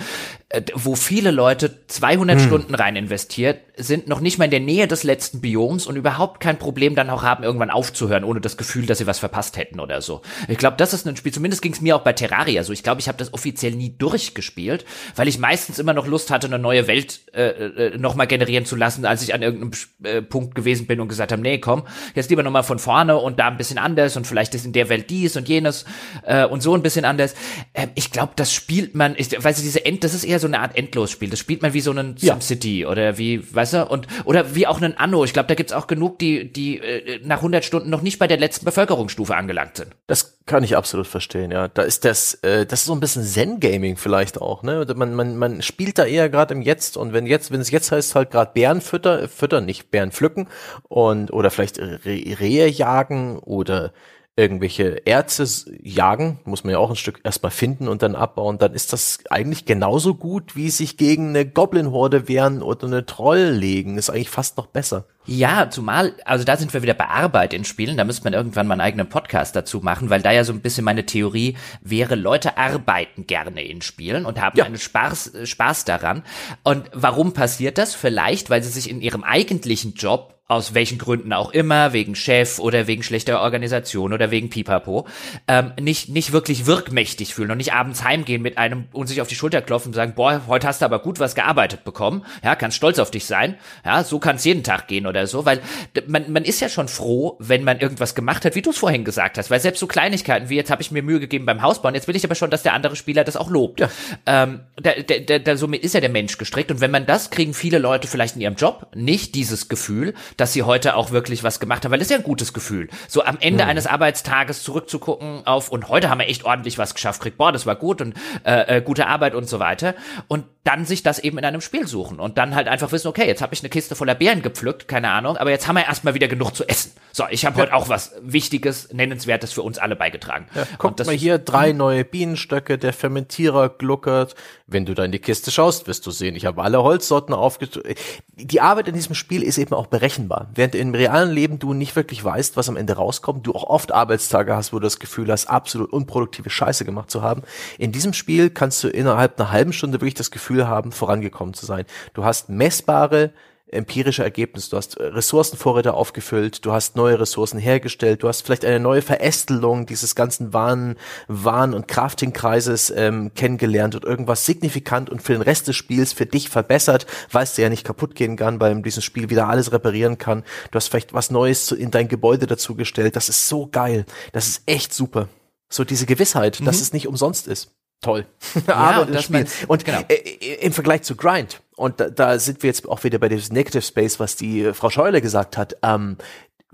äh, wo viele Leute 200 Hm. Stunden rein investiert, sind noch nicht mal in der Nähe des letzten Bioms und überhaupt kein Problem dann auch haben, irgendwann aufzuhören, ohne das Gefühl, dass sie was verpasst hätten oder so. Ich glaube, das ist ein Spiel, zumindest ging es mir auch bei Terraria so. Ich glaube, ich habe das offiziell nie durchgespielt, weil ich meistens immer noch Lust hatte, eine neue Welt äh, äh, nochmal generieren zu lassen, als ich an irgendeinem äh, Punkt gewesen bin und gesagt habe, nee, komm, jetzt lieber nochmal von vorne und da ein bisschen anders und vielleicht ist in der Welt dies und jenes äh, und so ein bisschen anders. Ähm, ich glaube, das spielt man, ich weiß nicht, diese End, das ist eher so eine Art Endlosspiel. Das spielt man wie so einen Ja. SimCity oder wie, weißt du, und oder wie auch einen Anno. Ich glaube, da gibt's auch genug, die die äh, nach 100 Stunden noch nicht bei der letzten Bevölkerungsstufe angelangt sind. Das kann ich absolut verstehen, ja. Da ist das, äh, das ist so ein bisschen Zen-Gaming vielleicht auch, ne? Man, man, man spielt da eher gerade im Jetzt und wenn jetzt, wenn es jetzt heißt, halt gerade Bären fütter, füttern, nicht Bären pflücken und oder vielleicht Re Rehe jagen oder irgendwelche Erze jagen, muss man ja auch ein Stück erstmal finden und dann abbauen, dann ist das eigentlich genauso gut, wie sich gegen eine Goblin-Horde wehren oder eine Troll legen. Ist eigentlich fast noch besser. Ja, zumal, also da sind wir wieder bei Arbeit in Spielen, da müsste man irgendwann mal einen eigenen Podcast dazu machen, weil da ja so ein bisschen meine Theorie wäre, Leute arbeiten gerne in Spielen und haben Ja. einen Spaß, äh, Spaß daran. Und warum passiert das? Vielleicht, weil sie sich in ihrem eigentlichen Job aus welchen Gründen auch immer, wegen Chef oder wegen schlechter Organisation oder wegen Pipapo, ähm, nicht, nicht wirklich wirkmächtig fühlen und nicht abends heimgehen mit einem und sich auf die Schulter klopfen und sagen, boah, heute hast du aber gut was gearbeitet bekommen, ja, kannst stolz auf dich sein, ja, so kann es jeden Tag gehen oder so, weil man, man ist ja schon froh, wenn man irgendwas gemacht hat, wie du es vorhin gesagt hast, weil selbst so Kleinigkeiten wie jetzt habe ich mir Mühe gegeben beim Hausbauen, jetzt will ich aber schon, dass der andere Spieler das auch lobt. Ähm, da, da, da, da, somit ist ja der Mensch gestrickt und wenn man das, kriegen viele Leute vielleicht in ihrem Job nicht dieses Gefühl, dass sie heute auch wirklich was gemacht haben, weil das ist ja ein gutes Gefühl. So am Ende eines Arbeitstages zurückzugucken auf und heute haben wir echt ordentlich was geschafft, kriegt, boah, das war gut und äh, äh, gute Arbeit und so weiter. Und dann sich das eben in einem Spiel suchen und dann halt einfach wissen, okay, jetzt habe ich eine Kiste voller Beeren gepflückt, keine Ahnung, aber jetzt haben wir erstmal wieder genug zu essen. So, ich habe ja. heute auch was Wichtiges, Nennenswertes für uns alle beigetragen. Ja, guck mal hier, drei neue Bienenstöcke, der Fermentierer gluckert. Wenn du da in die Kiste schaust, wirst du sehen, ich habe alle Holzsorten aufgeschrieben. Die Arbeit in diesem Spiel ist eben auch berechenbar. Während im realen Leben du nicht wirklich weißt, was am Ende rauskommt, du auch oft Arbeitstage hast, wo du das Gefühl hast, absolut unproduktive Scheiße gemacht zu haben. In diesem Spiel kannst du innerhalb einer halben Stunde wirklich das Gefühl haben, vorangekommen zu sein. Du hast messbare empirische Ergebnisse. Du hast äh, Ressourcenvorräte aufgefüllt, du hast neue Ressourcen hergestellt, du hast vielleicht eine neue Verästelung dieses ganzen Wahn, Wahn- und Crafting-Kreises ähm, kennengelernt und irgendwas signifikant und für den Rest des Spiels für dich verbessert, weil es dir ja nicht kaputt gehen kann, weil in diesem Spiel wieder alles reparieren kann. Du hast vielleicht was Neues in dein Gebäude dazugestellt. Das ist so geil. Das ist echt super. So diese Gewissheit, mhm. dass es nicht umsonst ist toll. <laughs> Ja, Aber das Spiel. Und genau. Äh, äh, im Vergleich zu Grind, und da, da sind wir jetzt auch wieder bei diesem Negative Space, was die äh, Frau Scheule gesagt hat, ähm,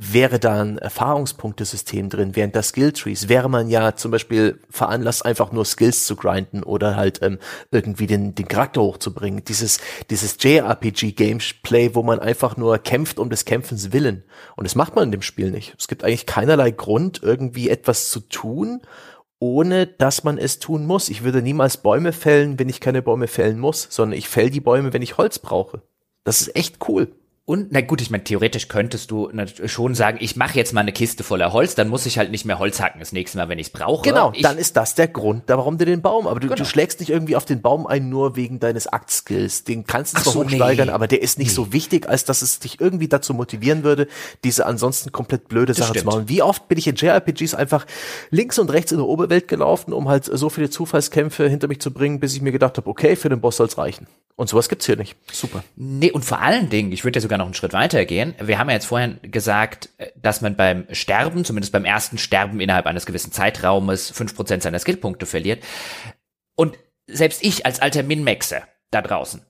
wäre da ein Erfahrungspunktesystem drin, während der Skilltrees wäre man ja zum Beispiel veranlasst, einfach nur Skills zu grinden oder halt ähm, irgendwie den, den Charakter hochzubringen. Dieses, dieses JRPG-Gameplay, wo man einfach nur kämpft um des Kämpfens willen. Und das macht man in dem Spiel nicht. Es gibt eigentlich keinerlei Grund, irgendwie etwas zu tun, ohne dass man es tun muss. Ich würde niemals Bäume fällen, wenn ich keine Bäume fällen muss, sondern ich fäll die Bäume, wenn ich Holz brauche. Das ist echt cool. Und, na gut, ich meine, theoretisch könntest du schon sagen, ich mache jetzt mal eine Kiste voller Holz, dann muss ich halt nicht mehr Holz hacken das nächste Mal, wenn ich es brauche. Genau, ich, dann ist das der Grund, warum du den Baum, aber du, genau. du schlägst nicht irgendwie auf den Baum ein, nur wegen deines Aktskills. Den kannst du zwar so, hochsteigern, nee. aber der ist nicht nee. so wichtig, als dass es dich irgendwie dazu motivieren würde, diese ansonsten komplett blöde Sache zu machen. Wie oft bin ich in JRPGs einfach links und rechts in der Oberwelt gelaufen, um halt so viele Zufallskämpfe hinter mich zu bringen, bis ich mir gedacht habe, okay, für den Boss soll's reichen. Und sowas gibt's hier nicht. Super. Nee, und vor allen Dingen, ich würde ja sogar noch einen Schritt weiter gehen. Wir haben ja jetzt vorhin gesagt, dass man beim Sterben, zumindest beim ersten Sterben innerhalb eines gewissen Zeitraumes, fünf Prozent seiner Skillpunkte verliert. Und selbst ich als alter Min-Maxer da draußen,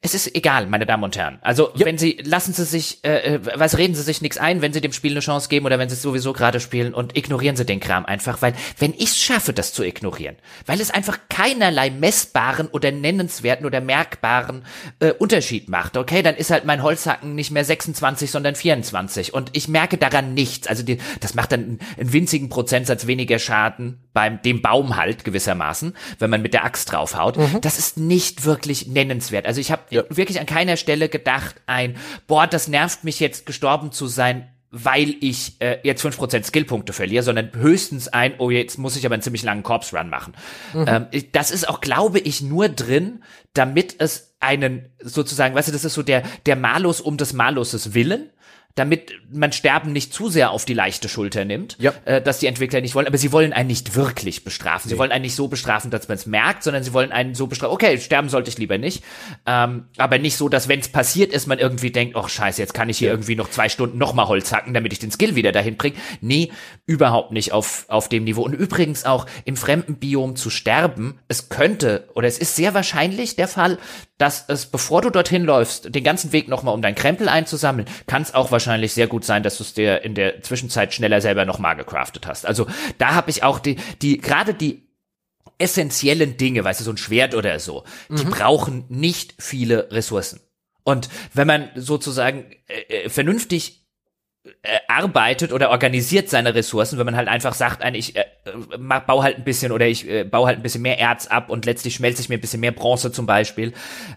es ist egal, meine Damen und Herren. Also ja. wenn Sie lassen Sie sich, äh, äh, was reden Sie sich nichts ein, wenn Sie dem Spiel eine Chance geben oder wenn Sie es sowieso gerade spielen und ignorieren Sie den Kram einfach, weil wenn ich es schaffe, das zu ignorieren, weil es einfach keinerlei messbaren oder nennenswerten oder merkbaren äh, Unterschied macht, okay, dann ist halt mein Holzhacken nicht mehr 26, sondern 24 und ich merke daran nichts. Also die, das macht dann einen, einen winzigen Prozentsatz weniger Schaden beim dem Baum halt gewissermaßen, wenn man mit der Axt draufhaut. Mhm. Das ist nicht wirklich nennenswert. Also ich habe ja. wirklich an keiner Stelle gedacht, ein, boah, das nervt mich jetzt gestorben zu sein, weil ich äh, jetzt fünf Prozent Skillpunkte verliere, sondern höchstens ein, oh, jetzt muss ich aber einen ziemlich langen Corpse-Run machen. Mhm. Ähm, das ist auch, glaube ich, nur drin, damit es einen sozusagen, weißt du, das ist so der, der Malus um des Maluses willen damit man Sterben nicht zu sehr auf die leichte Schulter nimmt, ja. äh, dass die Entwickler nicht wollen, aber sie wollen einen nicht wirklich bestrafen. Sie nee. wollen einen nicht so bestrafen, dass man es merkt, sondern sie wollen einen so bestrafen, okay, sterben sollte ich lieber nicht, ähm, aber nicht so, dass wenn es passiert ist, man irgendwie denkt, ach scheiße, jetzt kann ich hier ja. irgendwie noch zwei Stunden nochmal Holz hacken, damit ich den Skill wieder dahin bringe. Nee, überhaupt nicht auf, auf dem Niveau. Und übrigens auch im fremden Biom zu sterben, es könnte, oder es ist sehr wahrscheinlich der Fall, dass es, bevor du dorthin läufst, den ganzen Weg nochmal um dein Krempel einzusammeln, kann es auch wahrscheinlich sehr gut sein, dass du es dir in der Zwischenzeit schneller selber nochmal gecraftet hast. Also da habe ich auch die, die, gerade die essentiellen Dinge, weißt du, so ein Schwert oder so, die mhm. brauchen nicht viele Ressourcen. Und wenn man sozusagen äh, äh vernünftig arbeitet oder organisiert seine Ressourcen, wenn man halt einfach sagt, ich äh, baue halt ein bisschen oder ich äh, baue halt ein bisschen mehr Erz ab und letztlich schmelze ich mir ein bisschen mehr Bronze zum Beispiel,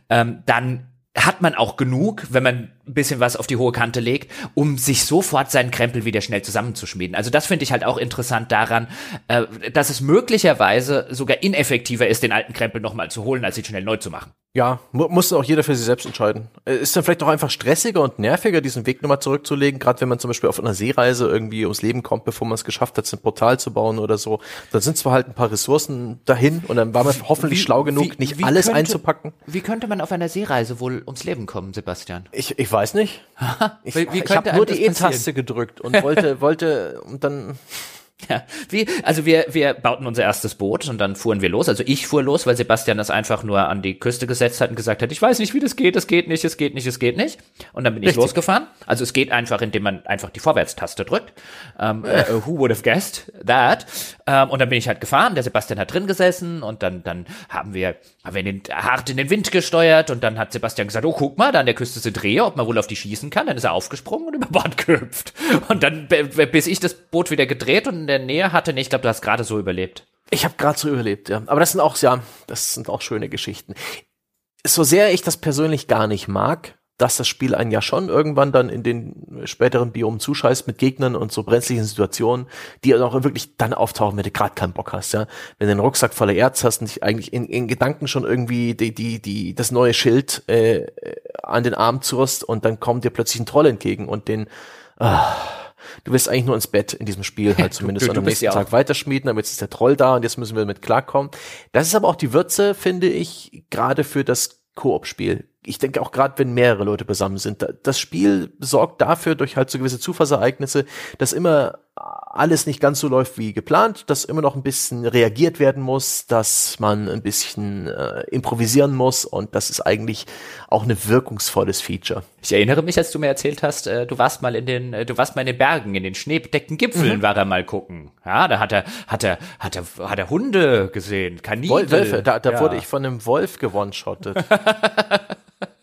ähm, dann hat man auch genug, wenn man bisschen was auf die hohe Kante legt, um sich sofort seinen Krempel wieder schnell zusammenzuschmieden. Also das finde ich halt auch interessant daran, äh, dass es möglicherweise sogar ineffektiver ist, den alten Krempel nochmal zu holen, als ihn schnell neu zu machen. Ja, mu muss auch jeder für sich selbst entscheiden. Äh, ist dann vielleicht auch einfach stressiger und nerviger, diesen Weg nochmal zurückzulegen, gerade wenn man zum Beispiel auf einer Seereise irgendwie ums Leben kommt, bevor man es geschafft hat, ein Portal zu bauen oder so. Dann sind zwar halt ein paar Ressourcen dahin und dann war man hoffentlich wie, schlau genug, wie, nicht wie alles könnte, einzupacken. Wie könnte man auf einer Seereise wohl ums Leben kommen, Sebastian? Ich, ich weiß nicht. <laughs> ich ich habe nur die E-Taste gedrückt und wollte, <laughs> wollte und dann Ja, wie, also wir, wir bauten unser erstes Boot und dann fuhren wir los. Also ich fuhr los, weil Sebastian das einfach nur an die Küste gesetzt hat und gesagt hat, ich weiß nicht, wie das geht, es geht nicht, es geht nicht, es geht nicht. Und dann bin ich Richtig. losgefahren. Also es geht einfach, indem man einfach die Vorwärtstaste drückt. Um, ähm, uh, äh, who would have guessed that? Ähm, und dann bin ich halt gefahren, der Sebastian hat drin gesessen und dann, dann haben wir, haben wir den, hart in den Wind gesteuert und dann hat Sebastian gesagt, oh, guck mal, da an der Küste sind Rehe, ob man wohl auf die schießen kann. Dann ist er aufgesprungen und <laughs> über Bord gehüpft. Und dann, bis ich das Boot wieder gedreht und in der Nähe hatte, ich glaube, du hast gerade so überlebt. Ich habe gerade so überlebt, ja. Aber das sind auch, ja, das sind auch schöne Geschichten. So sehr ich das persönlich gar nicht mag, dass das Spiel einen ja schon irgendwann dann in den späteren Biomen zuscheißt mit Gegnern und so brenzlichen Situationen, die auch wirklich dann auftauchen, wenn du gerade keinen Bock hast, ja. Wenn du einen Rucksack voller Erz hast und dich eigentlich in, in Gedanken schon irgendwie die, die, die, das neue Schild äh, an den Arm zurst und dann kommt dir plötzlich ein Troll entgegen und den ah, du willst eigentlich nur ins Bett in diesem Spiel <laughs> halt zumindest du, du, du am nächsten ja Tag weiterschmieden, damit ist der Troll da und jetzt müssen wir damit klarkommen. Das ist aber auch die Würze, finde ich, gerade für das Koop-Spiel ich denke auch gerade, wenn mehrere Leute beisammen sind, das Spiel sorgt dafür durch halt so gewisse Zufallsereignisse, dass immer alles nicht ganz so läuft wie geplant, dass immer noch ein bisschen reagiert werden muss, dass man ein bisschen äh, improvisieren muss und das ist eigentlich auch ein wirkungsvolles Feature. Ich erinnere mich, als du mir erzählt hast, äh, du warst mal in den, äh, du warst mal in den Bergen, in den schneebedeckten Gipfeln mhm. war er mal gucken. Ja, da hat er, hat er, hat er, hat er Hunde gesehen, Kaninchen. Wölfe, da, da ja. wurde ich von einem Wolf gewonshottet. <laughs>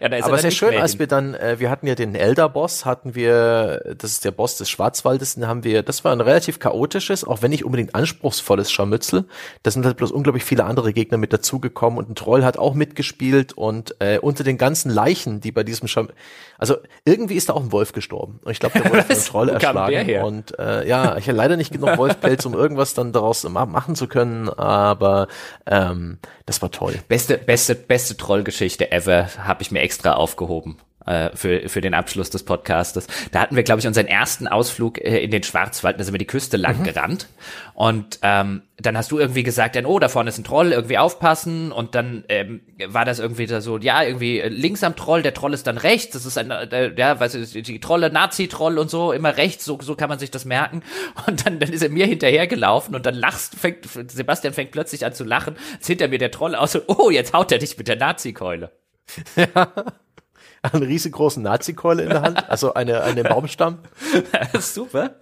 ja, da ist Aber sehr schön, als wir dann, äh, wir hatten ja den Elder-Boss, hatten wir, das ist der Boss des Schwarzwaldes, den haben wir, das war ein relativ chaotisches, auch wenn nicht unbedingt anspruchsvolles Scharmützel. Da sind halt bloß unglaublich viele andere Gegner mit dazugekommen und ein Troll hat auch mitgespielt und äh, unter den ganzen Leichen, die bei diesem Scharmützel, also irgendwie ist da auch ein Wolf gestorben. Und ich glaube, der wurde <laughs> von einem Troll erschlagen. Und äh, ja, ich habe leider nicht genug Wolfpelz, um irgendwas dann daraus machen zu können, aber ähm, das war toll. Beste, beste, beste Trollgeschichte ever habe ich mir extra aufgehoben äh, für, für den Abschluss des Podcastes. Da hatten wir, glaube ich, unseren ersten Ausflug äh, in den Schwarzwald, da sind wir die Küste lang mhm. gerannt. Und ähm, dann hast du irgendwie gesagt, dann, oh, da vorne ist ein Troll, irgendwie aufpassen. Und dann ähm, war das irgendwie da so, ja, irgendwie links am Troll, der Troll ist dann rechts. Das ist ein, äh, ja, weißt du, die Trolle, Nazi-Troll und so, immer rechts, so, so kann man sich das merken. Und dann, dann ist er mir hinterhergelaufen und dann lachst, fängt, Sebastian fängt plötzlich an zu lachen, ist hinter mir der Troll aus und, oh, jetzt haut er dich mit der Nazi-Keule. <laughs> Ja. einen riesengroßen Nazi-Keule in der Hand, also eine, eine Baumstamm. <laughs> Super.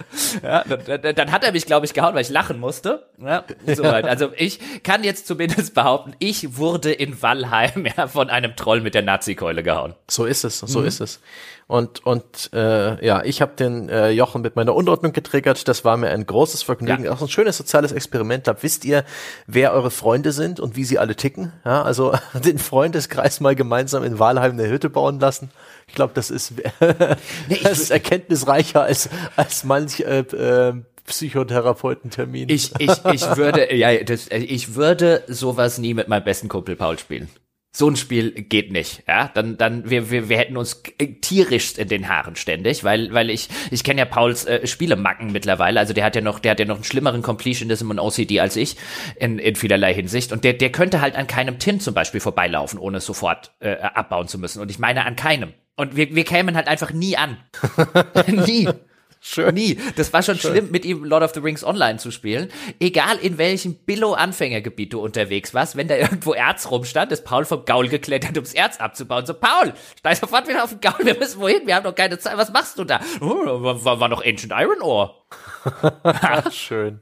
Ja, dann, dann, hat er mich, glaube ich, gehauen, weil ich lachen musste. Ja, soweit. <laughs> Also ich kann jetzt zumindest behaupten, ich wurde in Wallheim ja, von einem Troll mit der Nazi-Keule gehauen. So ist es, so mhm. ist es. Und, und äh, ja, ich habe den äh, Jochen mit meiner Unordnung getriggert. Das war mir ein großes Vergnügen. Ja. Auch ein schönes soziales Experiment. Da wisst ihr, wer eure Freunde sind und wie sie alle ticken. Ja, also <laughs> den Freundeskreis mal gemeinsam in Walheim eine Hütte bauen lassen. Ich glaube, das ist, <laughs> nee, das ist erkenntnisreicher als, als manch äh, äh, Psychotherapeutentermin. Ich, ich, ich würde, ja, das, ich würde sowas nie mit meinem besten Kumpel Paul spielen so ein Spiel geht nicht, ja, dann dann wir wir, wir hätten uns tierisch in den Haaren ständig, weil weil ich ich kenne ja Pauls äh, Spielemacken mittlerweile, also der hat ja noch der hat ja noch einen schlimmeren Completionism und OCD als ich in in vielerlei Hinsicht. Und der der könnte halt an keinem Tin zum Beispiel vorbeilaufen, ohne es sofort äh, abbauen zu müssen. Und ich meine an keinem. Und wir wir kämen halt einfach nie an, <laughs> nie. Schön. Nie. Das war schon Schön. schlimm, mit ihm Lord of the Rings online zu spielen. Egal in welchem Billo-Anfängergebiet du unterwegs warst, wenn da irgendwo Erz rumstand, ist Paul vom Gaul geklettert, ums Erz abzubauen. So, Paul, steig sofort wieder auf den Gaul, wir müssen wohin, wir haben noch keine Zeit, was machst du da? Oh, war, war noch Ancient Iron Ore. <laughs> Schön.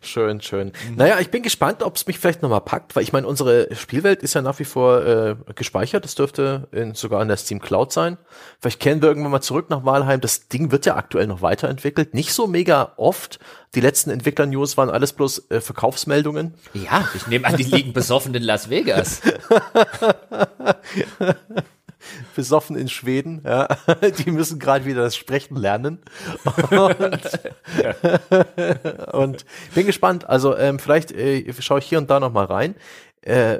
Schön, schön. Naja, ich bin gespannt, ob es mich vielleicht nochmal packt, weil ich meine, unsere Spielwelt ist ja nach wie vor äh, gespeichert. Das dürfte in, sogar in der Steam Cloud sein. Vielleicht kehren wir irgendwann mal zurück nach Walheim. Das Ding wird ja aktuell noch weiterentwickelt. Nicht so mega oft. Die letzten Entwickler-News waren alles bloß äh, Verkaufsmeldungen. Ja, ich nehme an, die liegen besoffen in Las Vegas. <laughs> besoffen in Schweden. Ja. <laughs> Die müssen gerade wieder das Sprechen lernen. <laughs> Und, <laughs> und bin gespannt. Also ähm, vielleicht äh, schaue ich hier und da noch mal rein, äh,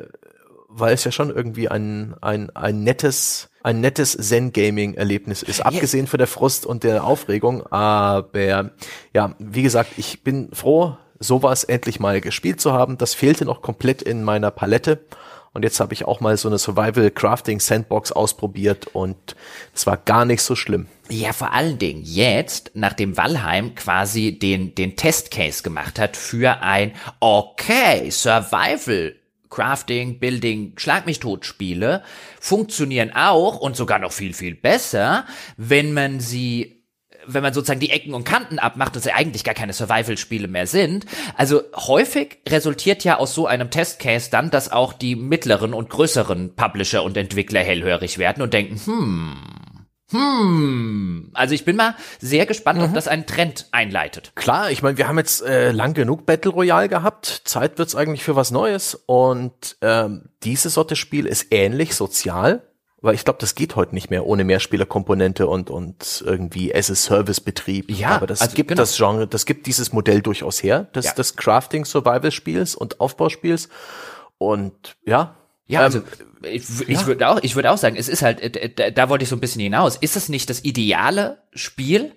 weil es ja schon irgendwie ein, ein, ein nettes ein nettes Zen-Gaming-Erlebnis ist, abgesehen von der Frust und der Aufregung. Aber ja, wie gesagt, ich bin froh, sowas endlich mal gespielt zu haben. Das fehlte noch komplett in meiner Palette. Und jetzt habe ich auch mal so eine Survival Crafting Sandbox ausprobiert und es war gar nicht so schlimm. Ja, vor allen Dingen jetzt, nachdem Valheim quasi den, den Testcase gemacht hat für ein okay, Survival Crafting, Building, Schlag mich tot Spiele funktionieren auch und sogar noch viel, viel besser, wenn man sie wenn man sozusagen die Ecken und Kanten abmacht und sie eigentlich gar keine Survival-Spiele mehr sind. Also häufig resultiert ja aus so einem Testcase dann, dass auch die mittleren und größeren Publisher und Entwickler hellhörig werden und denken, hm, hm, also ich bin mal sehr gespannt, mhm. ob das einen Trend einleitet. Klar, ich meine, wir haben jetzt äh, lang genug Battle Royale gehabt. Zeit wird's eigentlich für was Neues. Und ähm, diese Sorte Spiel ist ähnlich sozial, weil ich glaube, das geht heute nicht mehr ohne Mehrspielerkomponente und und irgendwie as a Service Betrieb. Ja, aber das also, gibt genau. das Genre, das gibt dieses Modell durchaus her, das ja. des Crafting Survival Spiels und Aufbauspiels. Und ja, ja, also ähm, ich, ich ja. würde auch, ich würde auch sagen, es ist halt, äh, da, da wollte ich so ein bisschen hinaus. Ist es nicht das ideale Spiel,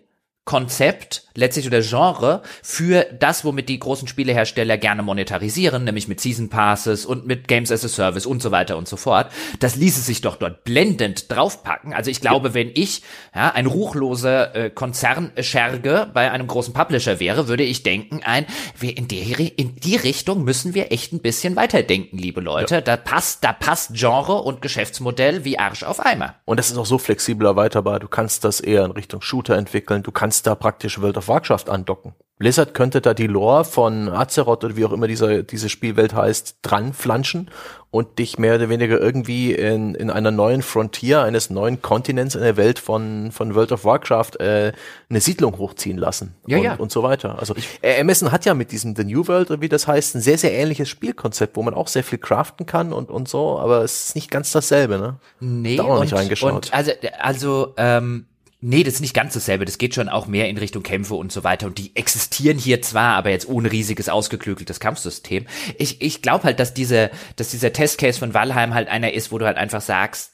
Konzept letztlich oder Genre für das, womit die großen Spielehersteller gerne monetarisieren, nämlich mit Season Passes und mit Games as a Service und so weiter und so fort. Das ließe sich doch dort blendend draufpacken. Also ich glaube, wenn ich ja, ein ruchloser äh, Konzernscherge bei einem großen Publisher wäre, würde ich denken, ein, wir in die, in die Richtung müssen wir echt ein bisschen weiterdenken, liebe Leute. Ja. Da passt, da passt Genre und Geschäftsmodell wie Arsch auf Eimer. Und das ist auch so flexibel erweiterbar. Du kannst das eher in Richtung Shooter entwickeln. Du kannst da praktisch World of Warcraft andocken. Blizzard könnte da die Lore von Azeroth oder wie auch immer dieser, diese Spielwelt heißt, dran flanschen und dich mehr oder weniger irgendwie in, in einer neuen Frontier, eines neuen Kontinents in der Welt von, von World of Warcraft äh, eine Siedlung hochziehen lassen ja, und, ja. und so weiter. Also äh, Amazon hat ja mit diesem The New World, oder wie das heißt, ein sehr, sehr ähnliches Spielkonzept, wo man auch sehr viel craften kann und, und so, aber es ist nicht ganz dasselbe, ne? Nee, da auch noch nicht reingeschaut. Und also, also ähm Nee, das ist nicht ganz dasselbe. Das geht schon auch mehr in Richtung Kämpfe und so weiter. Und die existieren hier zwar, aber jetzt ohne riesiges, ausgeklügeltes Kampfsystem. Ich, ich glaube halt, dass diese, dass dieser Testcase von Valheim halt einer ist, wo du halt einfach sagst,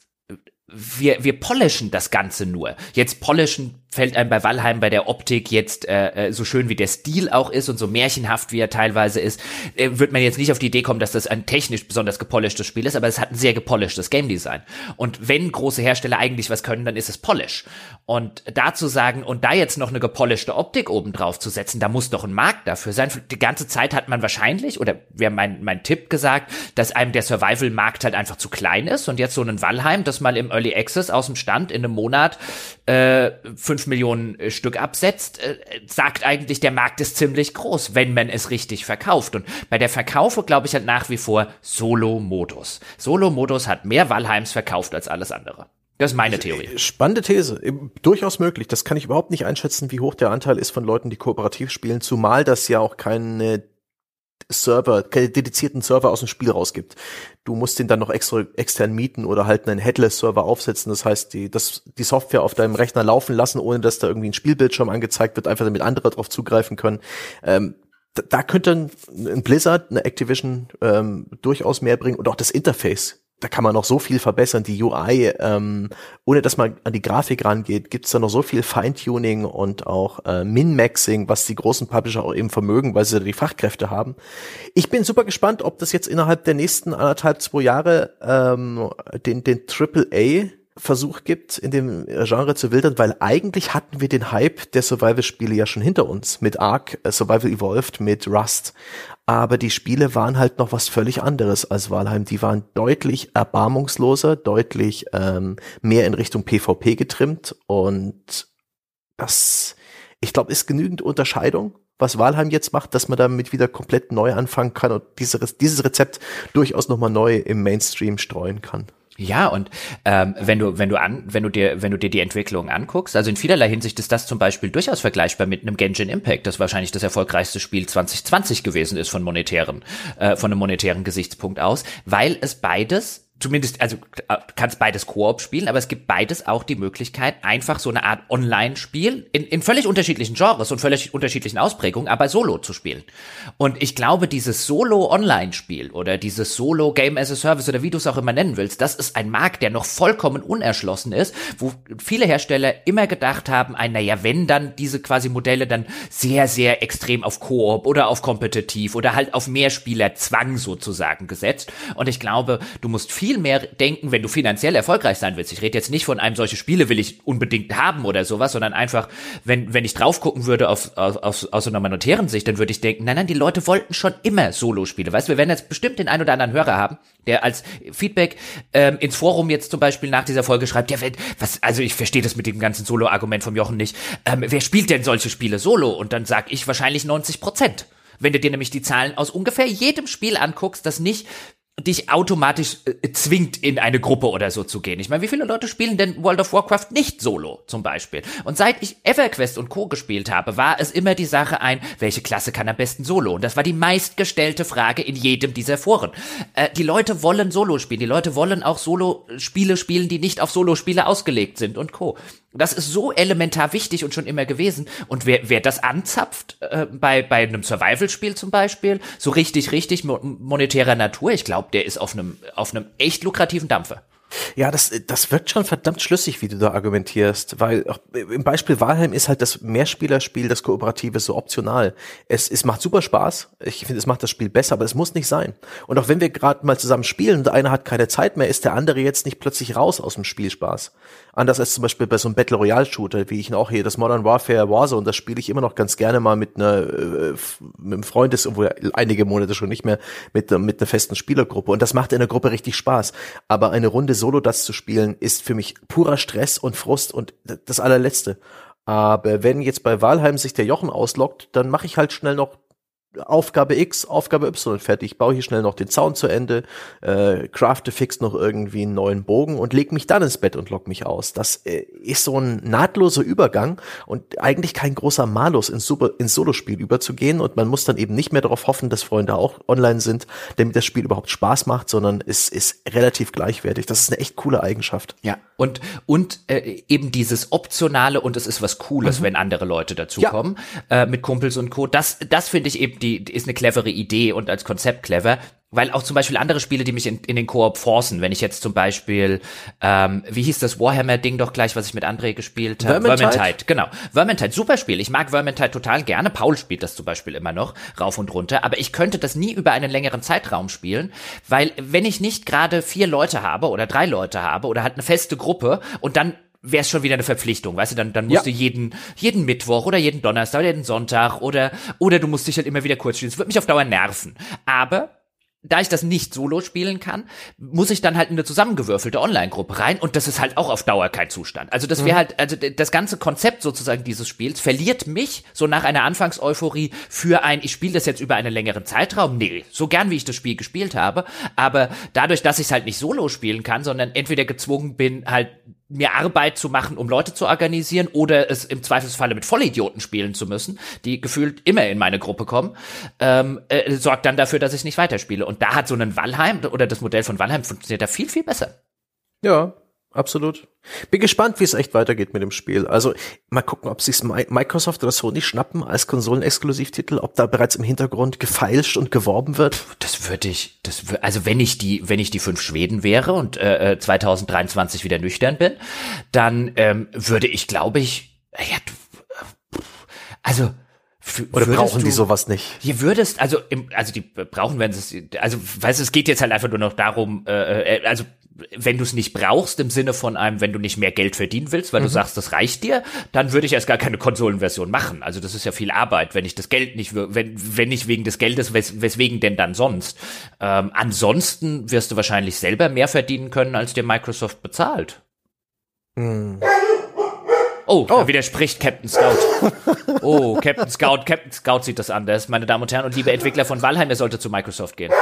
wir, wir polishen das Ganze nur. Jetzt polishen fällt einem bei Valheim bei der Optik jetzt äh, äh, so schön wie der Stil auch ist und so märchenhaft wie er teilweise ist, äh, wird man jetzt nicht auf die Idee kommen, dass das ein technisch besonders gepolischtes Spiel ist, aber es hat ein sehr gepolischtes Game Design. Und wenn große Hersteller eigentlich was können, dann ist es Polish. Und dazu sagen und da jetzt noch eine gepolischte Optik oben drauf zu setzen, da muss doch ein Markt dafür sein. Die ganze Zeit hat man wahrscheinlich oder wäre mein mein Tipp gesagt, dass einem der Survival Markt halt einfach zu klein ist und jetzt so ein Valheim, das mal im Early Access aus dem Stand in einem Monat äh, 5 Millionen äh, Stück absetzt, äh, sagt eigentlich, der Markt ist ziemlich groß, wenn man es richtig verkauft. Und bei der Verkaufe glaube ich halt nach wie vor Solo-Modus. Solo-Modus hat mehr Valheims verkauft als alles andere. Das ist meine Theorie. Äh, spannende These. Durchaus möglich. Das kann ich überhaupt nicht einschätzen, wie hoch der Anteil ist von Leuten, die kooperativ spielen, zumal das ja auch keine Server, keine dedizierten Server aus dem Spiel rausgibt. Du musst den dann noch extra extern mieten oder halt einen Headless-Server aufsetzen. Das heißt, die, das, die Software auf deinem Rechner laufen lassen, ohne dass da irgendwie ein Spielbildschirm angezeigt wird, einfach damit andere drauf zugreifen können. Ähm, da, da könnte ein Blizzard, eine Activision ähm, durchaus mehr bringen und auch das Interface da kann man noch so viel verbessern. Die UI, ähm, ohne dass man an die Grafik rangeht, gibt's da noch so viel Feintuning und auch äh, Min-Maxing, was die großen Publisher auch eben vermögen, weil sie die Fachkräfte haben. Ich bin super gespannt, ob das jetzt innerhalb der nächsten anderthalb, zwei Jahre ähm, den, den AAA Versuch gibt, in dem Genre zu wildern, weil eigentlich hatten wir den Hype der Survival-Spiele ja schon hinter uns mit Ark, äh, Survival Evolved, mit Rust aber die Spiele waren halt noch was völlig anderes als Valheim. Die waren deutlich erbarmungsloser, deutlich ähm, mehr in Richtung PvP getrimmt und das, ich glaube, ist genügend Unterscheidung, was Valheim jetzt macht, dass man damit wieder komplett neu anfangen kann und dieses, dieses Rezept durchaus nochmal neu im Mainstream streuen kann. Ja, und ähm, wenn du, wenn du an, wenn du dir, wenn du dir die Entwicklung anguckst, also in vielerlei Hinsicht ist das zum Beispiel durchaus vergleichbar mit einem Genshin Impact, das wahrscheinlich das erfolgreichste Spiel 2020 gewesen ist von monetären, äh, von einem monetären Gesichtspunkt aus, weil es beides zumindest, also äh, kannst beides Koop spielen, aber es gibt beides auch die Möglichkeit, einfach so eine Art Online-Spiel in, in völlig unterschiedlichen Genres und völlig unterschiedlichen Ausprägungen, aber solo zu spielen. Und ich glaube, dieses Solo-Online-Spiel oder dieses Solo-Game as a Service oder wie du es auch immer nennen willst, das ist ein Markt, der noch vollkommen unerschlossen ist, wo viele Hersteller immer gedacht haben, ein, naja, wenn dann diese quasi Modelle dann sehr, sehr extrem auf Koop oder auf kompetitiv oder halt auf Mehrspielerzwang sozusagen gesetzt. Und ich glaube, du musst viel mehr denken, wenn du finanziell erfolgreich sein willst. Ich rede jetzt nicht von einem solche Spiele will ich unbedingt haben oder sowas, sondern einfach, wenn, wenn ich drauf gucken würde auf, auf, auf, aus einer monetären Sicht, dann würde ich denken, nein, nein, die Leute wollten schon immer Solo-Spiele. Weißt du, wir werden jetzt bestimmt den einen oder anderen Hörer haben, der als Feedback ähm, ins Forum jetzt zum Beispiel nach dieser Folge schreibt, ja, was, also ich verstehe das mit dem ganzen Solo-Argument vom Jochen nicht. Ähm, wer spielt denn solche Spiele solo? Und dann sag ich wahrscheinlich 90 Prozent. Wenn du dir nämlich die Zahlen aus ungefähr jedem Spiel anguckst, das nicht dich automatisch äh, zwingt, in eine Gruppe oder so zu gehen. Ich meine, wie viele Leute spielen denn World of Warcraft nicht solo, zum Beispiel? Und seit ich EverQuest und Co. gespielt habe, war es immer die Sache ein, welche Klasse kann am besten solo? Und das war die meistgestellte Frage in jedem dieser Foren. Äh, die Leute wollen Solo spielen, die Leute wollen auch Solo-Spiele spielen, die nicht auf Solo-Spiele ausgelegt sind und Co. Das ist so elementar wichtig und schon immer gewesen. Und wer, wer das anzapft, äh, bei, bei einem Survival-Spiel zum Beispiel, so richtig, richtig monetärer Natur, ich glaube, der ist auf einem, auf einem echt lukrativen Dampfer. Ja, das, das wird schon verdammt schlüssig, wie du da argumentierst, weil im Beispiel Walheim ist halt das Mehrspielerspiel, das Kooperative so optional. Es, es macht super Spaß. Ich finde, es macht das Spiel besser, aber es muss nicht sein. Und auch wenn wir gerade mal zusammen spielen und einer hat keine Zeit mehr, ist der andere jetzt nicht plötzlich raus aus dem Spielspaß. Anders als zum Beispiel bei so einem Battle Royale Shooter, wie ich ihn auch hier, das Modern Warfare Warzone, das spiele ich immer noch ganz gerne mal mit einer, äh, mit einem Freund, das obwohl einige Monate schon nicht mehr, mit, mit einer festen Spielergruppe. Und das macht in der Gruppe richtig Spaß. Aber eine Runde Solo das zu spielen, ist für mich purer Stress und Frust und das allerletzte. Aber wenn jetzt bei Walheim sich der Jochen auslockt, dann mache ich halt schnell noch Aufgabe X, Aufgabe Y fertig, baue hier schnell noch den Zaun zu Ende, äh, crafte fix noch irgendwie einen neuen Bogen und leg mich dann ins Bett und lock mich aus. Das äh, ist so ein nahtloser Übergang und eigentlich kein großer Malus ins, Super, ins Solospiel überzugehen und man muss dann eben nicht mehr darauf hoffen, dass Freunde auch online sind, damit das Spiel überhaupt Spaß macht, sondern es ist relativ gleichwertig. Das ist eine echt coole Eigenschaft. Ja, und, und äh, eben dieses Optionale und es ist was Cooles, mhm. wenn andere Leute dazukommen, ja. äh, mit Kumpels und Co. Das, das finde ich eben die, die ist eine clevere Idee und als Konzept clever. Weil auch zum Beispiel andere Spiele, die mich in, in den Koop forcen, wenn ich jetzt zum Beispiel, ähm, wie hieß das Warhammer-Ding doch gleich, was ich mit André gespielt habe? Vermintide. Vermintide, genau. Vermintide, super Spiel. Ich mag Vermintide total gerne. Paul spielt das zum Beispiel immer noch, rauf und runter. Aber ich könnte das nie über einen längeren Zeitraum spielen, weil wenn ich nicht gerade vier Leute habe oder drei Leute habe oder halt eine feste Gruppe und dann wäre es schon wieder eine Verpflichtung, weißt du, dann, dann musst ja. du jeden, jeden Mittwoch oder jeden Donnerstag oder jeden Sonntag oder, oder du musst dich halt immer wieder kurz spielen. Das wird mich auf Dauer nerven. Aber da ich das nicht solo spielen kann, muss ich dann halt in eine zusammengewürfelte Online-Gruppe rein und das ist halt auch auf Dauer kein Zustand. Also das wäre mhm. halt, also das ganze Konzept sozusagen dieses Spiels verliert mich so nach einer Anfangseuphorie für ein, ich spiele das jetzt über einen längeren Zeitraum. Nee, so gern wie ich das Spiel gespielt habe, aber dadurch, dass ich es halt nicht solo spielen kann, sondern entweder gezwungen bin, halt mir Arbeit zu machen, um Leute zu organisieren oder es im Zweifelsfalle mit Vollidioten spielen zu müssen, die gefühlt immer in meine Gruppe kommen, ähm, äh, sorgt dann dafür, dass ich nicht weiterspiele. Und da hat so ein Valheim oder das Modell von Valheim funktioniert da viel, viel besser. Ja, absolut. Bin gespannt, wie es echt weitergeht mit dem Spiel. Also mal gucken, ob sich Microsoft oder Sony schnappen als Konsolenexklusivtitel, ob da bereits im Hintergrund gefeilscht und geworben wird. Das würde ich, das würde, also wenn ich die, wenn ich die fünf Schweden wäre und äh, 2023 äh, wieder nüchtern bin, dann ähm, würde ich, glaube ich, ja, also oder brauchen du, die sowas nicht? Hier würdest, also im, also die brauchen wenn es, also weißt du, es geht jetzt halt einfach nur noch darum, äh, äh also wenn du es nicht brauchst im Sinne von einem, wenn du nicht mehr Geld verdienen willst, weil mhm. du sagst, das reicht dir, dann würde ich erst gar keine Konsolenversion machen. Also das ist ja viel Arbeit, wenn ich das Geld nicht, wenn, wenn nicht wegen des Geldes, wes, weswegen denn dann sonst? Ähm, ansonsten wirst du wahrscheinlich selber mehr verdienen können, als dir Microsoft bezahlt. Mhm. Oh, oh. da widerspricht Captain Scout. Oh, Captain Scout, Captain Scout sieht das anders, meine Damen und Herren. Und liebe Entwickler von Valheim, ihr solltet zu Microsoft gehen.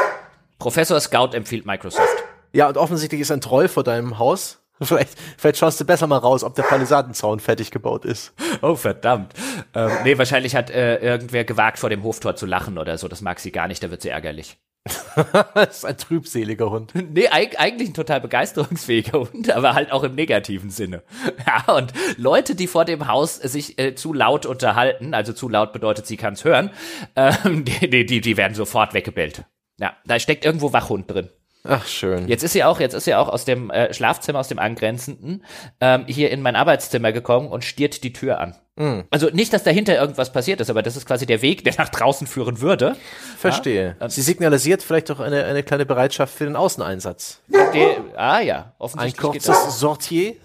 Professor Scout empfiehlt Microsoft. Ja, und offensichtlich ist ein Troll vor deinem Haus. <laughs> Vielleicht, vielleicht schaust du besser mal raus, ob der Palisadenzaun fertig gebaut ist. Oh, verdammt. Ähm, nee, wahrscheinlich hat äh, irgendwer gewagt, vor dem Hoftor zu lachen oder so. Das mag sie gar nicht, da wird sie ärgerlich. <laughs> das ist ein trübseliger Hund. Nee, eigentlich ein total begeisterungsfähiger Hund, aber halt auch im negativen Sinne. <laughs> Ja, und Leute, die vor dem Haus sich äh, zu laut unterhalten, also zu laut bedeutet, sie kann es hören, <laughs> ähm, die, die, die werden sofort weggebellt. Ja, da steckt irgendwo Wachhund drin. Ach schön. Jetzt ist sie auch, jetzt ist sie auch aus dem äh, Schlafzimmer, aus dem angrenzenden, ähm, hier in mein Arbeitszimmer gekommen und stiert die Tür an. Mm. Also nicht, dass dahinter irgendwas passiert ist, aber das ist quasi der Weg, der nach draußen führen würde. Verstehe. Ja? Sie signalisiert vielleicht auch eine, eine kleine Bereitschaft für den Außeneinsatz. Der, ah ja, offensichtlich. Ein kurzes Sortier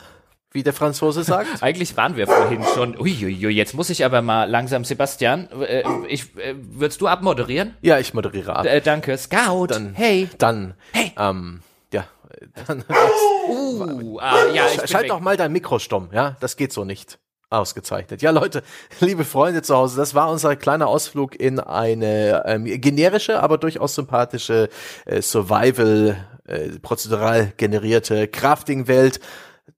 wie der Franzose sagt. <laughs> Eigentlich waren wir vorhin schon. Uiuiui, jetzt muss ich aber mal langsam, Sebastian. Äh, ich, äh, würdest du abmoderieren? Ja, ich moderiere ab. Äh, danke. Scout. Dann, hey. Dann. Hey. Ähm, ja. <laughs> Dann, uh, ah, ja, ich Schalt doch mal dein Mikro stumm, ja? Das geht so nicht. Ausgezeichnet. Ja, Leute, liebe Freunde zu Hause, das war unser kleiner Ausflug in eine ähm, generische, aber durchaus sympathische äh, Survival, äh, prozedural generierte Crafting-Welt.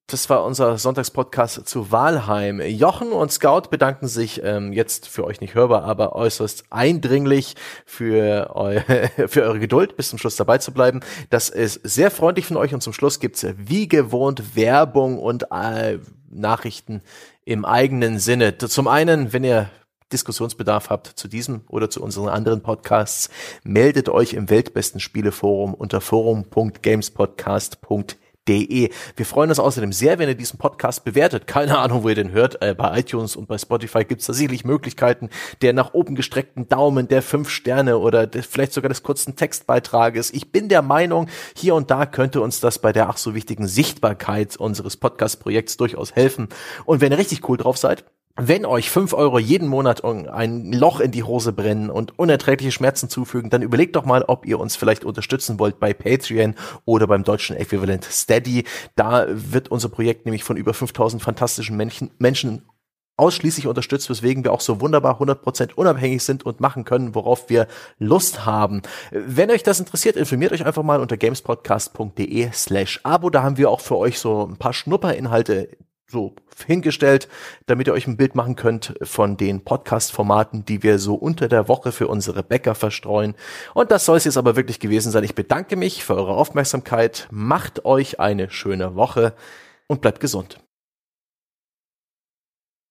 Das war unser Sonntagspodcast zu Walheim. Jochen und Scout bedanken sich ähm, jetzt für euch nicht hörbar, aber äußerst eindringlich für, eu <laughs> für eure Geduld, bis zum Schluss dabei zu bleiben. Das ist sehr freundlich von euch und zum Schluss gibt's wie gewohnt Werbung und äh, Nachrichten im eigenen Sinne. Zum einen, wenn ihr Diskussionsbedarf habt zu diesem oder zu unseren anderen Podcasts, meldet euch im Weltbesten Spieleforum unter forum.gamespodcast.de De. Wir freuen uns außerdem sehr, wenn ihr diesen Podcast bewertet. Keine Ahnung, wo ihr den hört. Äh, bei iTunes und bei Spotify gibt es da sicherlich Möglichkeiten der nach oben gestreckten Daumen, der fünf Sterne oder der, vielleicht sogar des kurzen Textbeitrages. Ich bin der Meinung, hier und da könnte uns das bei der ach so wichtigen Sichtbarkeit unseres Podcast-Projekts durchaus helfen. Und wenn ihr richtig cool drauf seid, wenn euch fünf Euro jeden Monat ein Loch in die Hose brennen und unerträgliche Schmerzen zufügen, dann überlegt doch mal, ob ihr uns vielleicht unterstützen wollt bei Patreon oder beim deutschen Äquivalent Steady. Da wird unser Projekt nämlich von über 5000 fantastischen Menschen, Menschen ausschließlich unterstützt, weswegen wir auch so wunderbar 100% unabhängig sind und machen können, worauf wir Lust haben. Wenn euch das interessiert, informiert euch einfach mal unter gamespodcast.de slash abo. Da haben wir auch für euch so ein paar Schnupperinhalte so hingestellt, damit ihr euch ein Bild machen könnt von den Podcast-Formaten, die wir so unter der Woche für unsere Bäcker verstreuen. Und das soll es jetzt aber wirklich gewesen sein. Ich bedanke mich für eure Aufmerksamkeit, macht euch eine schöne Woche und bleibt gesund.